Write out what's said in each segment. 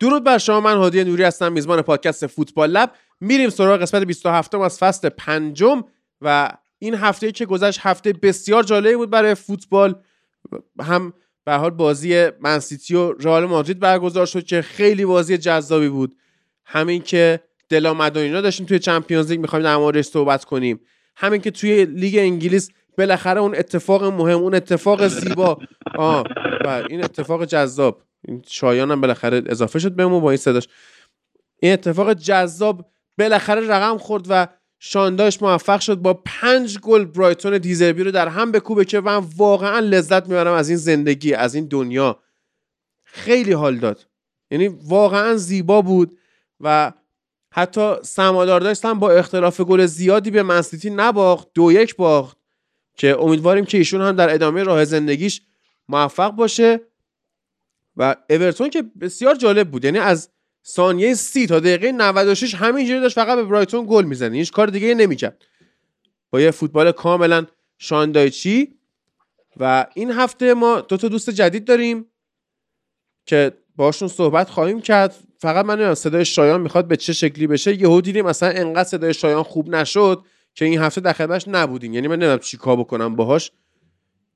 درود بر شما من هادی نوری هستم میزبان پادکست فوتبال لب. میریم سراغ قسمت 27 از فصل پنجم و این هفته که گذشت هفته بسیار جالبی بود برای فوتبال. هم به حال بازی منسیتی و رئال مادرید برگزار شد که خیلی بازی جذابی بود. همین که دلا مدونینا داشتیم توی چمپیونز لیگ می‌خوایم در موردش صحبت کنیم. همین که توی لیگ انگلیس بالاخره اون اتفاق مهم اون اتفاق زیبا. آه و این اتفاق جذاب. شایان هم بالاخره اضافه شد بهمون با این صداش. این اتفاق جذاب بالاخره رقم خورد و شانداش موفق شد با پنج گل برایتون دیزربی رو در هم بکوبه که من واقعا لذت می‌برم از این زندگی از این دنیا. خیلی حال داد. یعنی واقعا زیبا بود و حتی سمادار داشتم با اختلاف گل زیادی به منسیتی نباخت دو یک باخت که امیدواریم که ایشون هم در ادامه راه زندگیش موفق باشه. و اورتون که بسیار جالب بود. یعنی از ثانیه سی تا دقیقه 96 همینجوری داشت فقط به برایتون گل می‌زنه. هیچ کار دیگه نمی‌کرد. با یه فوتبال کاملا شاندایچی. و این هفته ما دو تا دوست جدید داریم که باشون صحبت خواهیم کرد. فقط من صدای شایان می‌خواد به چه شکلی بشه. یهو دیدیم مثلا انقدر صدای شایان خوب نشد که این هفته در خدمتش نبودیم. یعنی من نمی‌دونم چی کار بکنم باهاش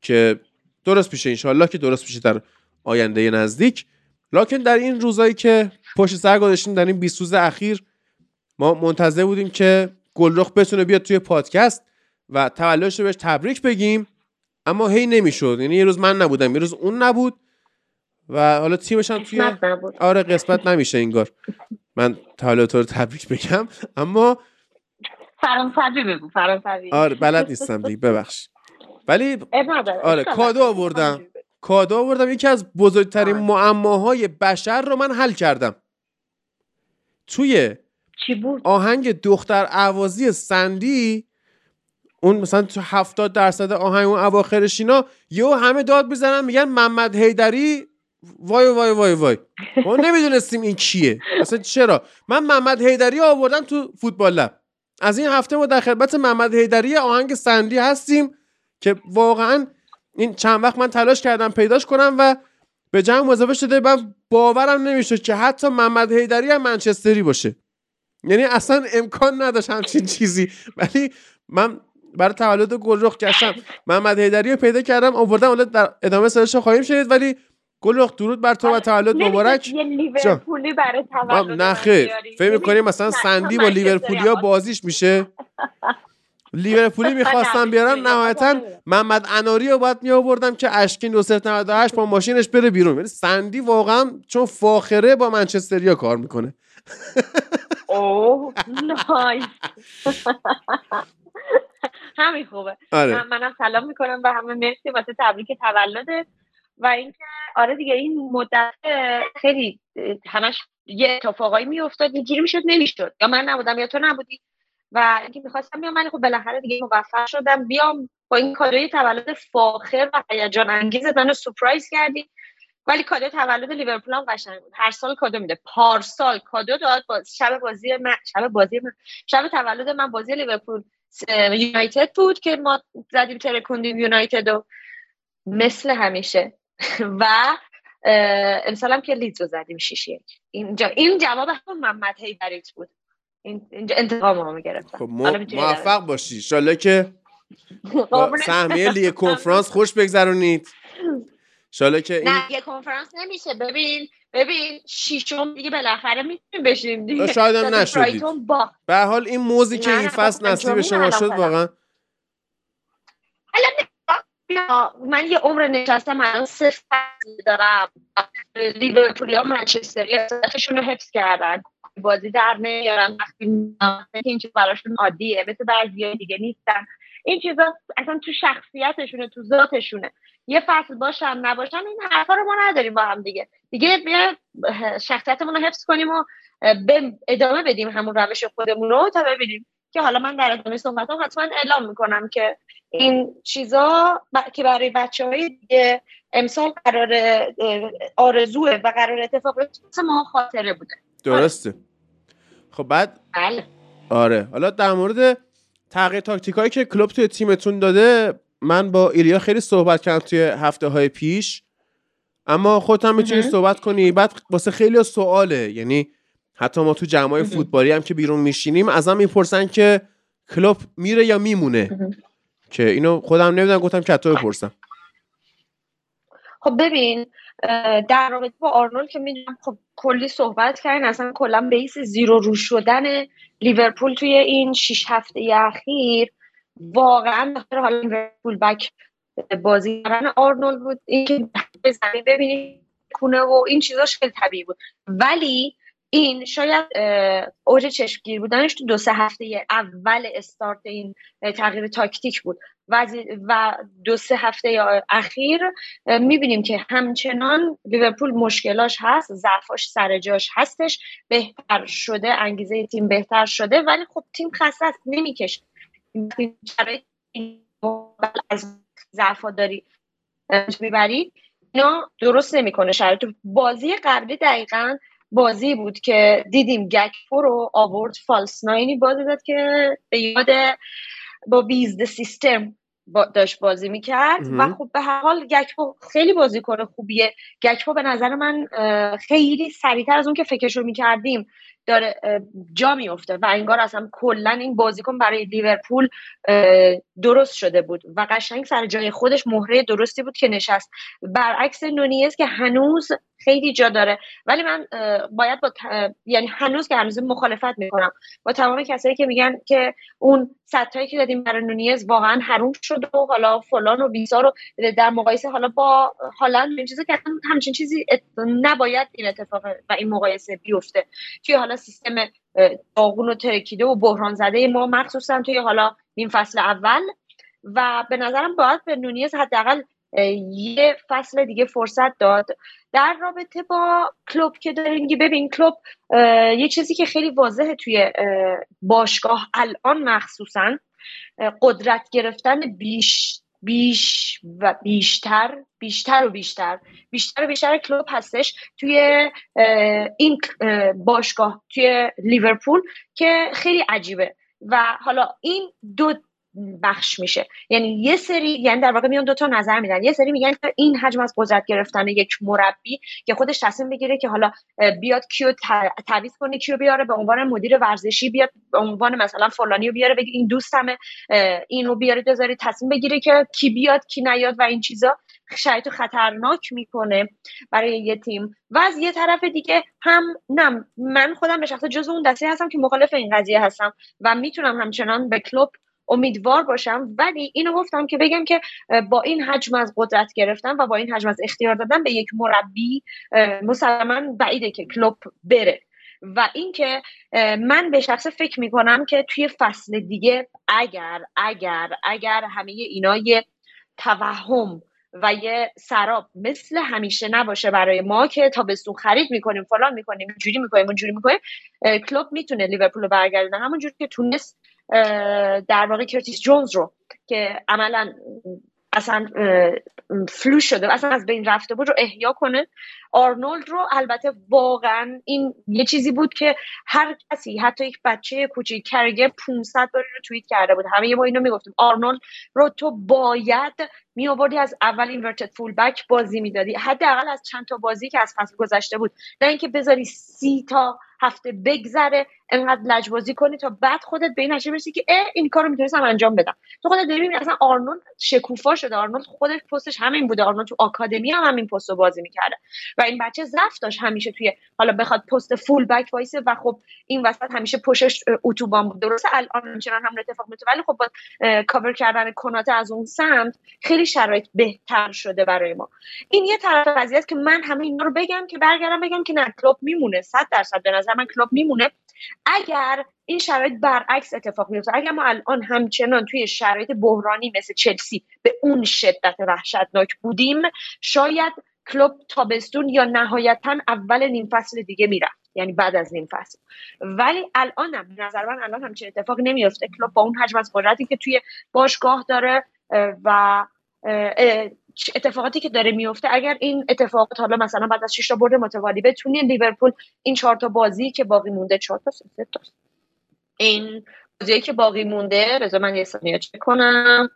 که درست پیشه انشالله که درست پیشه در آینده نزدیک. لکن در این روزایی که پشت سر گذاشتیم در این 20 روز اخیر ما منتظر بودیم که گلرخ بتونه بیاد توی پادکست و تولدش رو بهش تبریک بگیم. اما هی نمی‌شد. یعنی یه روز من نبودم یه روز اون نبود و حالا تیمش هم توی آره قسمت نمیشه انگار. من تولد رو تبریک بگم. اما فرانسوی بگو فرانسوی. آره بلد نیستم دیگه ببخش. ولی آره کادو آوردم. کادو آوردم. یکی از بزرگترین معماهای بشر رو من حل کردم. توی چی بود؟ آهنگ دختر عوازی سندی اون مثلا تو هفتاد درصد آهنگ اون اواخرش اینا یهو همه داد می‌زنن میگن محمد هیدری وای وای وای وای. ما نمی‌دونستیم این کیه. اصلا چرا؟ من محمد هیدری آوردم تو فوتبال لب. از این هفته ما در خدمت محمد هیدری آهنگ سندی هستیم که واقعا این چند وقت من تلاش کردم پیداش کنم و به جمع اضافه شده من باورم نمیشه که حتی محمد هیدری هم منچستری باشه. یعنی اصلا امکان نداشت همچین چیزی. ولی من برای تولد گلرخ گشتم. محمد هیدری رو پیدا کردم آوردم حالا در ادامه سرش خواهیم شنید ولی گلرخ درود بر تو و تولد مبارک. یه لیورپولی برای تولد نه خیر. فکر می‌کنی مثلا سندی با لیورپولیا بازیش میشه؟ لیورپولی می‌خواستم بیارم نهایتا محمد اناری رو باید می آوردم که اشکین 298 با ماشینش بره بیرون. یعنی سندی واقعا چون فاخره با منچستریا کار می‌کنه. اوه نایس. همین خوبه. آره. منم سلام می‌کنم و همه. مرسی واسه تبریک تولدت. و اینکه آره دیگه این مدت خیلی همش یه اتفاقایی میافتاد. اینجوری می‌شد نمی‌شد. یا من نبودم یا تو نبودی. و اینکه می‌خواستم بیام من خب بالاخره دیگه موفق شدم. بیام با این کادوی تولد فاخر و هیجان انگیز منو سورپرایز کردی. ولی کادو تولد لیورپول هم قشنگ بود. هر سال کادو میده. پارسال کادو داد با شب بازی من شب بازی من شب تولد من بازی لیورپول یونایتد بود که ما زدیم ترکوندیم یونایتد و مثل همیشه. و امسال که لیدز رو زدیم شیش یک. اینجا این جواب همون محمد هیدریت بود. اینجا انتقام رو گرفتم خب موفق باشی. شاله که سهمیه لیگ کنفرانس خوش بگذرونید. شاله که این نه یه کنفرانس نمیشه. ببین ببین شیشم دیگه بالاخره می‌تونیم بشیم دیگه. شاید هم نشدید. به حال این موزی که این فصل نصیب شما شد واقعا. من یه عمر نشستم الان سه فصل دارم. لیورپولی ها منچستری رو حفظ کردن. بازی در نمیارن وقتی این چیز براشون عادیه. مثل بعضی دیگه نیستن. این چیزا اصلا تو شخصیتشونه تو ذاتشونه. یه فصل باشن نباشن این حرفا رو ما نداریم با هم دیگه. دیگه بیا شخصیتمون رو حفظ کنیم و به ادامه بدیم همون روش خودمون رو تا ببینیم که حالا من در ادامه صحبتم حتما اعلام می‌کنم که این چیزا که برای بچه های دیگه امسال قرار آرزوه و قرار اتفاق ما خاطره بوده. درسته. خب بعد؟ بله. آره. حالا در مورد تغییر تاکتیک هایی که کلوب توی تیمتون داده من با ایلیا خیلی صحبت کردم توی هفته های پیش. اما خودت هم می‌تونی صحبت کنی. بعد واسه خیلی سواله. یعنی حتی ما تو جمعای فوتبالی هم که بیرون میشینیم ازم می‌پرسن که کلوب میره یا میمونه. که اینو خودم نمی‌دونم گفتم که تو بپرسم. خب ببین در رابطه با آرنولد که می‌دونم خب کلی صحبت کردن اصلا کلا بیس زیرو رو شدن لیورپول توی این شیش هفته اخیر واقعا بخاطر حالا لیورپول بک بازی کردن آرنولد بود. اینکه زمین ببینید کنه و این چیزاش خیلی طبیعی بود. ولی این شاید اوج چشمگیر بودنش تو دو سه هفته اول استارت این تغییر تاکتیک بود. و, دو سه هفته اخیر می‌بینیم که همچنان لیورپول مشکلاش هست ضعفاش سر جاش هستش بهتر شده انگیزه تیم بهتر شده ولی خب تیم خسته است نمی‌کشه. از ضعفا داری می‌بری اینا درست نمی‌کنه. شرایط بازی قبلی دقیقا بازی بود که دیدیم گکپو رو آورد فالس ناینی بازی داد که به یاد با بیزد سیستم داشت بازی می‌کرد و خب به هر حال گکپو خیلی بازی کنه خوبیه. گکپو به نظر من خیلی سریعتر از اون که فکرش رو می‌کردیم داره جا میفته و انگار اصلا کلا این بازیکن برای لیورپول درست شده بود و قشنگ سر جای خودش مهره درستی بود که نشست. برعکس نونیز که هنوز خیلی جا داره. ولی من باید با یعنی هنوز که هنوز مخالفت می‌کنم. با تمام کسایی که میگن که اون ستایی که دادیم برای نونیز واقعا حروم شد و حالا فلان و بیزار رو در مقایسه حالا با هالند این چیزی که همچین چیزی نباید این اتفاق و این مقایسه بیفته. توی حالا سیستم داغون و ترکیده و بحران زده ما مخصوصا توی حالا این فصل اول و به نظرم باید به نونیز حداقل یه فصل دیگه فرصت داد. در رابطه با کلوب که داریم میگه ببین کلوب یه چیزی که خیلی واضحه توی باشگاه الان مخصوصا قدرت گرفتن بیش بیش و بیشتر بیشتر و بیشتر بیشتر و بیشتر کلوب هستش توی این باشگاه توی لیورپول که خیلی عجیبه. و حالا این دو بخش میشه. یعنی یه سری یعنی در واقع میان دو تا نظر میدن. یه سری میگن این حجم از قدرت گرفتن یک مربی که خودش تصمیم بگیره که حالا بیاد کیو تعویض کنه کیو بیاره به عنوان مدیر ورزشی بیاد به عنوان مثلا فلانی رو بیاره بگه این دوستمه اینو بیاره بذاری تصمیم بگیره که کی بیاد کی نیاد و این چیزا شاید خطرناک می‌کنه برای یه تیم. و از یه طرف دیگه هم نه من خودم به شخص جز اون دسته هستم که مخالف این قضیه هستم و می‌تونم همچنان به کلوب امیدوار باشم. ولی اینو گفتم که بگم که با این حجم از قدرت گرفتن و با این حجم از اختیار دادن به یک مربی مسلما بعیده که کلوب بره. و اینکه من به شخص فکر می‌کنم که توی فصل دیگه اگر اگر اگر همه اینا یه توهم و یه سراب مثل همیشه نباشه برای ما که تابستون خرید می‌کنیم فلان می‌کنیم اینجوری می‌کنیم اونجوری می‌کنیم کلوپ می‌تونه لیورپول رو برگردونه. همونجوری که تونست در واقع کرتیس جونز رو که عملا اصلا flop شده اصلا از بین رفته بود رو احیا کنه. آرنولد رو البته واقعا این یه چیزی بود که هر کسی حتی یک بچه کوچیک کرگه 500 بار رو توییت کرده بود. همه ما اینو می‌گفتیم. آرنولد رو تو باید می آوردی از اول inverted fullback بازی می‌دادی. حداقل از چند تا بازی که از فصل گذشته بود. نه اینکه بذاری سی تا هفته بگذره انقدر لجبازی کنی تا بعد خودت به این نتیجه برسی که اه این کارو می‌تونستم انجام بدم. تو خودت داری اصلا آرنولد شکوفا شده. آرنولد خودش پستش همین بوده. آرنولد تو آکادمی هم همین پستو بازی می‌کرده. و این بچه ضعف داشت همیشه توی حالا بخواد پست fullback وایسه و خب این وسط همیشه پشتش اتوبان بود. درسته الان همچنان هم اتفاق میفته ولی خب با کاور کردن کناته از اون سمت خیلی شرایط بهتر شده برای ما. این یه طرف قضیه که من همه اینا رو بگم که برگردم بگم که نه کلوب میمونه. 100 درصد به نظر من کلوب میمونه. اگر این شرایط برعکس اتفاق میفته اگر ما الان همچنان توی شرایط بحرانی مثل چلسی به اون شدت وحشتناک بودیم شاید کلوب تابستون یا نهایتا اول نیم فصل دیگه می‌رفت یعنی بعد از نیم فصل. ولی الانم نظر من الان همچین اتفاق نمیفته کلوب با اون حجم از قدرتی که توی باشگاه داره و اتفاقاتی که داره میفته اگر این اتفاقات حالا مثلا بعد از 6 تا برد متوالی بتونین لیورپول این چهار تا بازی که باقی مونده چهار تا سه تا این بازی که باقی مونده بذار من یه ثانیه چک کنم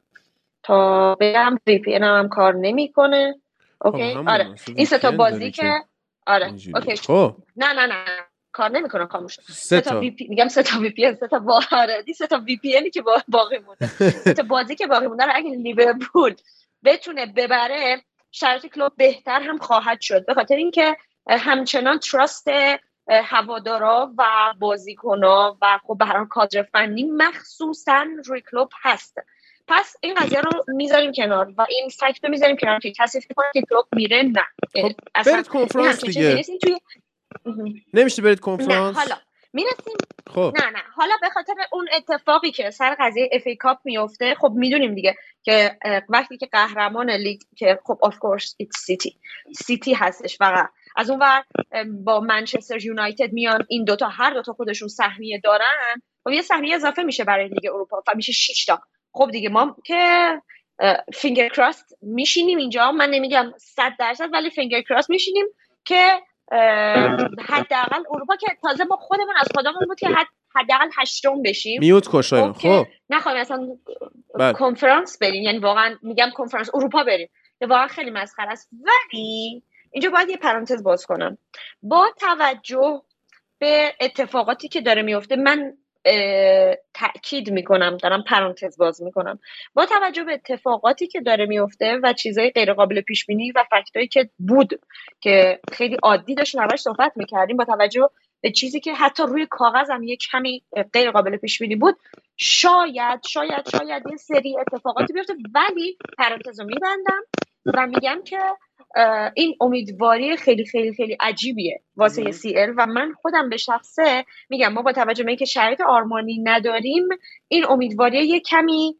تا بگم وی پی هم کار نمی‌کنه. اوکی؟ آره. این سه تا بازی که آره. اوکی. خب. نه نه نه. کار نمی‌کنم خاموش سه تا. وی پی میگم سه تا وی پی سه تا با آره. سه تا وی پی که باقی مونده. سه تا بازی که باقی مونده اگه لیورپول بتونه ببره شرایط کلوب بهتر هم خواهد شد. به خاطر اینکه همچنان تراست هوادارا و بازیکنها و خب به کادر فنی مخصوصا روی کلوب هست. پس این قضیه رو می‌ذاریم کنار و این فکت رو می‌ذاریم کنار که کسی فکر کنه که کلوب میره نه. خب برید کنفرانس دیگه. نمیشه برید کنفرانس؟ نه حالا می‌رسیم. خب. نه نه. حالا به خاطر اون اتفاقی که سر قضیه FA Cup میفته خب می‌دونیم دیگه که وقتی که قهرمان لیگ که خب of course it's سیتی سیتی هستش فقط. از اون ور با منچستر یونایتد میان این دوتا هر دوتا خودشون سهمیه دارن. خب یه سهمیه اضافه میشه برای لیگ اروپا و میشه 6 تا. خب دیگه ما که فینگر کراست میشینیم اینجا. من نمیگم 100 درصد ولی فینگر کراست میشینیم که حداقل اروپا که تازه ما خودمون از خودمون بود که حداقل هشتم بشیم. میوت کشایم خب. نخواهیم اصلا بله. کنفرانس بریم. یعنی واقعا میگم کنفرانس اروپا بریم. که واقعا خیلی مسخره است. ولی اینجا باید یه پرانتز باز کنم. با توجه به اتفاقاتی که داره میفته من تاکید می‌کنم دارم پرانتز باز می‌کنم. با توجه به اتفاقاتی که داره میفته و چیزهای غیر قابل پیش بینی و فکتایی که بود که خیلی عادی داشتیم همش صحبت می‌کردیم با توجه به چیزی که حتی روی کاغذ هم یه کمی غیر قابل پیش بینی بود شاید شاید شاید یه سری اتفاقاتی بیفته ولی پرانتز رو میبندم. و میگم که این امیدواری خیلی خیلی خیلی عجیبیه واسه سی ال و من خودم به شخصه میگم ما با توجه به اینکه شرایط آرمانی نداریم این امیدواری یه کمی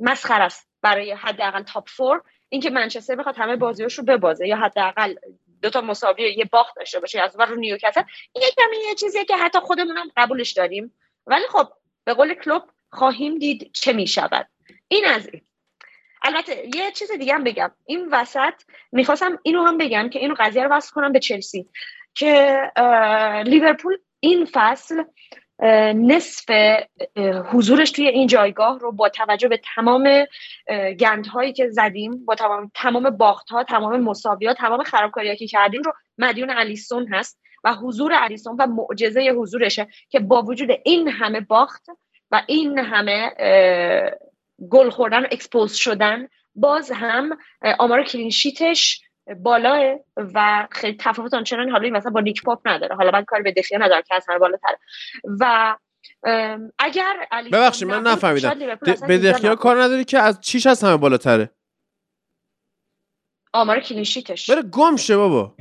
مسخر است برای حداقل تاپ فور اینکه منچستر بخواد همه بازیاش رو ببازه یا حداقل دو تا مساوی یه باخت داشته باشه از رو نیوکاسل این یه کمی یه چیزیه که حتی خودمون هم قبولش داریم. ولی خب به قول کلوب خواهیم دید چه می‌شود. این از این. البته یه چیز دیگه هم بگم. این وسط می‌خواستم اینو هم بگم که اینو قضیه رو وصل کنم به چلسی که لیورپول این فصل نصف حضورش توی این جایگاه رو با توجه به تمام گندهایی که زدیم با تمام تمام باخت ها تمام مساویات تمام خرابکاری که کردیم رو مدیون الیسون هست و حضور الیسون و معجزه حضورشه که با وجود این همه باخت و این همه گل خوردن و expose شدن باز هم آمار clean sheet ش بالاست و خیلی تفاوت آنچنان حالا مثلا با نیک پاپ نداره. حالا من کار به دخیا نداره که از همه بالاتر. و اگر ببخشید من نفهمیدم. به دخیا کار نداری که از چیش از همه بالاتره؟ آمار clean sheet ش بره گم شه بابا.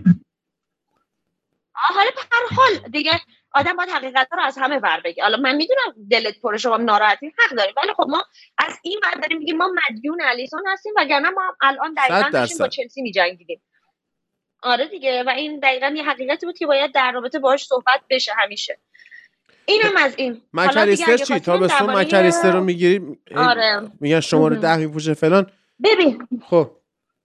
حالا هر حال دیگه آدم باید حقیقت رو از همه ور بگه. حالا من می‌دونم دلت پر شما ناراحتی حق داریم ولی خب ما از این ور داریم میگیم ما مدیون الیسون هستیم وگرنه ما الان دقیقا داشتیم با چلسی میجنگیدیم. آره دیگه و این دقیقا یه حقیقتی بود که باید در رابطه باهاش صحبت بشه همیشه. اینم از این. مکالیستر چی؟ تا به سون مکالیستر رو می‌گیری آره. میگن شماره ده میپوشه فلان. ببین. خب.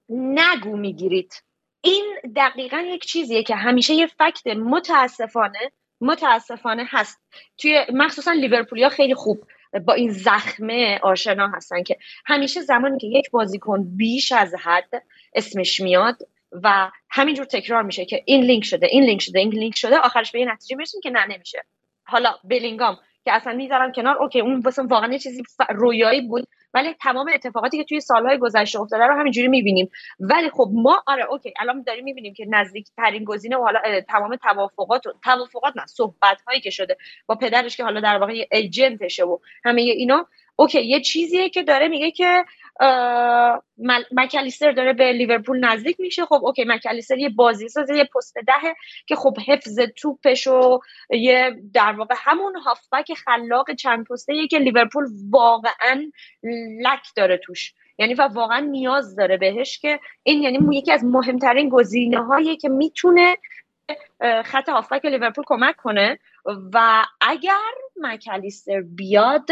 نگو می‌گیرید. این دقیقا یک چیزیه که همیشه یه فکت متاسفانه متاسفانه هست. توی مخصوصا لیورپولیا خیلی خوب با این زخمه آشنا هستن که همیشه زمانی که یک بازیکن بیش از حد اسمش میاد و همینجور تکرار میشه که این لینک شده این لینک شده این لینک شده آخرش به یه نتیجه می‌رسیم که نه نمیشه. حالا بلینگام که اصلا می‌ذارم کنار OK اون واسه واقعا یه چیزی رویایی بود. ولی تمام اتفاقاتی که توی سالهای گذشته افتاده رو همینجوری می‌بینیم. ولی خب ما آره OK الان داریم می‌بینیم که نزدیک ترین گزینه و حالا تمام توافقات توافقات نه صحبت هایی که شده با پدرش که حالا در واقع agent شه و همه اینا OK یه چیزیه که داره میگه که مکالیستر داره به لیورپول نزدیک میشه. خب OK مکالیستر یه بازی سازه یه پست دهه که خب حفظ توپش و یه در واقع همون هافبک خلاق چند پسته که لیورپول واقعا lack داره توش. یعنی و واقعا نیاز داره بهش که این یعنی یکی از مهمترین گزینه هایی که می‌تونه خط هافبک لیورپول کمک کنه. و اگر مکالیستر بیاد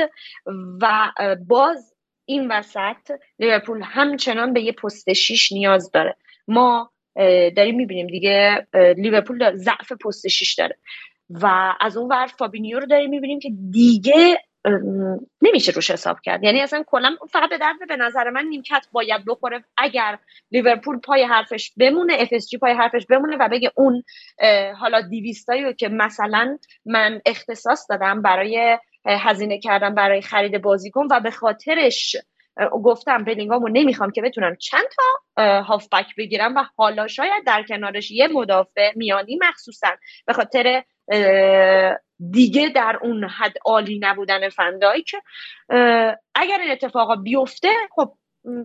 و باز این وسط لیورپول همچنان به یه پست شیش نیاز داره. ما داریم می‌بینیم دیگه لیورپول ضعف پست شیش داره. و از اون ور فابینیو رو داریم می‌بینیم که دیگه نمیشه روش حساب کرد. یعنی اصلا کلا فقط به درد به نظر من نیمکت باید بخوره. اگر لیورپول پای حرفش بمونه اف پای حرفش بمونه و بگه اون حالا دیویستایی رو که مثلا من اختصاص دادم برای هزینه کردم برای خرید بازیکن و به خاطرش گفتم بلینگامو نمی‌خوام که بتونم چند تا هافبک بگیرم و حالا شاید در کنارش یه مدافع میانی مخصوصا به خاطر دیگه در اون حد عالی نبودن فندایک. اگر این اتفاقا بیفته خب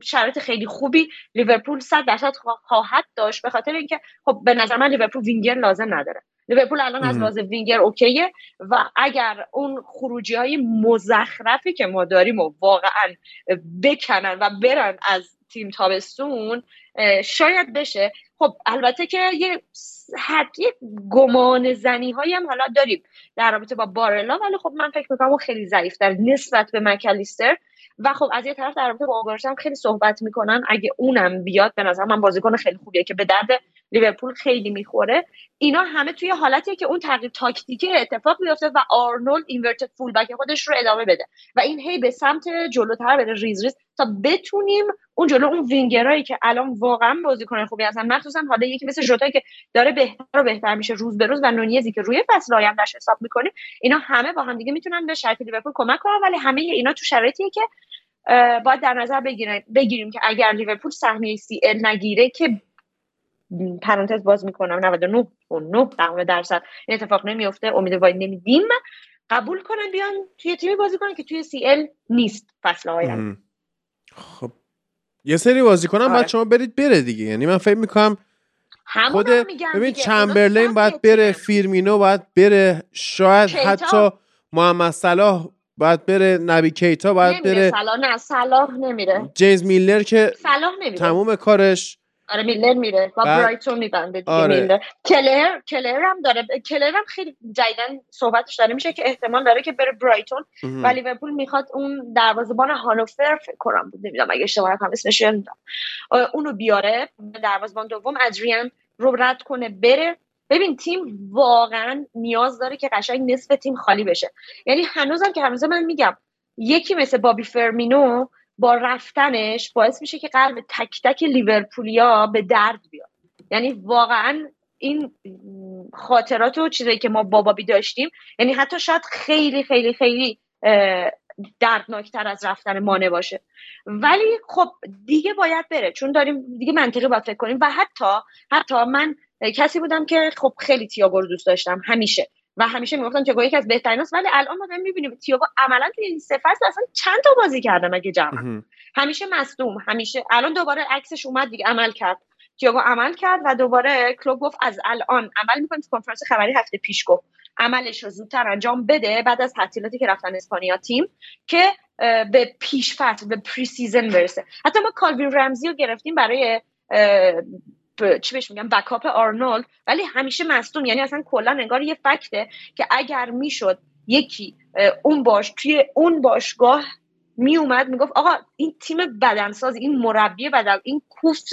شرایط خیلی خوبی لیورپول صد درصد خواهد داشت به خاطر اینکه خب به نظر من لیورپول وینگر لازم نداره. لیورپول الان از لحاظ وینگر اوکیه و اگر اون خروجی های مزخرفی که ما داریم و واقعا بکنن و برن از تیم تابستون شاید بشه. خب البته که یه حد یه گمان زنی هایی هم حالا داریم در رابطه با بارلا ولی خب من فکر می‌کنم خیلی ضعیف در نسبت به مکلیستر و خب از یه طرف در رابطه با خیلی صحبت می‌کنن. اگه اونم بیاد به نظر من بازیکن خیلی خوبیه که به درد لیورپول خیلی می‌خوره. اینا همه توی حالتیه که اون تغییر تاکتیکی اتفاق بیفته و آرنولد inverted fullback خودش رو ادامه بده. و این هی به سمت جلوتر بره ریز ریز تا بتونیم اون جلو اون وینگرایی که الان واقعا بازیکن خوبی هستن مخصوصا حالا یکی مثل ژوتا که داره بهتر و بهتر میشه روز به روز و نونیزی که روی فصل آیندهش حساب می‌کنیم اینا همه با هم دیگه می‌تونن به شرط لیورپول کمک کنن ولی همه اینا تو شرایطیه که باید در نظر بگیریم, بگیریم که اگر لیورپول سهمیه سی ال نگیره که پرانتز باز می‌کنم 99 و 9 درصد. این اتفاق نمیفته امید وای نمیدیم. قبول کنن بیان توی تیمی بازی کنن که توی سی ال نیست فصل آینده. خب. یه سری بازی کنم آره. بعد شما برید بره دیگه. یعنی من فکر می‌کنم خود ببین چمبرلین باید بره فیرمینو باید بره. شاید حتی محمد صلاح باید بره نبی کیتا باید بره صلاح نه صلاح نمیره. جیمز میلر که صلاح نمیره. تموم کارش. آره میلر میره. با برایتون میبنده دیگه آره. میلر. کلر کلر هم داره کلر هم خیلی جدیدن صحبتش داره. میشه که احتمال داره که بره برایتون و لیورپول می‌خواد اون دروازه‌بان هانوفر فکر کنم بود نمی‌دونم اگه اشتباه نکنم اسمش یادم. اونو بیاره دروازه‌بان دوم ادریان رو رد کنه بره. ببین تیم واقعا نیاز داره که قشنگ نصف تیم خالی بشه. یعنی هنوزم که هنوز من میگم یکی مثل بابی فرمینو با رفتنش باعث میشه که قلب تک تک لیورپولیا به درد بیاد. یعنی واقعا این خاطرات و چیزایی که ما با بابی داشتیم یعنی حتی شاید خیلی خیلی خیلی دردناکتر از رفتن مانه باشه. ولی خب دیگه باید بره. چون داریم دیگه منطقی باید فکر کنیم و حتی حتی من کسی بودم که خب خیلی تییاگو رو دوست داشتم همیشه. و همیشه می‌گفتم تییاگو یکی از بهترین است ولی الان ما داریم می‌بینیم تییاگو عملا توی این سه فصل اصلا چند تا بازی کرده مگه جمع؟ همیشه مصدوم همیشه. الان دوباره عکسش اومد دیگه عمل کرد. تییاگو عمل کرد و دوباره کلوب گفت از الان عمل می‌کنیم تو کنفرانس خبری هفته پیش گفت. عملش رو زودتر انجام بده بعد از تعطیلاتی که رفتن اسپانیا تیم که به پیش فصل به pre-season برسه. حتی ما کالوین رمزی رو گرفتیم برای چی بهش میگم backup آرنولد. ولی همیشه مصدوم. یعنی اصلا کلا انگار یه fact ه که اگر می‌شد یکی اون باش توی اون باشگاه می اومد می‌گفت آقا این تیم بدنساز این مربی بدن این کوفت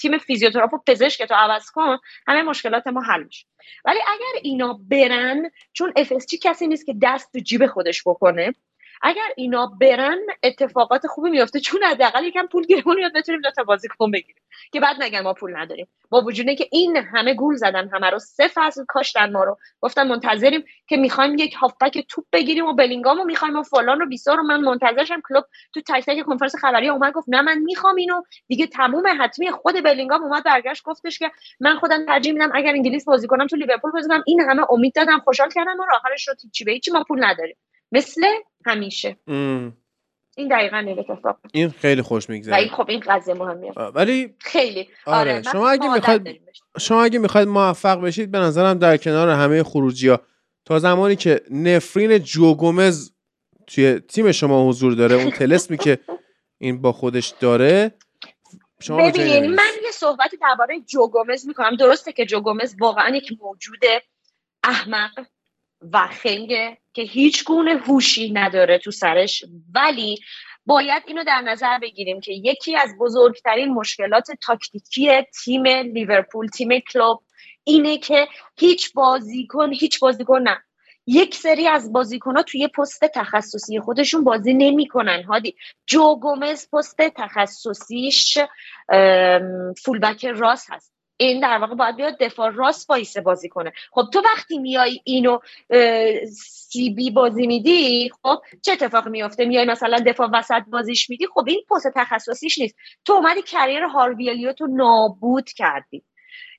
تیم فیزیوتراپ و پزشک تو عوض کن همه مشکلات ما حل میشه. ولی اگر اینا برن چون اف کسی نیست که دست تو جیب خودش بکنه اگر اینا برن اتفاقات خوبی میفته چون حداقل یکم پول گیرمون میاد بتونیم دو تا بازیکن بگیریم. که بعد نگن ما پول نداریم. با وجود که این همه گول زدن همه رو سه فصل کاشتن ما رو. گفتن منتظریم که می‌خوایم یک هافبک توپ بگیریم و بلینگامو می‌خوایم و فلان رو بیسار رو. من منتظرشم کلوب تو تک تک کنفرانس خبری اومد گفت نه من می‌خوام اینو. دیگه تموم حتمی خود بلینگام اومد برگشت گفتش که من خودم ترجیح میدم اگر انگلیس بازی کنم تو لیورپول بازی کنم این همه امید دادم خوشحال کردم ما آخرش رو چی به چی ما پول نداریم. مثل همیشه. این دقیقا این اتفاق. این خیلی خوش میگذره. این خب این قضیه مهمیه. ولی خیلی. آره, آره. شما اگه می‌خواید شما اگه می‌خواید موفق بشید به نظرم در کنار همه خروجی ها تا زمانی که نفرین جوگومز توی تیم شما حضور داره اون تلسمی که این با خودش داره شما ببین من یه صحبتی درباره جوگومز می‌کنم. درسته که جوگومز واقعا یک موجود احمق. و خنگه که هیچ گونه هوشی نداره تو سرش. ولی باید اینو در نظر بگیریم که یکی از بزرگترین مشکلات تاکتیکی تیم لیورپول تیم کلوب اینه که هیچ بازیکن هیچ بازیکن نه. یک سری از بازیکنها توی پست تخصصی خودشون بازی نمی‌کنن. هادی جو گومز پست تخصصیش فولبک راست هست. این در واقع باید بیاد دفاع راست وایسه بازی کنه. خب تو وقتی میای اینو سی بی بازی میدی خب چه اتفاقی میافته؟ میای مثلا دفاع وسط بازیش میدی خب این پست تخصصیش نیست. تو اومدی کریر هاروی تو نابود کردی.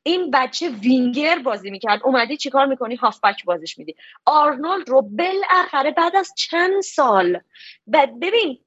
این بچه وینگر بازی می‌کرد. اومدی چیکار می‌کنی؟ هافبک بازیش میدی. آرنولد رو بالاخره بعد از چند سال ببین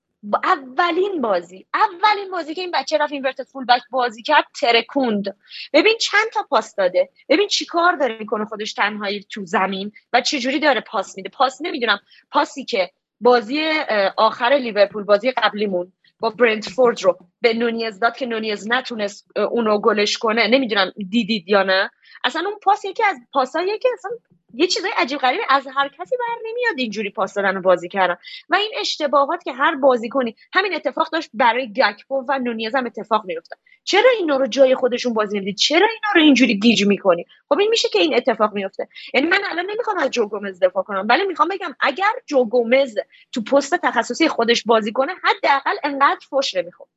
اولین بازی اولین بازی که این بچه رفت inverted fullback بازی کرد ترکوند. ببین چند تا پاس داده. ببین چیکار داره می‌کنه خودش تنهایی تو زمین و چجوری داره پاس میده. پاس نمی‌دونم پاسی که بازی آخر لیورپول بازی قبلیمون با برنتفورد رو به نونیز داد که نونیز نتونست اونو گلش کنه. نمی‌دونم دیدید یا نه. اصلا اون پاس یکی از پاسایی که اصلا یه چیزای عجیب غریبی از هر کسی بر نمیاد اینجوری پاس دادن و بازی کردن. و این اشتباهات که هر بازی کنی همین اتفاق داشت برای گکپو و نونیز هم اتفاق میفته چرا اینا رو جای خودشون بازی نمی‌دید چرا اینا رو اینجوری گیج می‌کنی؟ خب این میشه که این اتفاق میفته یعنی من الان نمی‌خوام از جو گومز دفاع کنم ولی می‌خوام بگم اگر جو گومز تو پست تخصصی خودش بازی کنه حداقل انقدر فوش نمی‌خورد.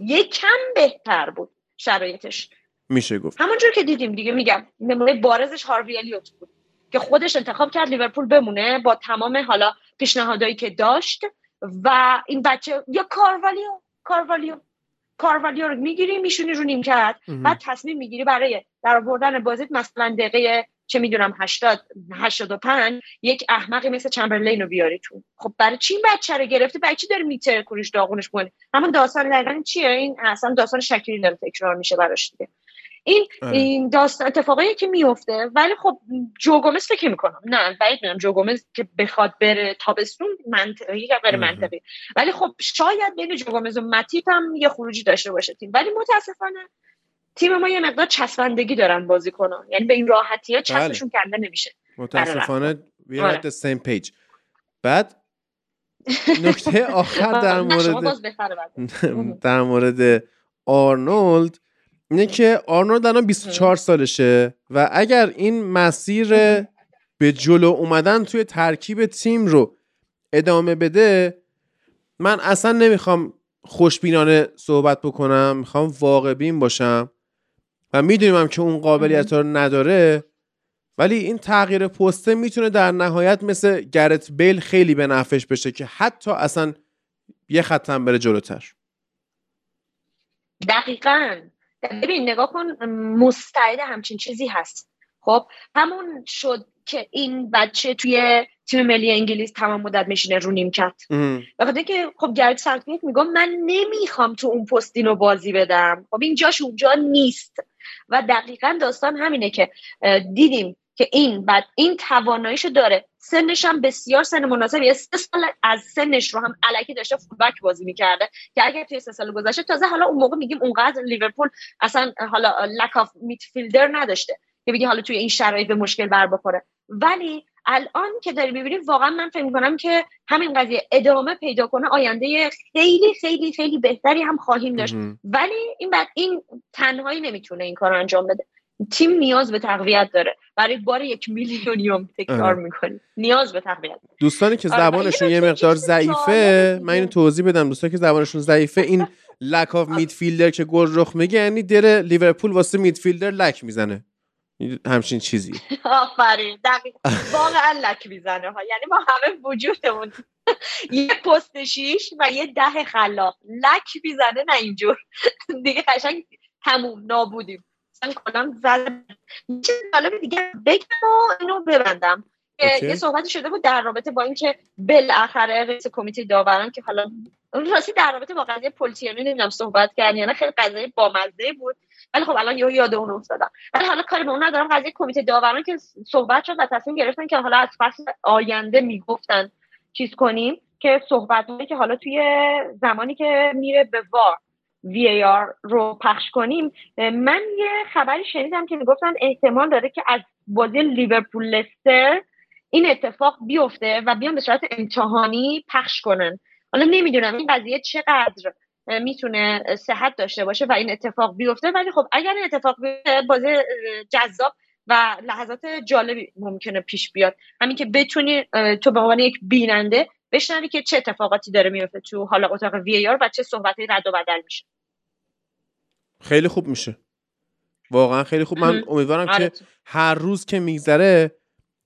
یه کم بهتر بود شرایطش. میشه گفت. همونجور که دیدیم دیگه میگم نمونه بارزش هاروی الیوت بود. که خودش انتخاب کرد لیورپول بمونه با تمام حالا پیشنهادایی که داشت و این بچه یا کاروالیو کاروالیو کاروالیو رو می‌گیری میشونی رو نیم کرد. بعد تصمیم می‌گیری برای در آوردن بازیت مثلا دقیقه چه می‌دونم 80 85 یک احمقی مثل چمبرلین رو بیاری تو. خب برای چی این بچه رو گرفته برای چی داره میتره کنش داغونش؟ کنه همون داستان دقیقا چیه؟ این اصلا داستان شکلی داره تکرار میشه براش دیگه. این آره. این داستان اتفاقی که میفته ولی خب جو گومز فکر می‌کنم. نه بعید می‌دونم جو گومز که بخواد بره تابستون منطقی یا غیر منطقی. ولی خب شاید بین جو گومز و متیپ هم یه خروجی داشته باشه تیم. ولی متاسفانه تیم ما یه مقدار چسبندگی دارن بازی کنن یعنی به این راحتی ها چسبشون بله. کنده نمیشه. متاسفانه we are the same page. بعد نکته آخر در مورد در مورد آرنولد اینه که آرنولد الان 24 سالشه و اگر این مسیر به جلو اومدن توی ترکیب تیم رو ادامه بده من اصلا نمی‌خوام خوشبینانه صحبت بکنم می‌خوام واقع بین باشم و می‌دونیم که اون قابلیت رو نداره ولی این تغییر پسته می‌تونه در نهایت مثل گرت بیل خیلی به نفش بشه که حتی اصلا یه خطم بره جلوتر. دقیقا. ببین نگاه کن مستعد همچین چیزی هست. خب همون شد که این بچه توی تیم ملی انگلیس تمام مدت میشینه رو نیمکت. و که خب گرد سالتیک میگم من نمی‌خوام تو اون پستین رو بازی بدم. خب این جاش اونجا نیست. و دقیقا داستان همینه که دیدیم که این بعد این تواناییشو داره. سنش هم بسیار سن مناسبی سه سال از سنش رو هم علکی داشته فولبک بازی می‌کرده که اگر توی سه سال گذشته تازه حالا اون موقع میگیم اونقدر لیورپول اصلا حالا lack of midfielder نداشته که بگی حالا توی این شرایط به مشکل بر بخوره. ولی الان که داری می‌بینیم واقعا من فکر می‌کنم که همین قضیه ادامه پیدا کنه آینده خیلی خیلی خیلی بهتری هم خواهیم داشت. ولی این بعد این تنهایی نمی‌تونه این کار انجام بده. تیم نیاز به تقویت داره. برای بار یک میلیونیوم تکرار می‌کنی. نیاز به تقویت. دوستانی که آره، زبانشون یه مقدار ضعیفه من اینو توضیح بدم. دوستانی که زبانشون ضعیفه این لک آف میدفیلدر که گل رخ میگه یعنی دره لیورپول واسه میدفیلدر لک می‌زنه. همچین چیزی. آفرین. دقیقا. واقعا لک می‌زنه ها. یعنی ما همه وجودمون یه پست شیش و یه ده خلاق. لک می‌زنه نه اینجور. دیگه قشنگ تموم نابودیم. اصلا کلا زد چه دیگه بگم و اینو ببندم. یه صحبتی شده بود در رابطه با اینکه بالاخره رئیس کمیته داوران که حالا راستی در رابطه با قضیه پولتیانی نمی‌دونم صحبت کردن یعنی خیلی قضیه بامزه بود. ولی خب الان یه یاد اون افتادم. ولی حالا کاری به اون ندارم. قضیه کمیته داوران که صحبت شد و تصمیم گرفتن که حالا از فصل آینده می‌گفتن چیز کنیم که صحبت که حالا توی زمانی که میره به وار. VAR رو پخش کنیم. من یه خبری شنیدم که می‌گفتن احتمال داره که از بازی لیورپول لستر این اتفاق بیفته و بیان به صورت امتحانی پخش کنن. حالا نمی‌دونم این قضیه چقدر می‌تونه صحت داشته باشه و این اتفاق بیفته. ولی خب اگر این اتفاق بیفته بازی جذاب و لحظات جالبی ممکنه پیش بیاد. همین که بتونی تو به عنوان یک بیننده بشنوی که چه اتفاقاتی داره میفته تو حالا اتاق وی آر و چه صحبتی رد و بدل میشه. خیلی خوب میشه. واقعا خیلی خوب. من امیدوارم که آره. هر روز که میگذره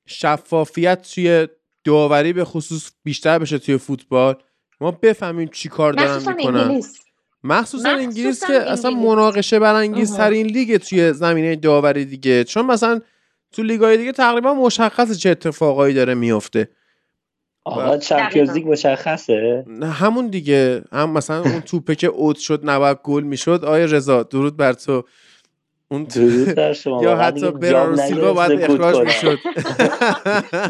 شفافیت توی داوری به خصوص بیشتر بشه توی فوتبال. ما بفهمیم چی کار دارن مخصوصا می‌کنن. انگلیس. مخصوصا مخصوصا انگلیس که اصلا انگلیس. مناقشه برانگیز. ترین لیگ توی زمینه داوری دیگه. چون مثلا تو لیگای دیگه تقریبا مشخصه چه اتفاقایی داره میفته آقا چمپیونز لیگ مشخصه؟ نه همون دیگه. هم مثلا اون توپه که اوت شد نباید گل می‌شد. آیا رضا درود بر تو. اون درود بر شما. یا حتی برارو سیلوا باید اخراج. می‌شد.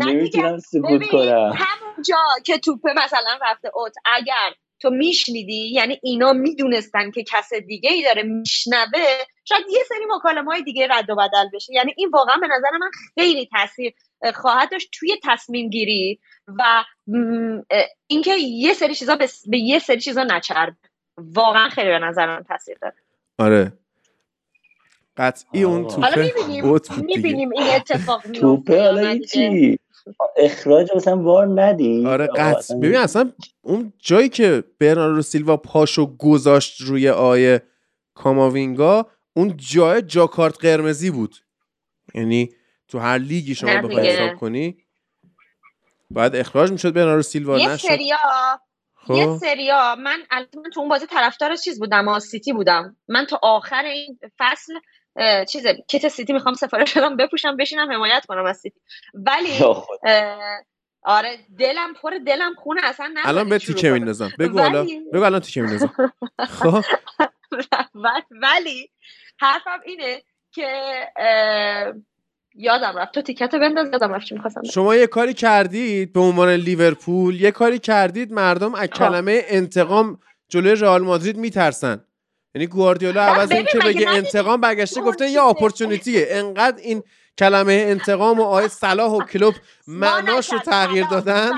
نمی‌تونم سکوت کنم. همون جا که توپه مثلا رفته اوت اگر تو میشنیدی یعنی اینا می‌دونستن که کس دیگه ای داره میشنوه شاید یه سری مکالمه های دیگه رد و بدل بشه. یعنی این واقعا به نظر من خیلی تاثیر اه، خواهد داشت توی تصمیم گیری و اینکه یه سری چیزا به, به یه سری چیزا نچرب. واقعا خیلی به نظر من تاثیر داره. آره. قطعی اون آقا. حالا توپه می‌بینیم اوت بود دیگه. می‌بینیم این اتفاق میفته توپه حالا. چی؟ اخراج مثلا وار ندی آره قطع. اصلا ببین اصلا اون جایی که برناردو سیلوا پاشو گذاشت روی آیه کاماوینگا اون جای جاکارت قرمزی بود. یعنی تو هر لیگی شما بخوای. حساب کنی باید اخراج می‌شد برناردو سیلوا یه نشد. سریا. یه خب سریا. من من تو اون بازی طرفدار چیز بودم آ، سیتی بودم. من تا آخر این فصل چیز کت سیتی می‌خوام سفارش بدم بپوشم بشینم حمایت کنم از سیتی. ولی آره دلم پر دلم خونه اصلا نذارید الان به تیکه. میندازم بگو حالا. ولی- بگو الان تیکه میندازم خب. ولی حرفم اینه که یادم رفت تو تیکت بنداز یادم رفت چی می‌خواستم شما یه کاری کردید به عنوان لیورپول یه کاری کردید مردم از خب. کلمه انتقام جلوی رئال مادرید میترسن یعنی گواردیولا عوض اینکه مگه بگه انتقام برگشته گفته یه. اپورتونیتیه انقدر این کلمه انتقام و آیه صلاح و کلوب معناش رو. تغییر دادن.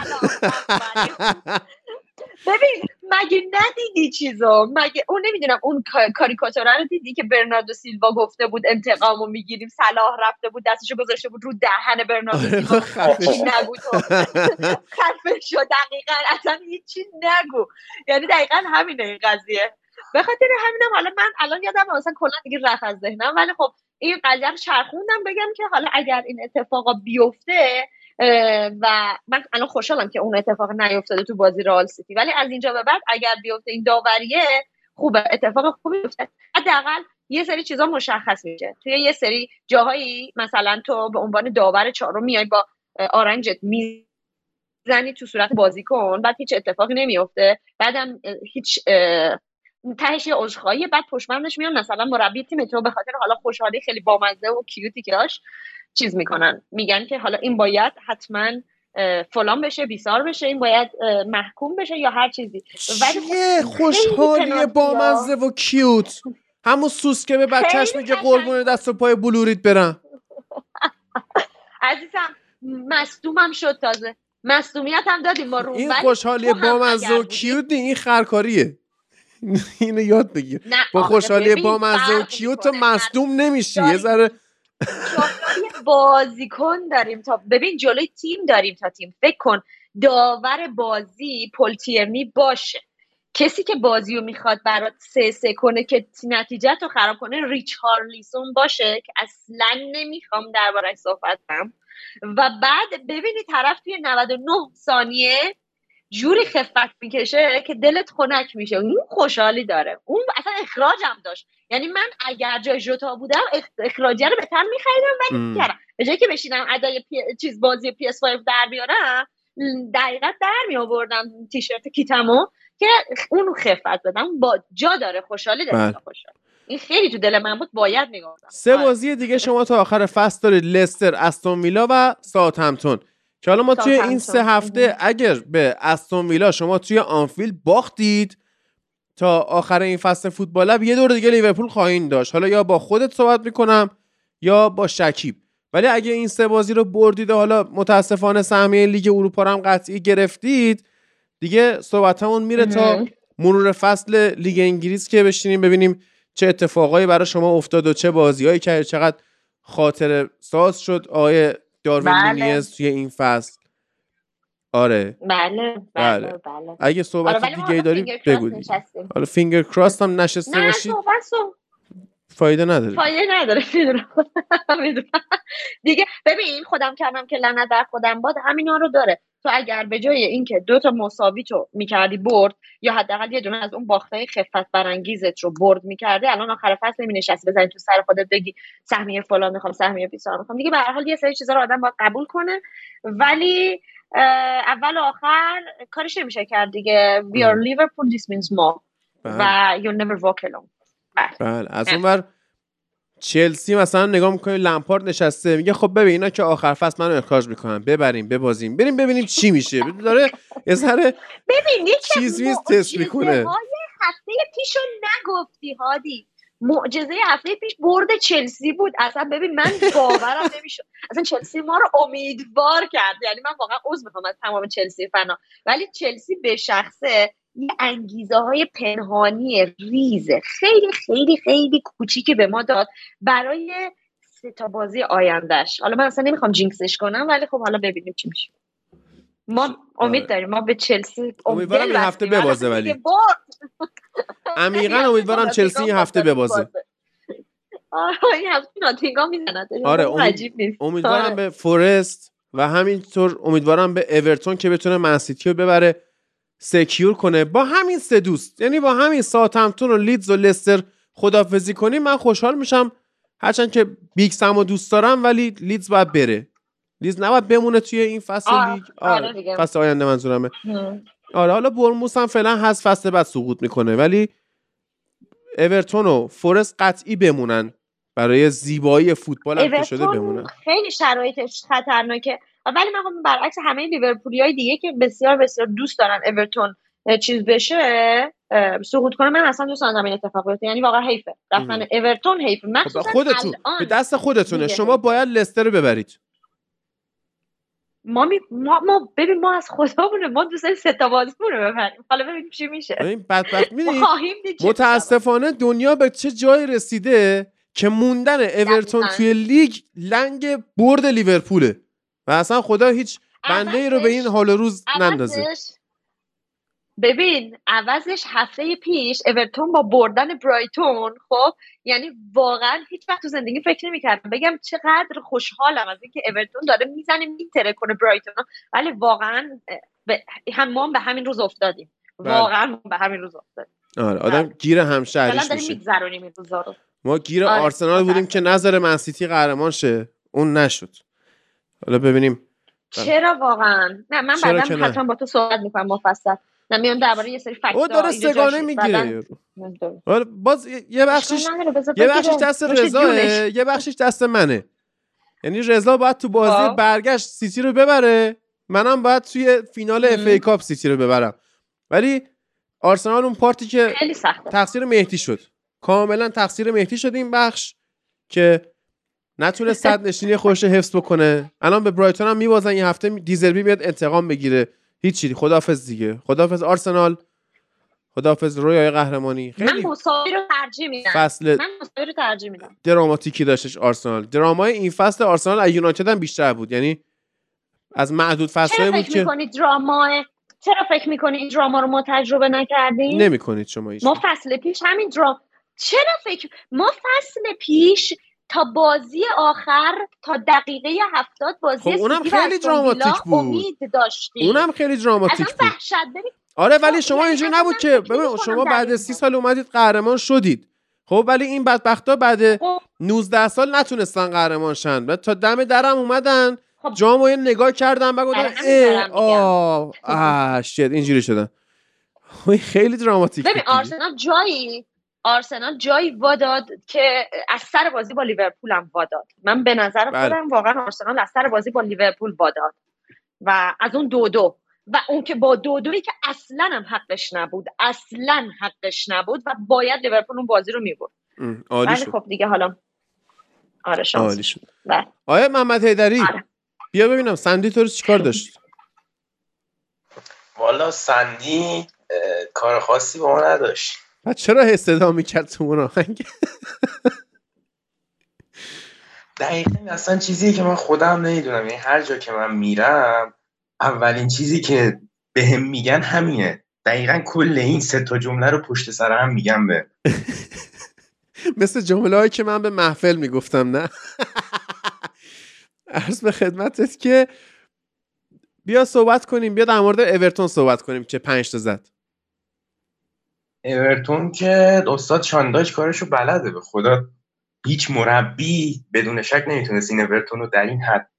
ببین مگه ندیدی چیزو؟ مگه اون نمی‌دونم اون کا- کاریکاتوره رو دیدی که برناردو سیلوا گفته بود انتقامو می‌گیریم صلاح رفته بود دستشو گذاشته بود رو دهن برناردو آره، سیلوا؟ شو. نگو تو. خفه شو دقیقا اصلا هیچی نگو. یعنی دقیقا همینه این قضیه. به خاطر همینم حالا من الان یادم مثلا کلا دیگه رفت از ذهنم. ولی خب این قضیه رو چرخوندم بگم که حالا اگر این اتفاقا بیفته و من الان خوشحالم که اون اتفاق نیفتاده تو بازی رئال سیتی. ولی از اینجا به بعد اگر بیفته این داوریه خوبه. اتفاق خوبی بیفته حداقل یه سری چیزا مشخص میشه. توی یه سری جاهایی مثلا تو به عنوان داور چهارم میای با آرنجت می‌زنی تو صورت بازیکن بعد هیچ اتفاقی نمیفته بعدم هیچ تهش یه عذرخواهی بعد پشتبندش میان مثلا مربی تیم تو به خاطر حالا خوشحالی خیلی بامزه و کیوتی که داشت چیز می‌کنن. میگن که حالا این باید حتما فلان بشه بیسار بشه این باید محکوم بشه یا هر چیزی. ولی خب خوشحالی. بامزه و کیوت. همون سوسکه به بچهش میگه قربون دست و پای بلوریت برم. عزیزم مصدومم شد تازه. مصدومیت هم دادیم ما رو این خوشحالی بامزه و کیوت این خرکاریه. اینو یاد بگیر با خوشحالی ببین بامزه و فرق کیوت تو می‌کنه. مصدوم نمیشی یه. ذره بازیکن داریم تا ببین جلوی تیم داریم تا تیم فکر کن داور بازی پل تیرنی باشه کسی که بازی رو می‌خواد برات سه سه کنه که نتیجه رو خراب کنه ریچارلیسون باشه که اصلا نمی‌خوام دربارش صحبت کنم و بعد ببینی طرف توی 99 ثانیه جوری خفت می‌کشه که دلت خنک میشه. اون خوشحالی داره. اون اصلا اخراجم داشت. یعنی من اگر جای جوتا بودم اخ- اخراجیه رو بهتر میخریدم ولی. کردم به جایی که بشینم ادای پی... چیز بازی پی اس 5 در بیارم دقیقا در می آوردم تیشرت کیتمو که اون خفت بدم. با جا داره. خوشحالی داره. بله. خوشحال این خیلی تو دل من بود. باید می‌گفتم سه بازی دیگه شما تا آخر فصل دارید لستر استون ویلا و ساوثهمپتون. که حالا ما توی این سه. هفته اگر به استون ویلا شما توی آنفیلد باختید تا آخر این فصل فوتبال یه دور دیگه لیورپول خواهید داشت حالا یا با خودت صحبت می‌کنم یا با شکیب ولی اگه این سه بازی رو بردید و حالا متاسفانه سهمیه لیگ اروپا رو هم قطعی گرفتید دیگه صحبت همون میره تا. مرور فصل لیگ انگلیس که بشینیم ببینیم چه اتفاقایی برای شما افتاد و چه بازیهایی که چقدر خاطر ساز شد آقای داروین بله. نونیز توی این فصل. آره. بله بله. بله بله. اگه صحبت آره دیگه داری بگو. حالا فینگر کراس هم نشسته نه باشید. صحبت فایده نداره. فایده نداره می‌دونم. دیگه ببین خودم کردم که لعنت در خودم باد همینا رو داره. تو اگر به جای اینکه دو تا مساوی تو می‌کردی برد یا حداقل یه دونه از اون باختای خفت برانگیزت رو برد می‌کردی الان آخر فصل نمی نشستی بزنی تو سر خودت بگی سهمیه فلان می‌خوام سهمیه بیسار می‌خوام. دیگه به هر حال یه سری چیزا رو آدم باید قبول کنه. ولی اول و آخر کارش نمیشه کرد دیگه. We are. Liverpool this means more. بله. و you'll never walk alone. بله. از اون چلسی مثلا نگاه می‌کنی لمپارد نشسته. میگه خب ببین اینا که آخر فصل منو اخراج می‌کنن. ببریم ببازیم. بریم ببینیم چی میشه. داره یه ذره ببین چیز ویز تست می‌کنه. هفته پیشو نگفتی هادی. معجزه هفته پیش برد چلسی بود. اصلا ببین من باورم نمی‌شد. اصلا چلسی ما رو امیدوار کرد. یعنی من واقعا عذر می‌خوام از تمام چلسی فنا. ولی چلسی به شخصه یه انگیزه های پنهانی ریزه خیلی خیلی خیلی کوچیکی به ما داد برای سه تا بازی آیندهش حالا من اصلا نمی‌خوام جینکسش کنم ولی خب حالا ببینیم چی میشه ما امید آره. داریم ما به چلسی امیدوارم این هفته. ببازه ولی. عمیقا امیدوارم چلسی این هفته ببازه آره این هفته ناتینگام آره، امیدوارم. به فورست و همینطور امیدوارم به اورتون که بتونه منسیتی رو ببره secure کنه. با همین سه دوست یعنی با همین ساوثهمپتون و لیدز و لستر خدافزی کنیم من خوشحال میشم. هرچند که بیگ سم و دوست دارم ولی لیدز باید بره. لیدز نباید بمونه توی این فصل آه، لیگ. آره. فصل آینده منظورمه. هم. آره حالا بورنموث هم فعلا هست فصل بعد سقوط می‌کنه. ولی اورتون و فورست قطعی بمونن. برای زیبایی فوتبال هم که شده بمونن. خیلی شرایطش خطرناکه. ولی من خب برعکس همه لیورپولی های دیگه که بسیار بسیار دوست دارن اورتون چیز بشه سقوط کنه من اصلا دوست ندارم این اتفاق بیفته. یعنی واقعا حیفه. رفتن. اورتون حیفه. خب مخصوصا خودتون به دست خودتونه. شما. باید لستر رو ببرید. ما, می... ما ما ببین ما از خدامونه ما دوست داریم سه تا بازیمون رو ببریم. حالا ببینیم چی میشه. این بدبخت متاسفانه دنیا به چه جایی رسیده که موندن اورتون. توی لیگ لنگ برد لیورپوله. و اصلا خدا هیچ بنده ای رو به این حال روز نندازه. ببین عوضش هفته پیش اورتون با بردن برایتون خب؟ یعنی واقعا هیچ وقت تو زندگی فکر نمی‌کردم. بگم چقدر خوشحالم از اینکه اورتون داره می‌زنه میتره کنه برایتون. ولی واقعا به هم به همین روز افتادیم. بله. واقعا به همین روز افتادیم. آره آدم گیر فعلا همشهریش میشه. میگذرونیم این روزا رو. ما گیر آره، آرسنال بودیم که نظر منسیتی قهرمان شه. اون نشد. حالا ببینیم. بله. چرا واقعا؟ نه من بعدا؟ حتما با تو صحبت می‌کنم مفصل. نه میام درباره یه سری فکت او داره سگانه می‌گیره باز یه- بخشش یه بخشش دست رضاه یه بخشش دست منه. یعنی رضا باید تو بازی خب. برگشت سیتی رو ببره. منم باید توی فینال FA Cup سیتی رو ببرم. ولی آرسنال اون پارتی که تقصیر مهدی شد. کاملا تقصیر مهدی شد این بخش که نتونه صدرنشینی خودش رو حفظ بکنه. الان به برایتون هم میبازن. این هفته دزربی میاد انتقام بگیره. هیچی. خدافظ دیگه. خدافظ آرسنال. خدافظ رویای قهرمانی. من خیلی مساوی رو ترجیح میدم. فصل من مساوی رو ترجیح میدم. دراماتیکی داشتش آرسنال. درامای این فصل آرسنال از یونایتد هم بیشتر بود. یعنی از معدود چرا فصلایی بود که می‌کنی دراما؟ چرا فکر می‌کنی این دراما رو ما تجربه نکردیم؟ نمی‌کنید شما هیچ ما فصل پیش همین درام چرا فکر ما فصل پیش تا بازی آخر تا دقیقه هفتاد بازی خب اونم خیلی دراماتیک بود. امید داشتیم اونم خیلی دراماتیک بود آره خب، ولی شما یعنی اینجوری اصلا نبود که ببین شما بعد این سی. سال اومدید قهرمان شدید خب ولی این بدبختا بعد خب 19 سال نتونستن قهرمان شن تا دم درم اومدن خب جامو یه نگاه کردن گفتن همین اه. آه آه شit اینجوری شدن خب، خیلی دراماتیک ببین. آرسنال جایی آرسنال جایی واداد که از سر بازی با لیورپول هم واداد. من به نظر بله. خودم واقعا آرسنال از سر بازی با لیورپول واداد. و از اون دو دو. و اون که با دو دویی که اصلا هم حقش نبود. اصلا حقش نبود و باید لیورپول اون بازی رو می‌برد. ولی شد. خب دیگه حالا آره شانس. عالی شد. بله. آیا محمد حیدری آره. بیا ببینم سندی تو رو چیکار داشت والا سندی کار خاصی با ما نداشت. بعد چرا صدا می‌کرد تو اون آهنگ؟ دقیقا اصلا چیزی که من خودم نمی‌دونم. یعنی هر جا که من میرم اولین چیزی که به هم میگن همینه. دقیقا کل این سه تا جمله رو پشت سر هم میگم به مثل جمله هایی که من به محفل می‌گفتم نه؟ عرض به خدمتت که بیا صحبت کنیم. بیا در مورد اورتون صحبت کنیم که پنج تا زد. اورتون که استاد شانداش کارشو بلده به خدا. هیچ مربی بدون شک نمی‌تونست این اورتون رو در این حد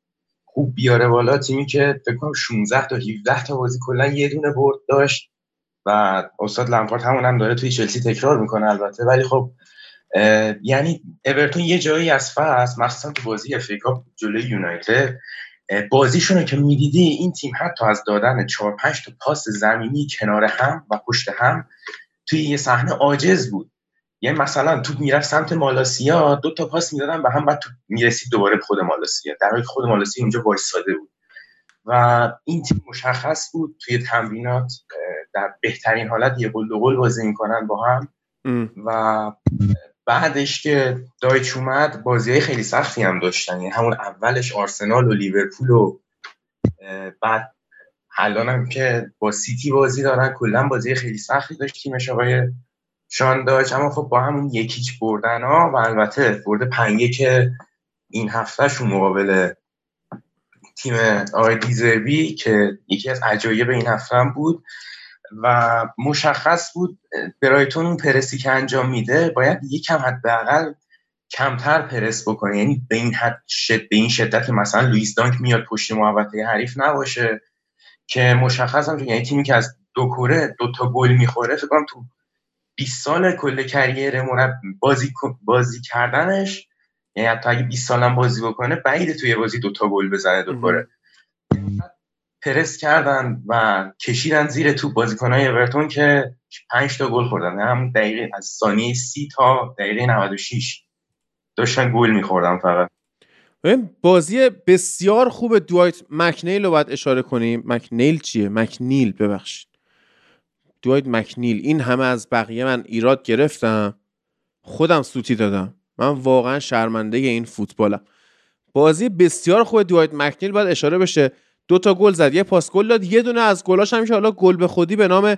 خوب بیاره بالا. تیمی که فکر کنم 16 تا 17 تا بازی کلا یه دونه برد داشت و استاد لمپارد همون هم داره توی چلسی تکرار می‌کنه البته. ولی خب یعنی اورتون یه جایی از فصل مخصوصا تو بازی افریقا جلوی یونایتد بازیشون که می‌دیدی این تیم حتی از دادن 4 5 تا پاس زمینی کنار هم و پشت هم توی یه صحنه عاجز بود. یه مثلا تو می‌رفت سمت مالاسیا دو تا پاس می‌دادن به هم بعد تو می‌رسید دوباره خود مالاسیا. در حالی خود مالاسیا اونجا وایساده بود. و این تیم مشخص بود توی تمرینات در بهترین حالت یه گل دو گل بازی می‌کنن با هم. و بعدش که دایچ اومد بازی های خیلی سختی هم داشتن. یعنی همون اولش آرسنال و لیورپول و بعد الان هم که با سیتی بازی دارن کلا بازی خیلی سختی داشت تیمش آقای شان داشت اما خب با همون یکیچ بردن ها و البته برده پنگه که این هفتهشون مقابل تیم آقای دیزربی که یکی از عجایب این هفته هم بود و مشخص بود برایتون اون پرسی که انجام میده باید یکم حداقل کمتر پرس بکنه. یعنی به این حد شد به این شدت که مثلا لوئیس دانک میاد پشت محوطه حریف نباشه. که مشخص هم یعنی تیمی که از دو کره دو تا گل می‌خوره فکر کنم تو 20 سال کل کریر مرب بازی بازی کردنش یعنی حتی اگه 20 سالم بازی بکنه بعید توی بازی دو تا گل بزنه دو کره. پرس کردن و کشیدن زیر تو بازیکنهای اورتون که 5 تا گل خوردن. هم دقیقه از ثانیه 30 تا دقیقه 96 داشتن گل میخوردن فقط. بازی بسیار خوب دوایت مکنیل رو باید اشاره کنیم. مکنیل چیه؟ مکنیل ببخشید. دوایت مکنیل. این همه از بقیه من ایراد گرفتم. خودم سوتی دادم. من واقعا شرمنده این فوتبالم. بازی بسیار خوب دوایت مکنیل باید اشاره بشه. دو تا گل زد. یه پاس گل داد. یه دونه از گلاش همیشه حالا گل به خودی به نام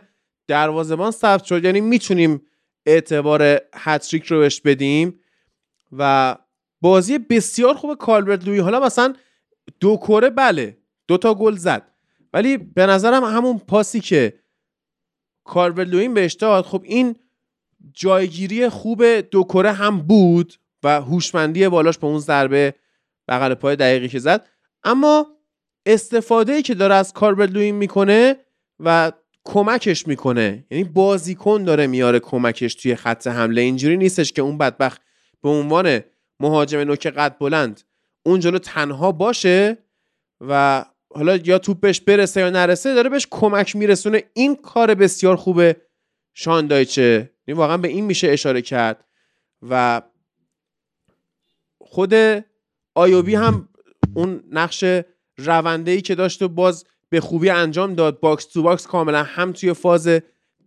دروازه‌بان ثبت شد. یعنی می‌تونیم اعتبار هتریک رو بهش بدیم و بازی بسیار خوب کالبرت لوی. حالا مثلا دو کره بله دو تا گل زد. ولی به نظرم همون پاسی که کالبرت لوین بهش داد خب این جایگیری خوب دو کره هم بود و هوشمندی بالاش به اون ضربه بغل پای دقیقی که زد. اما استفاده ای که داره از کاربرت لوین می‌کنه و کمکش می‌کنه. یعنی بازیکن داره میاره کمکش توی خط حمله. اینجوری نیستش که اون بدبخت به عنوان مهاجم نوک قد بلند. اون جلو تنها باشه و حالا یا توپ بهش برسه یا نرسه داره بهش کمک میرسونه. این کار بسیار خوبه شان دایچه. یعنی واقعا به این میشه اشاره کرد. و خود ایووبی هم اون نقش رونده ای که داشت و باز به خوبی انجام داد. box to box کاملا هم توی فاز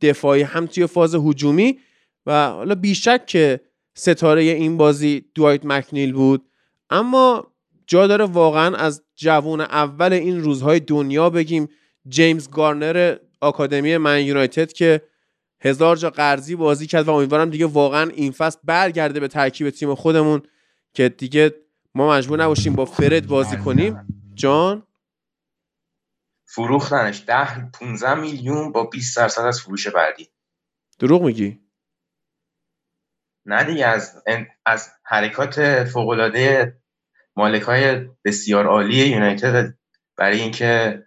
دفاعی هم توی فاز هجومی. و حالا بیشک که ستاره این بازی دوایت مکنیل بود. اما جا داره واقعا از جوون اول این روزهای دنیا بگیم. جیمز گارنر آکادمی من یونایتد که هزار جا قرضی بازی کرد و امیدوارم دیگه واقعا این فصل برگرده به ترکیب تیم خودمون که دیگه ما مجبور نباشیم با فرد بازی کنیم. جان؟ فروختنش ده 15 میلیون با 20 درصد از فروش بعدی. دروغ میگی؟ نه دیگه از از حرکات فوق العاده مالک های بسیار عالی یونایتد برای اینکه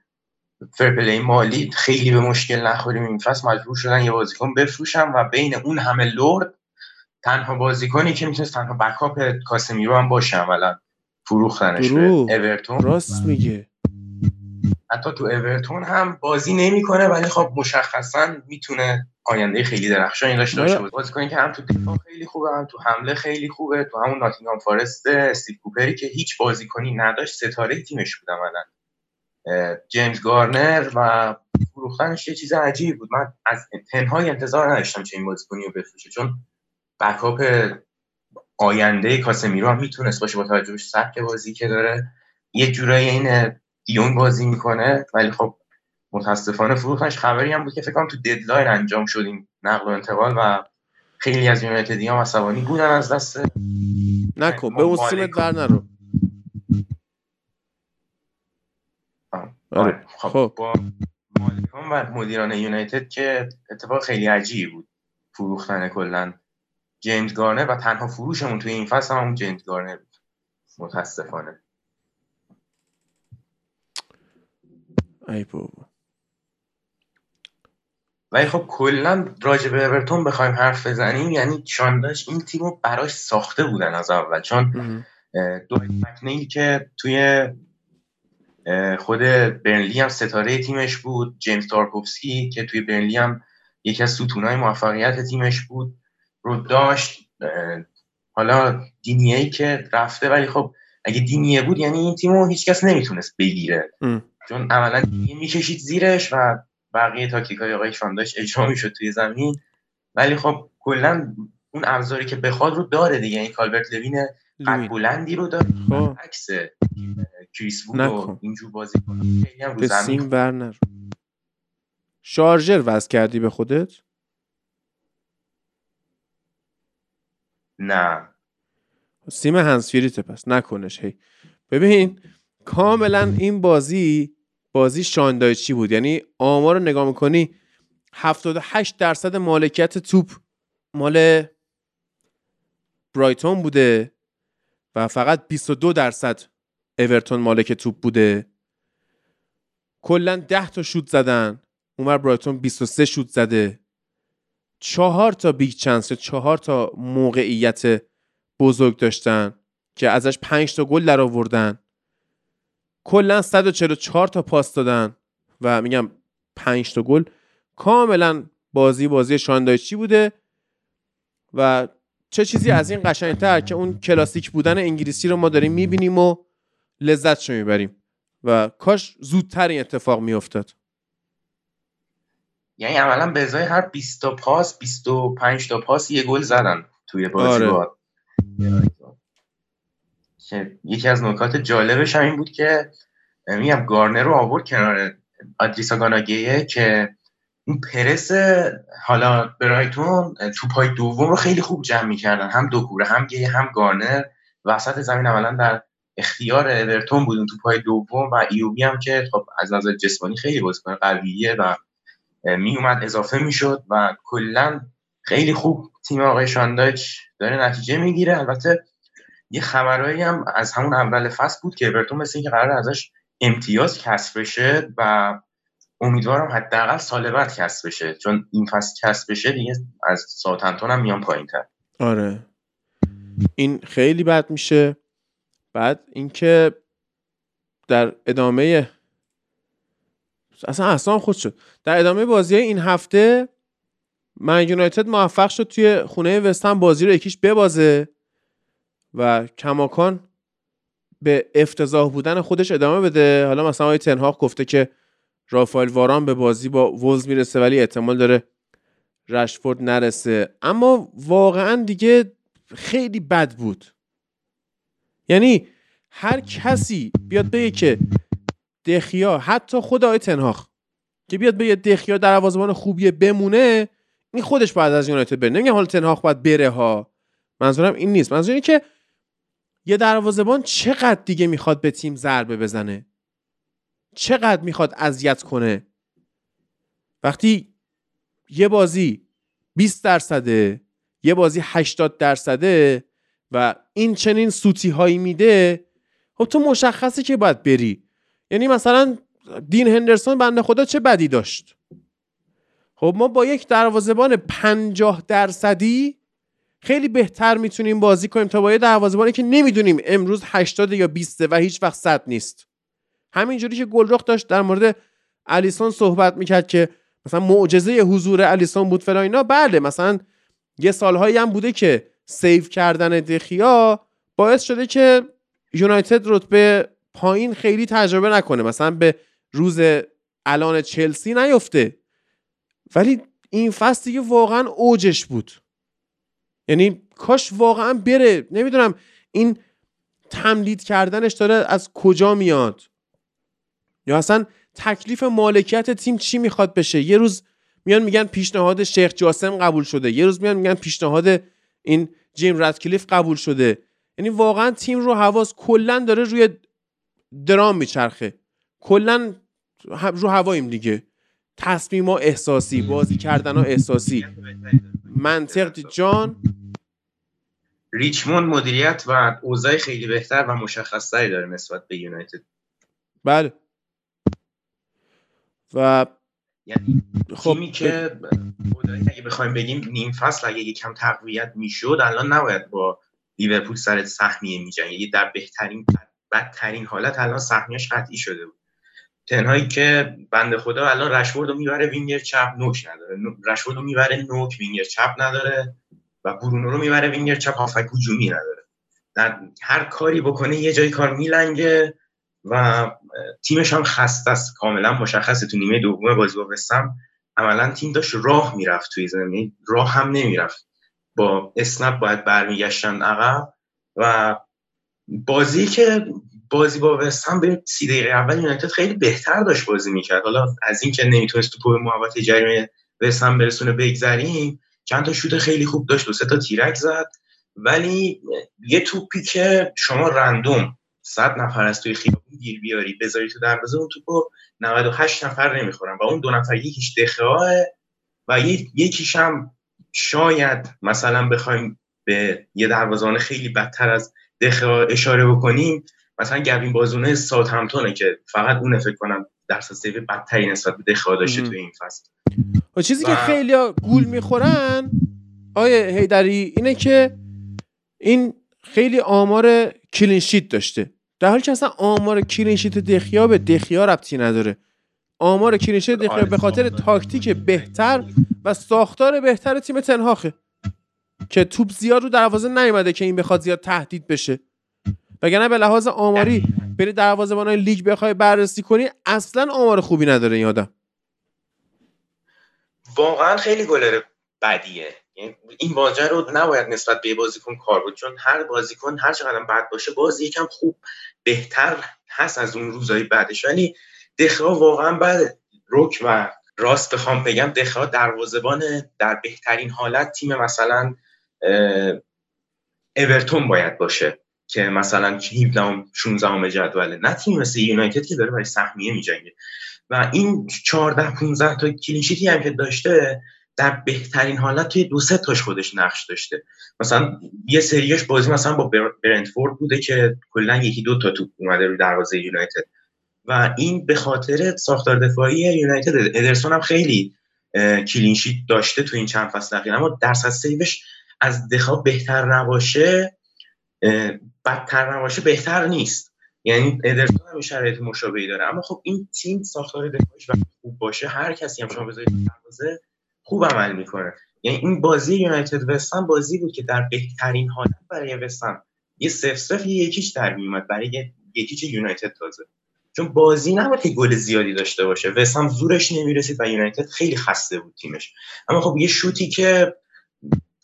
fair play مالی خیلی به مشکل نخوریم. این فصل مجبور شدن یه بازیکن بفروشن و بین اون همه لرد تنها بازیکنی که می‌تونست تنها backup کاسمیرو هم باشه عملا. فروختنش به اورتون. راست میگه. حتی تو اورتون هم بازی نمی‌کنه ولی خب مشخصا می‌تونه آینده خیلی درخشانی داشته باشه. بازیکنی که هم تو دفاع خیلی خوبه هم تو حمله خیلی خوبه تو همون ناتینگهام فارست استیو کوپری که هیچ بازیکنی نداشت ستاره تیمش بود عملا. جیمز گارنر و فروختنش یه چیز عجیبی بود. من از تنهای انتظار نداشتم چه این بازیکنی رو بفروشه چون بکاپ آینده کاسمیرو هم می‌تونست باشه با توجه به سبک بازی که داره. یه جورایی این دیونگ بازی می‌کنه ولی خب متاسفانه فروختنش خبری هم بود که فکر کنم تو ددلاین انجام شد این نقل و انتقال و خیلی از یونایتدی هم عصبانی بودن از دست نکن به اون سیمت بر نرو. آره. خب, خب. با مالکان و مدیران یونایتد که اتفاق خیلی عجیبی بود. فروختن کلا جیمز گارنر و تنها فروشمون توی این فصل هم جیمز گارنر بود. متاسفانه. ای بابا. ولی خب کلا راجع به اورتون بخوایم حرف بزنیم یعنی شانداش این تیمو براش ساخته بودن از اول. چون دو مکنیل که توی خود برنلی هم ستاره تیمش بود جیمز تارکوفسکی که توی برنلی هم یکی از ستونهای موفقیت تیمش بود رو داشت. حالا دینیه که رفته ولی خب اگه دینیه بود یعنی این تیمو هیچکس نمی‌تونست بگیره. چون عملا دینیه می‌کشید زیرش و بقیه تاکتیک های آقای شانداش اجرا می‌شد توی زمین. ولی خب کلا اون ابزاری که بخواد رو داره دیگه. این کالبرت لوین قد بلندی رو داره. خب. عکس کریس وود و اینجور بازی رو زمین ورنر شارژر وز کردی به خودت؟ نه. سیم هنسفیریت پس نکنش. هی. ببین کاملا این بازی بازی شاندایچی بود؟ یعنی آمار رو نگاه می‌کنی 78 درصد مالکیت توپ مال برایتون بوده و فقط 22 درصد اورتون مالک توپ بوده. کلا 10 تا شوت زدن. اونور برایتون 23 شوت زده. چهار تا big chance چهار تا موقعیت بزرگ داشتن که ازش 5 تا گل در آوردن کلا 144 تا پاس دادن و میگم 5 تا گل. کاملا بازی بازی شاندایچی بوده و چه چیزی از این قشنگتر که اون کلاسیک بودن انگلیسی رو ما داریم می‌بینیم و لذت رو می‌بریم و کاش زودتر این اتفاق میافتاد. یعنی عملا به ازای هر 20 تا پاس 25 تا پاس یه گل زدن توی بازی آره. که یکی از نکات جالبش هم این بود که میگم گارنر رو آورد کنار آدریسا گاناگیه که اون پرس حالا برایتون تو پای دوم رو خیلی خوب جمع می‌کردن. هم دو کوره هم گیه هم گارنر. وسط زمین عملا در اختیار اورتون بودون تو پای دوم و ایوبی هم که خب از نظر جسمانی خیلی بازیکن قویه و می اومد اضافه می‌شد و کلا خیلی خوب تیم آقای شانداچ داره نتیجه می‌گیره. البته یه خبرایی هم از همون اول فصل بود که اورتون مثل اینکه قرار ازش امتیاز کسب بشه و امیدوارم حداقل سال بعد کسب بشه. چون این فصل کسب بشه دیگه از ساوثهمپتون هم میان پایین تر آره. این خیلی بد میشه. بعد اینکه در ادامه اصلا اصلا خود شد. در ادامه بازی این هفته من یونایتد موفق شد توی خونه وستن بازی رو یکیش ببازه. و کماکان به افتضاح بودن خودش ادامه بده. حالا مثلا آقای تنهاق گفته که رافائل واران به بازی با وولز می‌رسه ولی احتمال داره رشفورد نرسه. اما واقعا دیگه خیلی بد بود. یعنی هر کسی بیاد بگه که دخیا حتی خود آقای تنهاخ که بیاد بگه دخیا در آوازمان خوبیه بمونه این خودش بعد از یونایتد بره. نمیگم حالا تنهاخ باید بره ها. منظورم این نیست. منظورم اینه که یه دروازه‌بان چقدر دیگه می‌خواد به تیم ضربه بزنه؟ چقدر می‌خواد اذیت کنه؟ وقتی یه بازی 20 درصده یه بازی 80 درصده و این چنین سوتی هایی میده خب تو مشخصه که باید بری. یعنی مثلا دین هندرسون بنده خدا چه بدی داشت؟ خب ما با یک دروازبان 50 درصدی خیلی بهتر می‌تونیم بازی کنیم تا با یه دروازه‌بانی که نمی‌دونیم امروز 80 یا 20 و هیچ وقت 100 نیست. همینجوری که گلرخ داشت در مورد الیسون صحبت می‌کرد که مثلا معجزه حضور الیسون بود فلان اینا بله مثلا یه سالهایی هم بوده که سیو کردن دخیا باعث شده که یونایتد رتبه پایین خیلی تجربه نکنه مثلا به روز الان چلسی نیفته. ولی این فصل دیگه واقعا اوجش بود. یعنی کاش واقعا بره. نمی‌دونم این تمدید کردنش داره از کجا میاد. یا اصلا تکلیف مالکیت تیم چی می‌خواد بشه؟ یه روز میان میگن پیشنهاد شیخ جاسم قبول شده. یه روز میان میگن پیشنهاد این جیم رادکلیف قبول شده. یعنی واقعا تیم رو حواس کلا داره روی درام میچرخه. کلا رو هواییم دیگه. تصمیم ها احساسی بازی کردن ها احساسی. منطق جان. ریچموند مدیریت و اوضاع خیلی بهتر و مشخصتری داره نسبت به یونایتد. بله. و یعنی خب تیمی که اگه بخوایم بگیم نیم فصل اگه یکم تقویت می‌شد الان نباید با لیورپول سر سهمیه میجنگه. یه در بهترین بدترین حالت الان سهمیش قطعی شده بود. تنهایی که بنده خدا الان رشورد رو می‌بره وینگر چپ نوک نداره. رشورد رو می‌بره نوک وینگر چپ نداره. و برونو رو می‌بره وینگر چپ هافک هجومی نداره. در هر کاری بکنه یه جای کار میلنگه و تیمش هم خسته است. کاملا مشخصه. تو نیمه دوم بازی با وستم عملا تیم داشت راه می‌رفت توی زمین. راه هم نمی‌رفت. با اسنپ باید برمیگشتن عقب و بازی که بازی با وستهم به سی دقیقه اول یونایتد خیلی بهتر داشت بازی می‌کرد. حالا از اینکه نمی‌تونست تو محوطه جریمه وستهم برسونه بگذریم چند تا شوت خیلی خوب داشت و سه تا تیرک زد. ولی یه توپی که شما رندوم صد نفر از توی خیابون گیر بیاری بذاری تو دروازه اون توپو 98 نفر نمی‌خورن و اون دو نفر یکیش دخواه و یکیش هم شاید مثلا بخوایم به یه دروازه‌بان خیلی بدتر از دخواه اشاره بکنیم مثلا گوین بازونه ساوت همتونه که فقط اون فکر کنم درصد سیو بدتری نسبت به دخواه داشته توی این فصل. و چیزی که خیلی گول می‌خورن ای هیتری اینه که این خیلی آمار clean sheet داشته. در حالی که اصلا آمار clean sheet دخیا به دخیا ربطی نداره. آمار clean sheet دخیا به خاطر تاکتیک بهتر و ساختار بهتر تیم تن‌هاخه. که توپ زیاد رو دروازه نیومده که این بخواد زیاد تهدید بشه. وگرنه به لحاظ آماری بری دروازه‌بانای لیگ بخوای بررسی کنی اصلا آمار خوبی نداره این آدم. واقعا خیلی گلر بدیه. این واژه رو نباید نسبت به بازیکن کار بود چون هر بازیکن هر چقدر بد باشه باز یکم خوب بهتر هست از اون روزای بعدش. ولی دخوا واقعا بعد روک و راست بخوام بگم دخوا دروازبان در بهترین حالت تیم مثلا اورتون باید باشه. که مثلا 17 16 جدوله. نه تیم مثل یونایتد که داره برای سهمیه میجنگه. و این 14 15 تا clean sheet ی هم که داشته در بهترین حالت توی دو سه تاش خودش نقش داشته. مثلا یه سریاش بازی مثلا با برنتفورد بوده که کلا یکی دو تا توپ اومده رو دروازه یونایتد. و این به خاطر ساختار دفاعی یونایتد. ادرسون هم خیلی clean sheet داشته تو این چند فصل اخیر. اما درصد save ش از دخیا بهتر نباشه بدتر نباشه بهتر نیست. یعنی ادرسون هم شرایط مشابهی داره. اما خب این تیم ساختار دفاعیش وقتی خوب باشه هر کسی هم شما بذارید دروازه خوب عمل می‌کنه. یعنی این بازی یونایتد وستن بازی بود که در بهترین حالت برای وستن یه سف سف یه یکیش در میومد برای یکیچ یونایتد تازه. چون بازی نباید که گل زیادی داشته باشه. وستن زورش نمی‌رسید و یونایتد خیلی خسته بود تیمش. اما خب یه شوتی که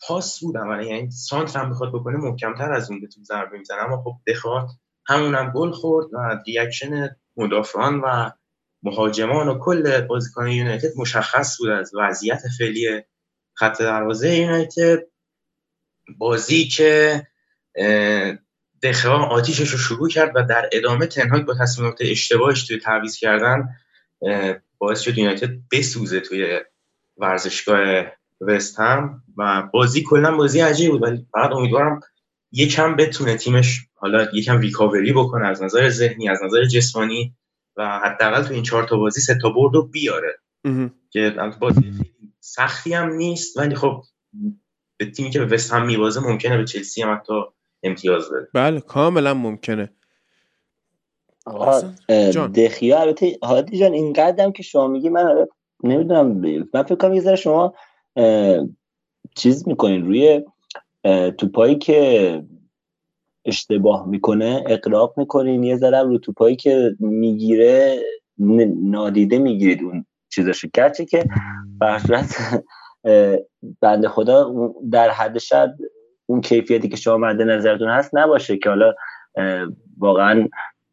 پاس بود عملا یعنی سانتر هم بخواد بکنه محکمتر از اون به تو ضربه می‌زنه. اما خب دخوات همونم گل خورد و ریاکشن مدافعان و مهاجمان و کل بازیکن یونایتد مشخص بود از وضعیت فعلی خط دروازه یونایتد. بازی که دخواه آتیشش رو شروع کرد و در ادامه تنهاک با تصمیمات اشتباهش توی تعویض کردن باعث شد یونایتد بسوزه توی ورزشگاه وست هم و بازی کلا بازی عجیب بود ولی فقط امیدوارم یکم بتونه تیمش حالا یکم ریکاوری بکنه از نظر ذهنی از نظر جسمانی و حداقل تو این چهار تا بازی سه تا برد رو بیاره. که بازی سختی هم نیست ولی خب به تیمی که به وست هم میبازه ممکنه به چلسی هم حتی امتیاز بده. بله کاملا ممکنه. دخیا البته هادی جان این قدم که شما میگی من نمی‌دونم من فکر کنم یه شما چیز می‌کنین روی توپایی که اشتباه می‌کنه اقراق می‌کنین یه ذره رو توپایی که می‌گیره نادیده می‌گیرید اون چیزاشو. گرچه که به بنده خدا در حد شد اون کیفیتی که شما مد نظرتون هست نباشه که حالا واقعا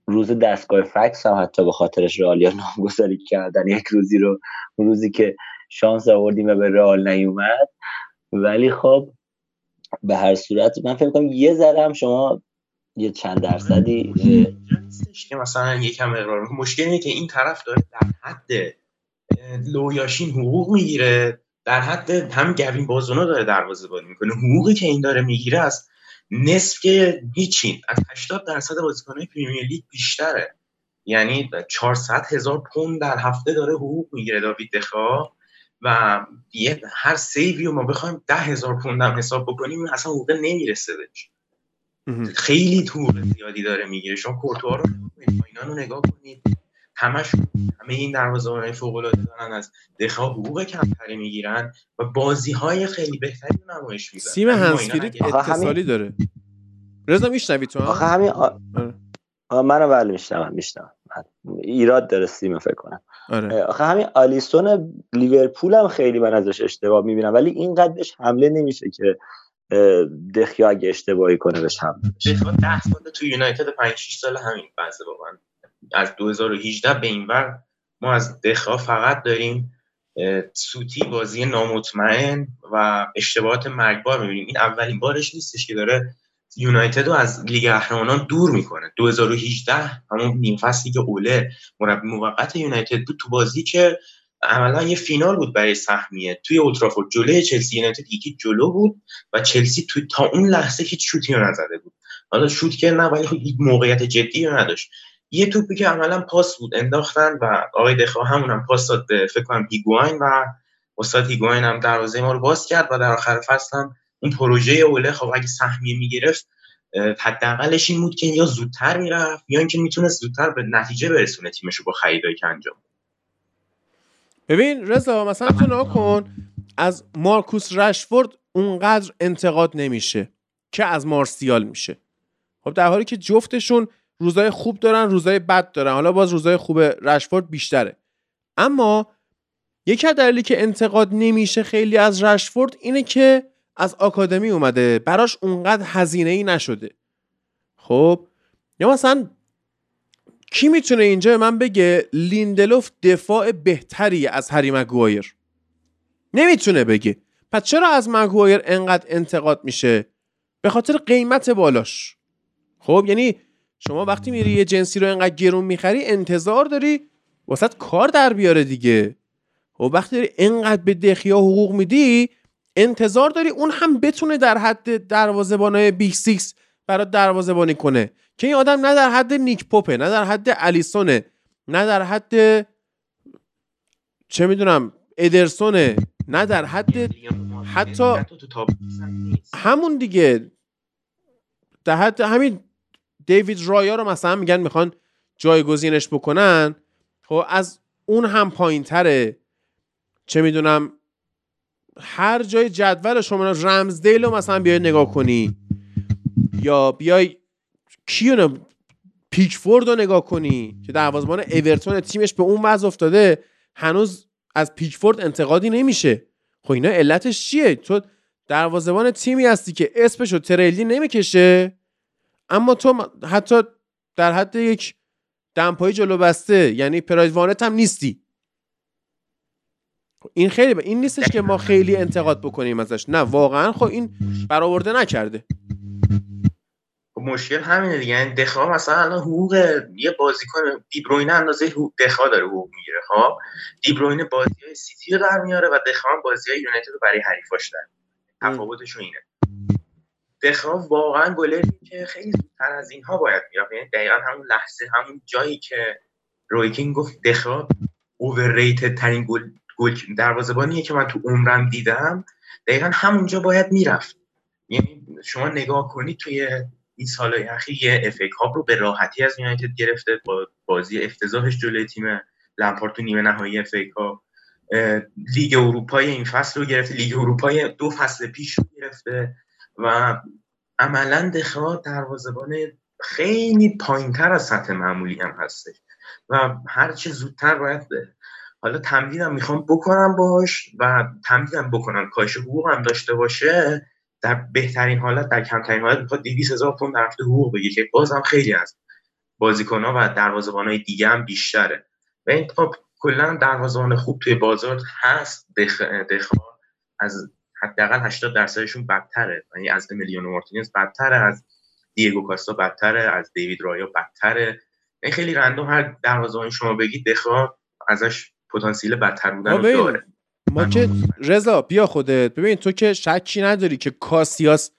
روز دستگاه فکس هم حتی به خاطرش رئالیا نامگذاری کردن یک روزی رو روزی که شانس آوردیم و به رئال نیومد. ولی خب به هر صورت من فکر کنم یه ذره هم شما یه چند درصدی که مثلا یکم اقرار. مشکل اینه که این طرف داره در حد لویاشین حقوق می‌گیره. در حد هم گوین بازونا داره دروازه بانی می‌کنه. حقوقی که این داره می‌گیره از نصف که هیچین. از 80 درصد بازیکنهای پریمیر لیگ بیشتره. یعنی 400 هزار پوند در هفته داره حقوق می‌گیره داوید دخا. و یه هر سیوی ما بخوایم ده هزار پوند هم حساب بکنیم اصلا حقوق نمی‌رسه بهش. خیلی طول زیادی داره می‌گیره. شما کورتوا رو اینا رو نگاه کنید. همش همه این دروازه‌بانای فوق العاده دارن از دخا حقوق کمتری می‌گیرن و بازی های خیلی بهتری نمایش میدن. سیم هنسفیری اتصالی داره. رضا میشنوی تو آخه همین آ... آره. منو بله میشنم میشنم ایراد داره سیم فکر کنم. آره. آخه همین آلیسون لیورپول هم خیلی من ازش اشتباه می‌بینم ولی اینقدر بهش حمله نمیشه که دخیا اگه اشتباهی کنه بهش حمله بشه. دخیا 10 سال تو یونایتد 5 6 سال همین بحث واقعا از 2018 به این ور ما از دخا فقط داریم سوتی بازی نامطمئن و اشتباهات مرگبار می‌بینیم. این اولین بارش نیستش که داره یونایتد رو از لیگ قهرمانان دور می‌کنه. 2018 همون نیم فصلی که اوله مربی موقت یونایتد بود تو بازی که عملا یه فینال بود برای سهمیه. توی اولترافورد جلوی چلسی یونایتد یکی جلو بود و چلسی تو تا اون لحظه هیچ شوتی رو نزده بود. حالا شوت که نه ولی خب موقعیت جدی رو نداشت. یه توپی که عملا پاس بود انداختن و آقای دخا همون هم پاس داد فکر کنم هیگواین و استاد هیگواین هم دروازه ما رو باز کرد و در آخر فصل هم اون پروژه اوله خب اگه سهمیه می‌گرفت حداقلش این بود که یا زودتر می‌رفت یا اینکه می‌تونست زودتر به نتیجه برسونه تیمشو با خریدایی که انجام ببین رضا مثلا تو کن از مارکوس رشفورد اونقدر انتقاد نمیشه که از مارسیال میشه. خب در حالی که جفتشون روزای خوب دارن روزای بد دارن. حالا باز روزای خوب رشفورد بیشتره. اما یکی از دلیلی که انتقاد نمیشه خیلی از رشفورد اینه که از آکادمی اومده. براش اونقدر هزینه ای نشده. خب یا مثلا کی می‌تونه اینجا به من بگه لیندلوف دفاع بهتری از هری مگوایر؟ نمی‌تونه بگه. پس چرا از مگوایر انقدر انتقاد میشه؟ به خاطر قیمت بالاش. خب یعنی شما وقتی میری یه جنسی رو انقدر گرون می‌خری انتظار داری واسط کار در بیاره دیگه. خب وقتی داری انقدر به دخیا حقوق میدی انتظار داری اون هم بتونه در حد دروازه‌بانای big six برای دروازه‌بانی کنه. که این آدم نه در حد نیک پوپه نه در حد الیسونه نه در حد چه می‌دونم ادرسونه نه در حد حتی همون دیگه. در حد همین دیوید رایا رو مثلا میگن می‌خوان جایگزینش بکنن. خب از اون هم پایین تره چه می‌دونم هر جای جدول شما رمزدیل رو مثلا بیای نگاه کنی. یا بیای کیو پیکفورد رو نگاه کنی که دروازه‌بان اورتون تیمش به اون وضع افتاده هنوز از پیکفورد انتقادی نمیشه. خب اینا علتش چیه؟ تو دروازه‌بان تیمی هستی که اسمش رو تریلی نمی‌کشه. اما تو حتی در حد یک دمپایی جلو بسته یعنی پراید وانت هم نیستی. این خیلی این نیستش که ما خیلی انتقاد بکنیم ازش. نه واقعا خب این برآورده نکرده. خب مشکل همینه دیگه. یعنی دخا مثلا الان حقوق یه بازیکن دیبروینه اندازه حقوق دخا داره حقوق می‌گیره خب؟ دیبروینه بازی های سیتی رو در میاره و دخیا هم بازی های یونایتد رو برای حریفاش در تفاوتشون اینه. دخیا واقعا گلری که خیلی زودتر از اینها باید می‌رفت. یعنی دقیقا همون لحظه همون جایی که روی کین گفت دخیا overrated ترین گل گل دروازه‌بانیه که من تو عمرم دیدم دقیقا همونجا باید می‌رفت. یعنی شما نگاه کنید توی این سالهای اخیر یه اف‌ای کاپ رو به راحتی از یونایتد گرفته با بازی افتضاحش جلوی تیم لمپارد تو نیمه نهایی اف لیگ اروپای این فصل رو گرفته لیگ اروپای دو فصل پیش رو گرفته و عملا دخواه دروازبان خیلی پایینتر از سطح معمولی هم هستش. و هرچه زودتر باید حالا تمدیدم می‌خوام بکنم باش و تمدیدم بکنم. کاش حقوق هم داشته باشه در بهترین حالت در کمترین حالت می‌خواد 200 هزار پوند در حقوق بگیره که بازم خیلی از بازیکن‌ها و دروازه‌بان‌های دیگه هم بیشتره. و این خب کلا دروازه‌بان خوب توی بازار هست دخ... از حداقل 80 درصدشون بدتره. یعنی از امیلیانو مارتینز بدتره از دیگو کاستا بدتره از دیوید رایا بدتره. این خیلی رندوم هر دروازه‌بان شما بگید دخا ازش پتانسیل بدتر بودن داره. ما که رضا بیا خودت. ببین تو که شکی نداری که کاسیاس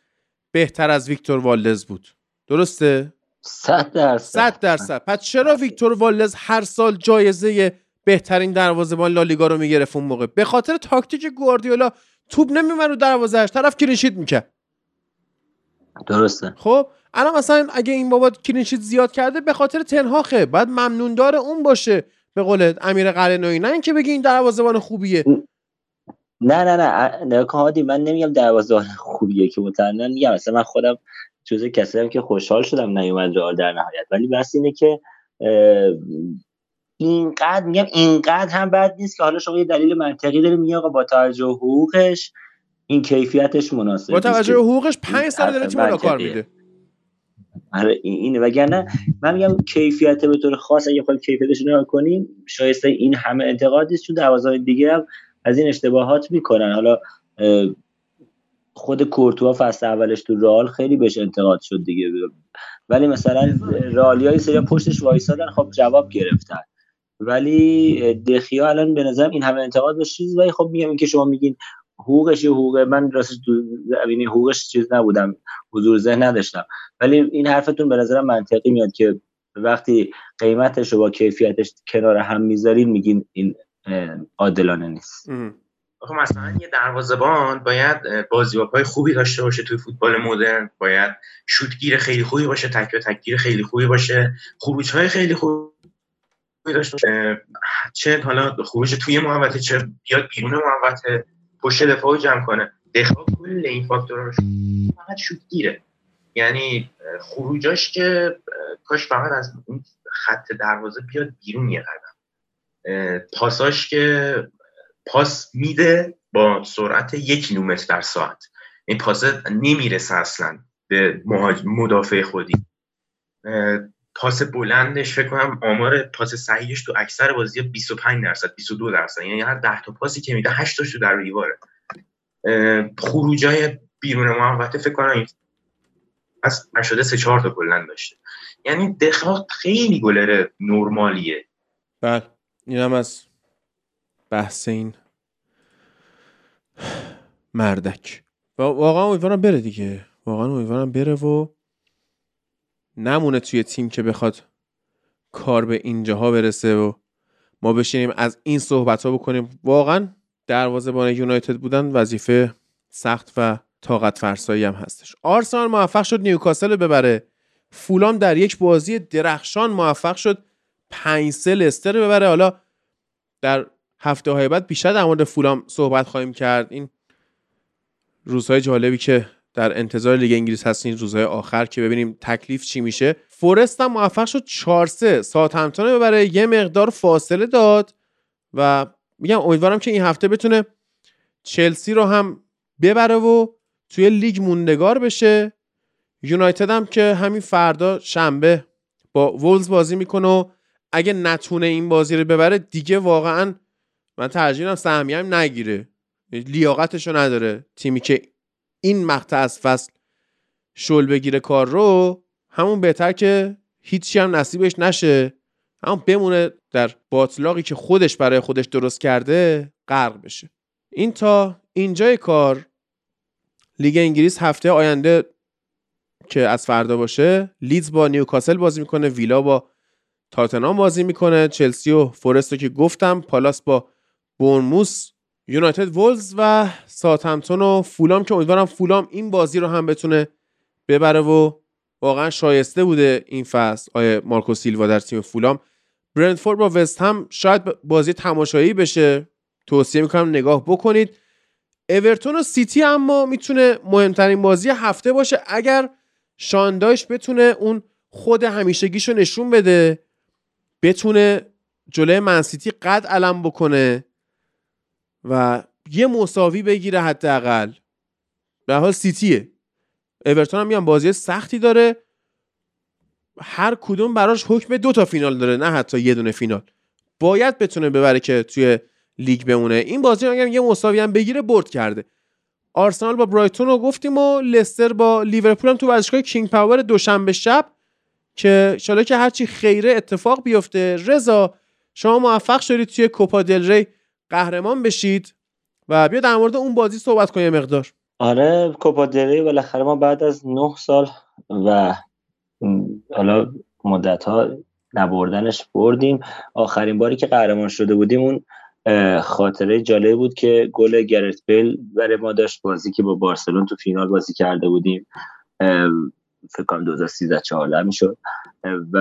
بهتر از ویکتور والدز بود. درسته؟ صد درصد. صد درصد. پس چرا ویکتور والدز هر سال جایزه بهترین دروازه‌بان لالیگا رو می‌گرفت اون موقع؟ به خاطر تاکتیک گواردیولا توپ نمیمد رو دروازه‌اش. طرف clean sheet می‌کرد. درسته. خب الان مثلا اگه این بابا clean sheet زیاد کرده به خاطر تن‌هاخه. باید ممنون‌دار اون باشه. به قولت امیر قلعه‌نویی نه اینکه بگی این دروازه‌بان خوبیه. نه نه نه نه هادی من نمیگم دروازه‌بان خوبیه که مطمئنا میگم. مثلا من خودم جزء کسی که خوشحال شدم نیومد رئال در نهایت. ولی بس اینه که اینقدر میگم اینقدر هم بد نیست که حالا شما یه دلیل منطقی داری میگه آقا با توجه حقوقش این کیفیتش مناسب با توجه حقوقش 5 سال داره تیم کار میده. آره اینه. وگرنه من میگم کیفیت به طور خاص اگه خود کیفیتش نگاه کنیم شایسته این همه انتقاد نیست چون دوازده دیگه هم از این اشتباهات می‌کنن. حالا خود کورتوا فصل اولش تو رال خیلی بهش انتقاد شد دیگه. ولی مثلا رالیای سری پشتش وایسادن خب جواب گرفتن. ولی دخیا الان به نظرم این همه انتقاد بهش چیز ولی خب میگم که شما میگین حقوقش یه حقوق من راستش زمینه حقوقش چیز نبودم حضور ذهن نداشتم. ولی این حرفتون به نظرم منطقی میاد که وقتی قیمتش رو با کیفیتش کنار هم می‌ذارین میگین این عادلانه نیست. آخه مثلا یه دروازه‌بان باید بازی‌های خوبی داشته باشه توی فوتبال مدرن. باید شوتگیر خیلی خوبی باشه تک به تکگیر خیلی خوبی باشه خروج‌های خیلی خوبی داشته چه حالا خروج توی محوطه چه بیاد بیرون محوطه. پشت دفاع جمع کنه. دفاع کل این فاکتورها فقط شوتگیره یعنی خروجاش که کاش فقط از اون خط دروازه بیاد بیرون یه قدم. پاساش که پاس میده با سرعت یک کیلومتر در ساعت. این پاس نمی‌رسه اصلا به مدافع خودی. پاس بلندش فکر کنم آمار پاس صحیحش تو اکثر بازی 25 درصد 22 درصد. یعنی هر 10 تا پاسی که میده 8 تاشو در دیواره. خروجای بیرون محوطه فکر کنم از نشده سه چهار تا کلا داشته. یعنی دخواه خیلی گلر نرمالیه. بله اینم از بحث این مردک. واقعا امیدوارم بره دیگه. واقعا امیدوارم بره و نمونه توی تیم که بخواد کار به اینجاها برسه و ما بشینیم از این صحبت ها بکنیم. واقعا دروازه یونایتد بودن وظیفه سخت و طاقت فرسایی هم هستش. آرسنال موفق شد نیوکاسل رو ببره. فولام در یک بازی درخشان موفق شد. 5 سه لستر ببره. حالا در هفته های بعد بیشتر در مورد فولام صحبت خواهیم کرد. این روزهای جالبی که در انتظار لیگ انگلیس هستین روزهای آخر که ببینیم تکلیف چی میشه. فورست هم موفق شد 4 3 ساوثهمپتون ببره. یه مقدار فاصله داد و میگم امیدوارم که این هفته بتونه چلسی رو هم ببره و توی لیگ موندگار بشه. یونایتد هم که همین فردا شنبه با وولز بازی می‌کنه و اگه نتونه این بازی رو ببره دیگه واقعا من ترجیح سهمیه هم نگیره. لیاقتشو نداره تیمی که این مقطع از فصل شل بگیره کار رو همون بهتر که هیچی هم نصیبش نشه. همون بمونه در باتلاقی که خودش برای خودش درست کرده غرق بشه. این تا اینجای کار لیگ انگلیس هفته آینده که از فردا باشه لیدز با نیوکاسل بازی می‌کنه ویلا با تاتنام بازی می‌کنه چلسی و فارست که گفتم پالاس با بورنموث یونایتد وولز و ساوتهمپتون و فولام که امیدوارم فولام این بازی رو هم بتونه ببره و واقعا شایسته بوده این فصل. آیه مارکو سیلوا در تیم فولام. برندفورد با وست هم شاید بازی تماشایی بشه. توصیه می‌کنم نگاه بکنید. اورتون و سیتی اما می‌تونه مهمترین بازی هفته باشه اگر شاندایش بتونه اون خود همیشگیشو نشون بده. بتونه جلوی منسیتی قد علم بکنه. و یه مساوی بگیره حداقل. به حال سیتیه. اورتون هم میان بازی سختی داره. هر کدوم براش حکم دو تا فینال داره نه حتی یه دونه فینال. باید بتونه ببره که توی لیگ بمونه. این بازی اگر یه مساوی هم بگیره برد کرده. آرسنال با برایتون رو گفتیم و لستر با لیورپول هم تو ورزشگاه کینگ پاور دوشنبه شب که ایشالا که هرچی خیره اتفاق بیفته. رضا شما موفق شدید توی کوپا دل ری. قهرمان بشید و بیا در مورد اون بازی صحبت کنیم مقدار. آره کوپا دل ری بالاخره ما بعد از نه سال و حالا مدت ها نبردنش بردیم. آخرین باری که قهرمان شده بودیم اون خاطره جالب بود که گل گرت بیل برای ما داشت بازی که با بارسلون تو فینال بازی کرده بودیم. فکر کنم 2013 14 می‌شد. و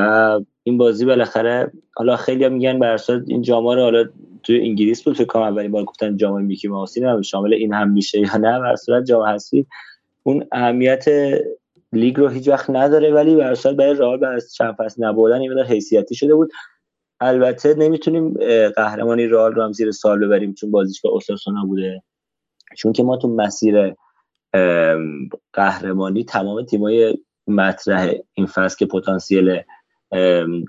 این بازی بالاخره حالا خیلی میگن بر این جامعه رو حالا تو انگلیس بود فکر کنم اولین بار گفتن جامعه میکی ماوسی نه شامل این هم میشه یا نه بر صورت جامعه هستی اون اهمیت لیگ رو هیچ وقت نداره ولی بر برای رئال بعد از چند فصل نبردن این حیثیتی شده بود. البته نمی‌تونیم قهرمانی رئال رو هم زیر سال ببریم چون بازیش با اوساسونا بوده. چون که ما تو مسیر قهرمانی تمام تیمای مطرح این فصل که پتانسیل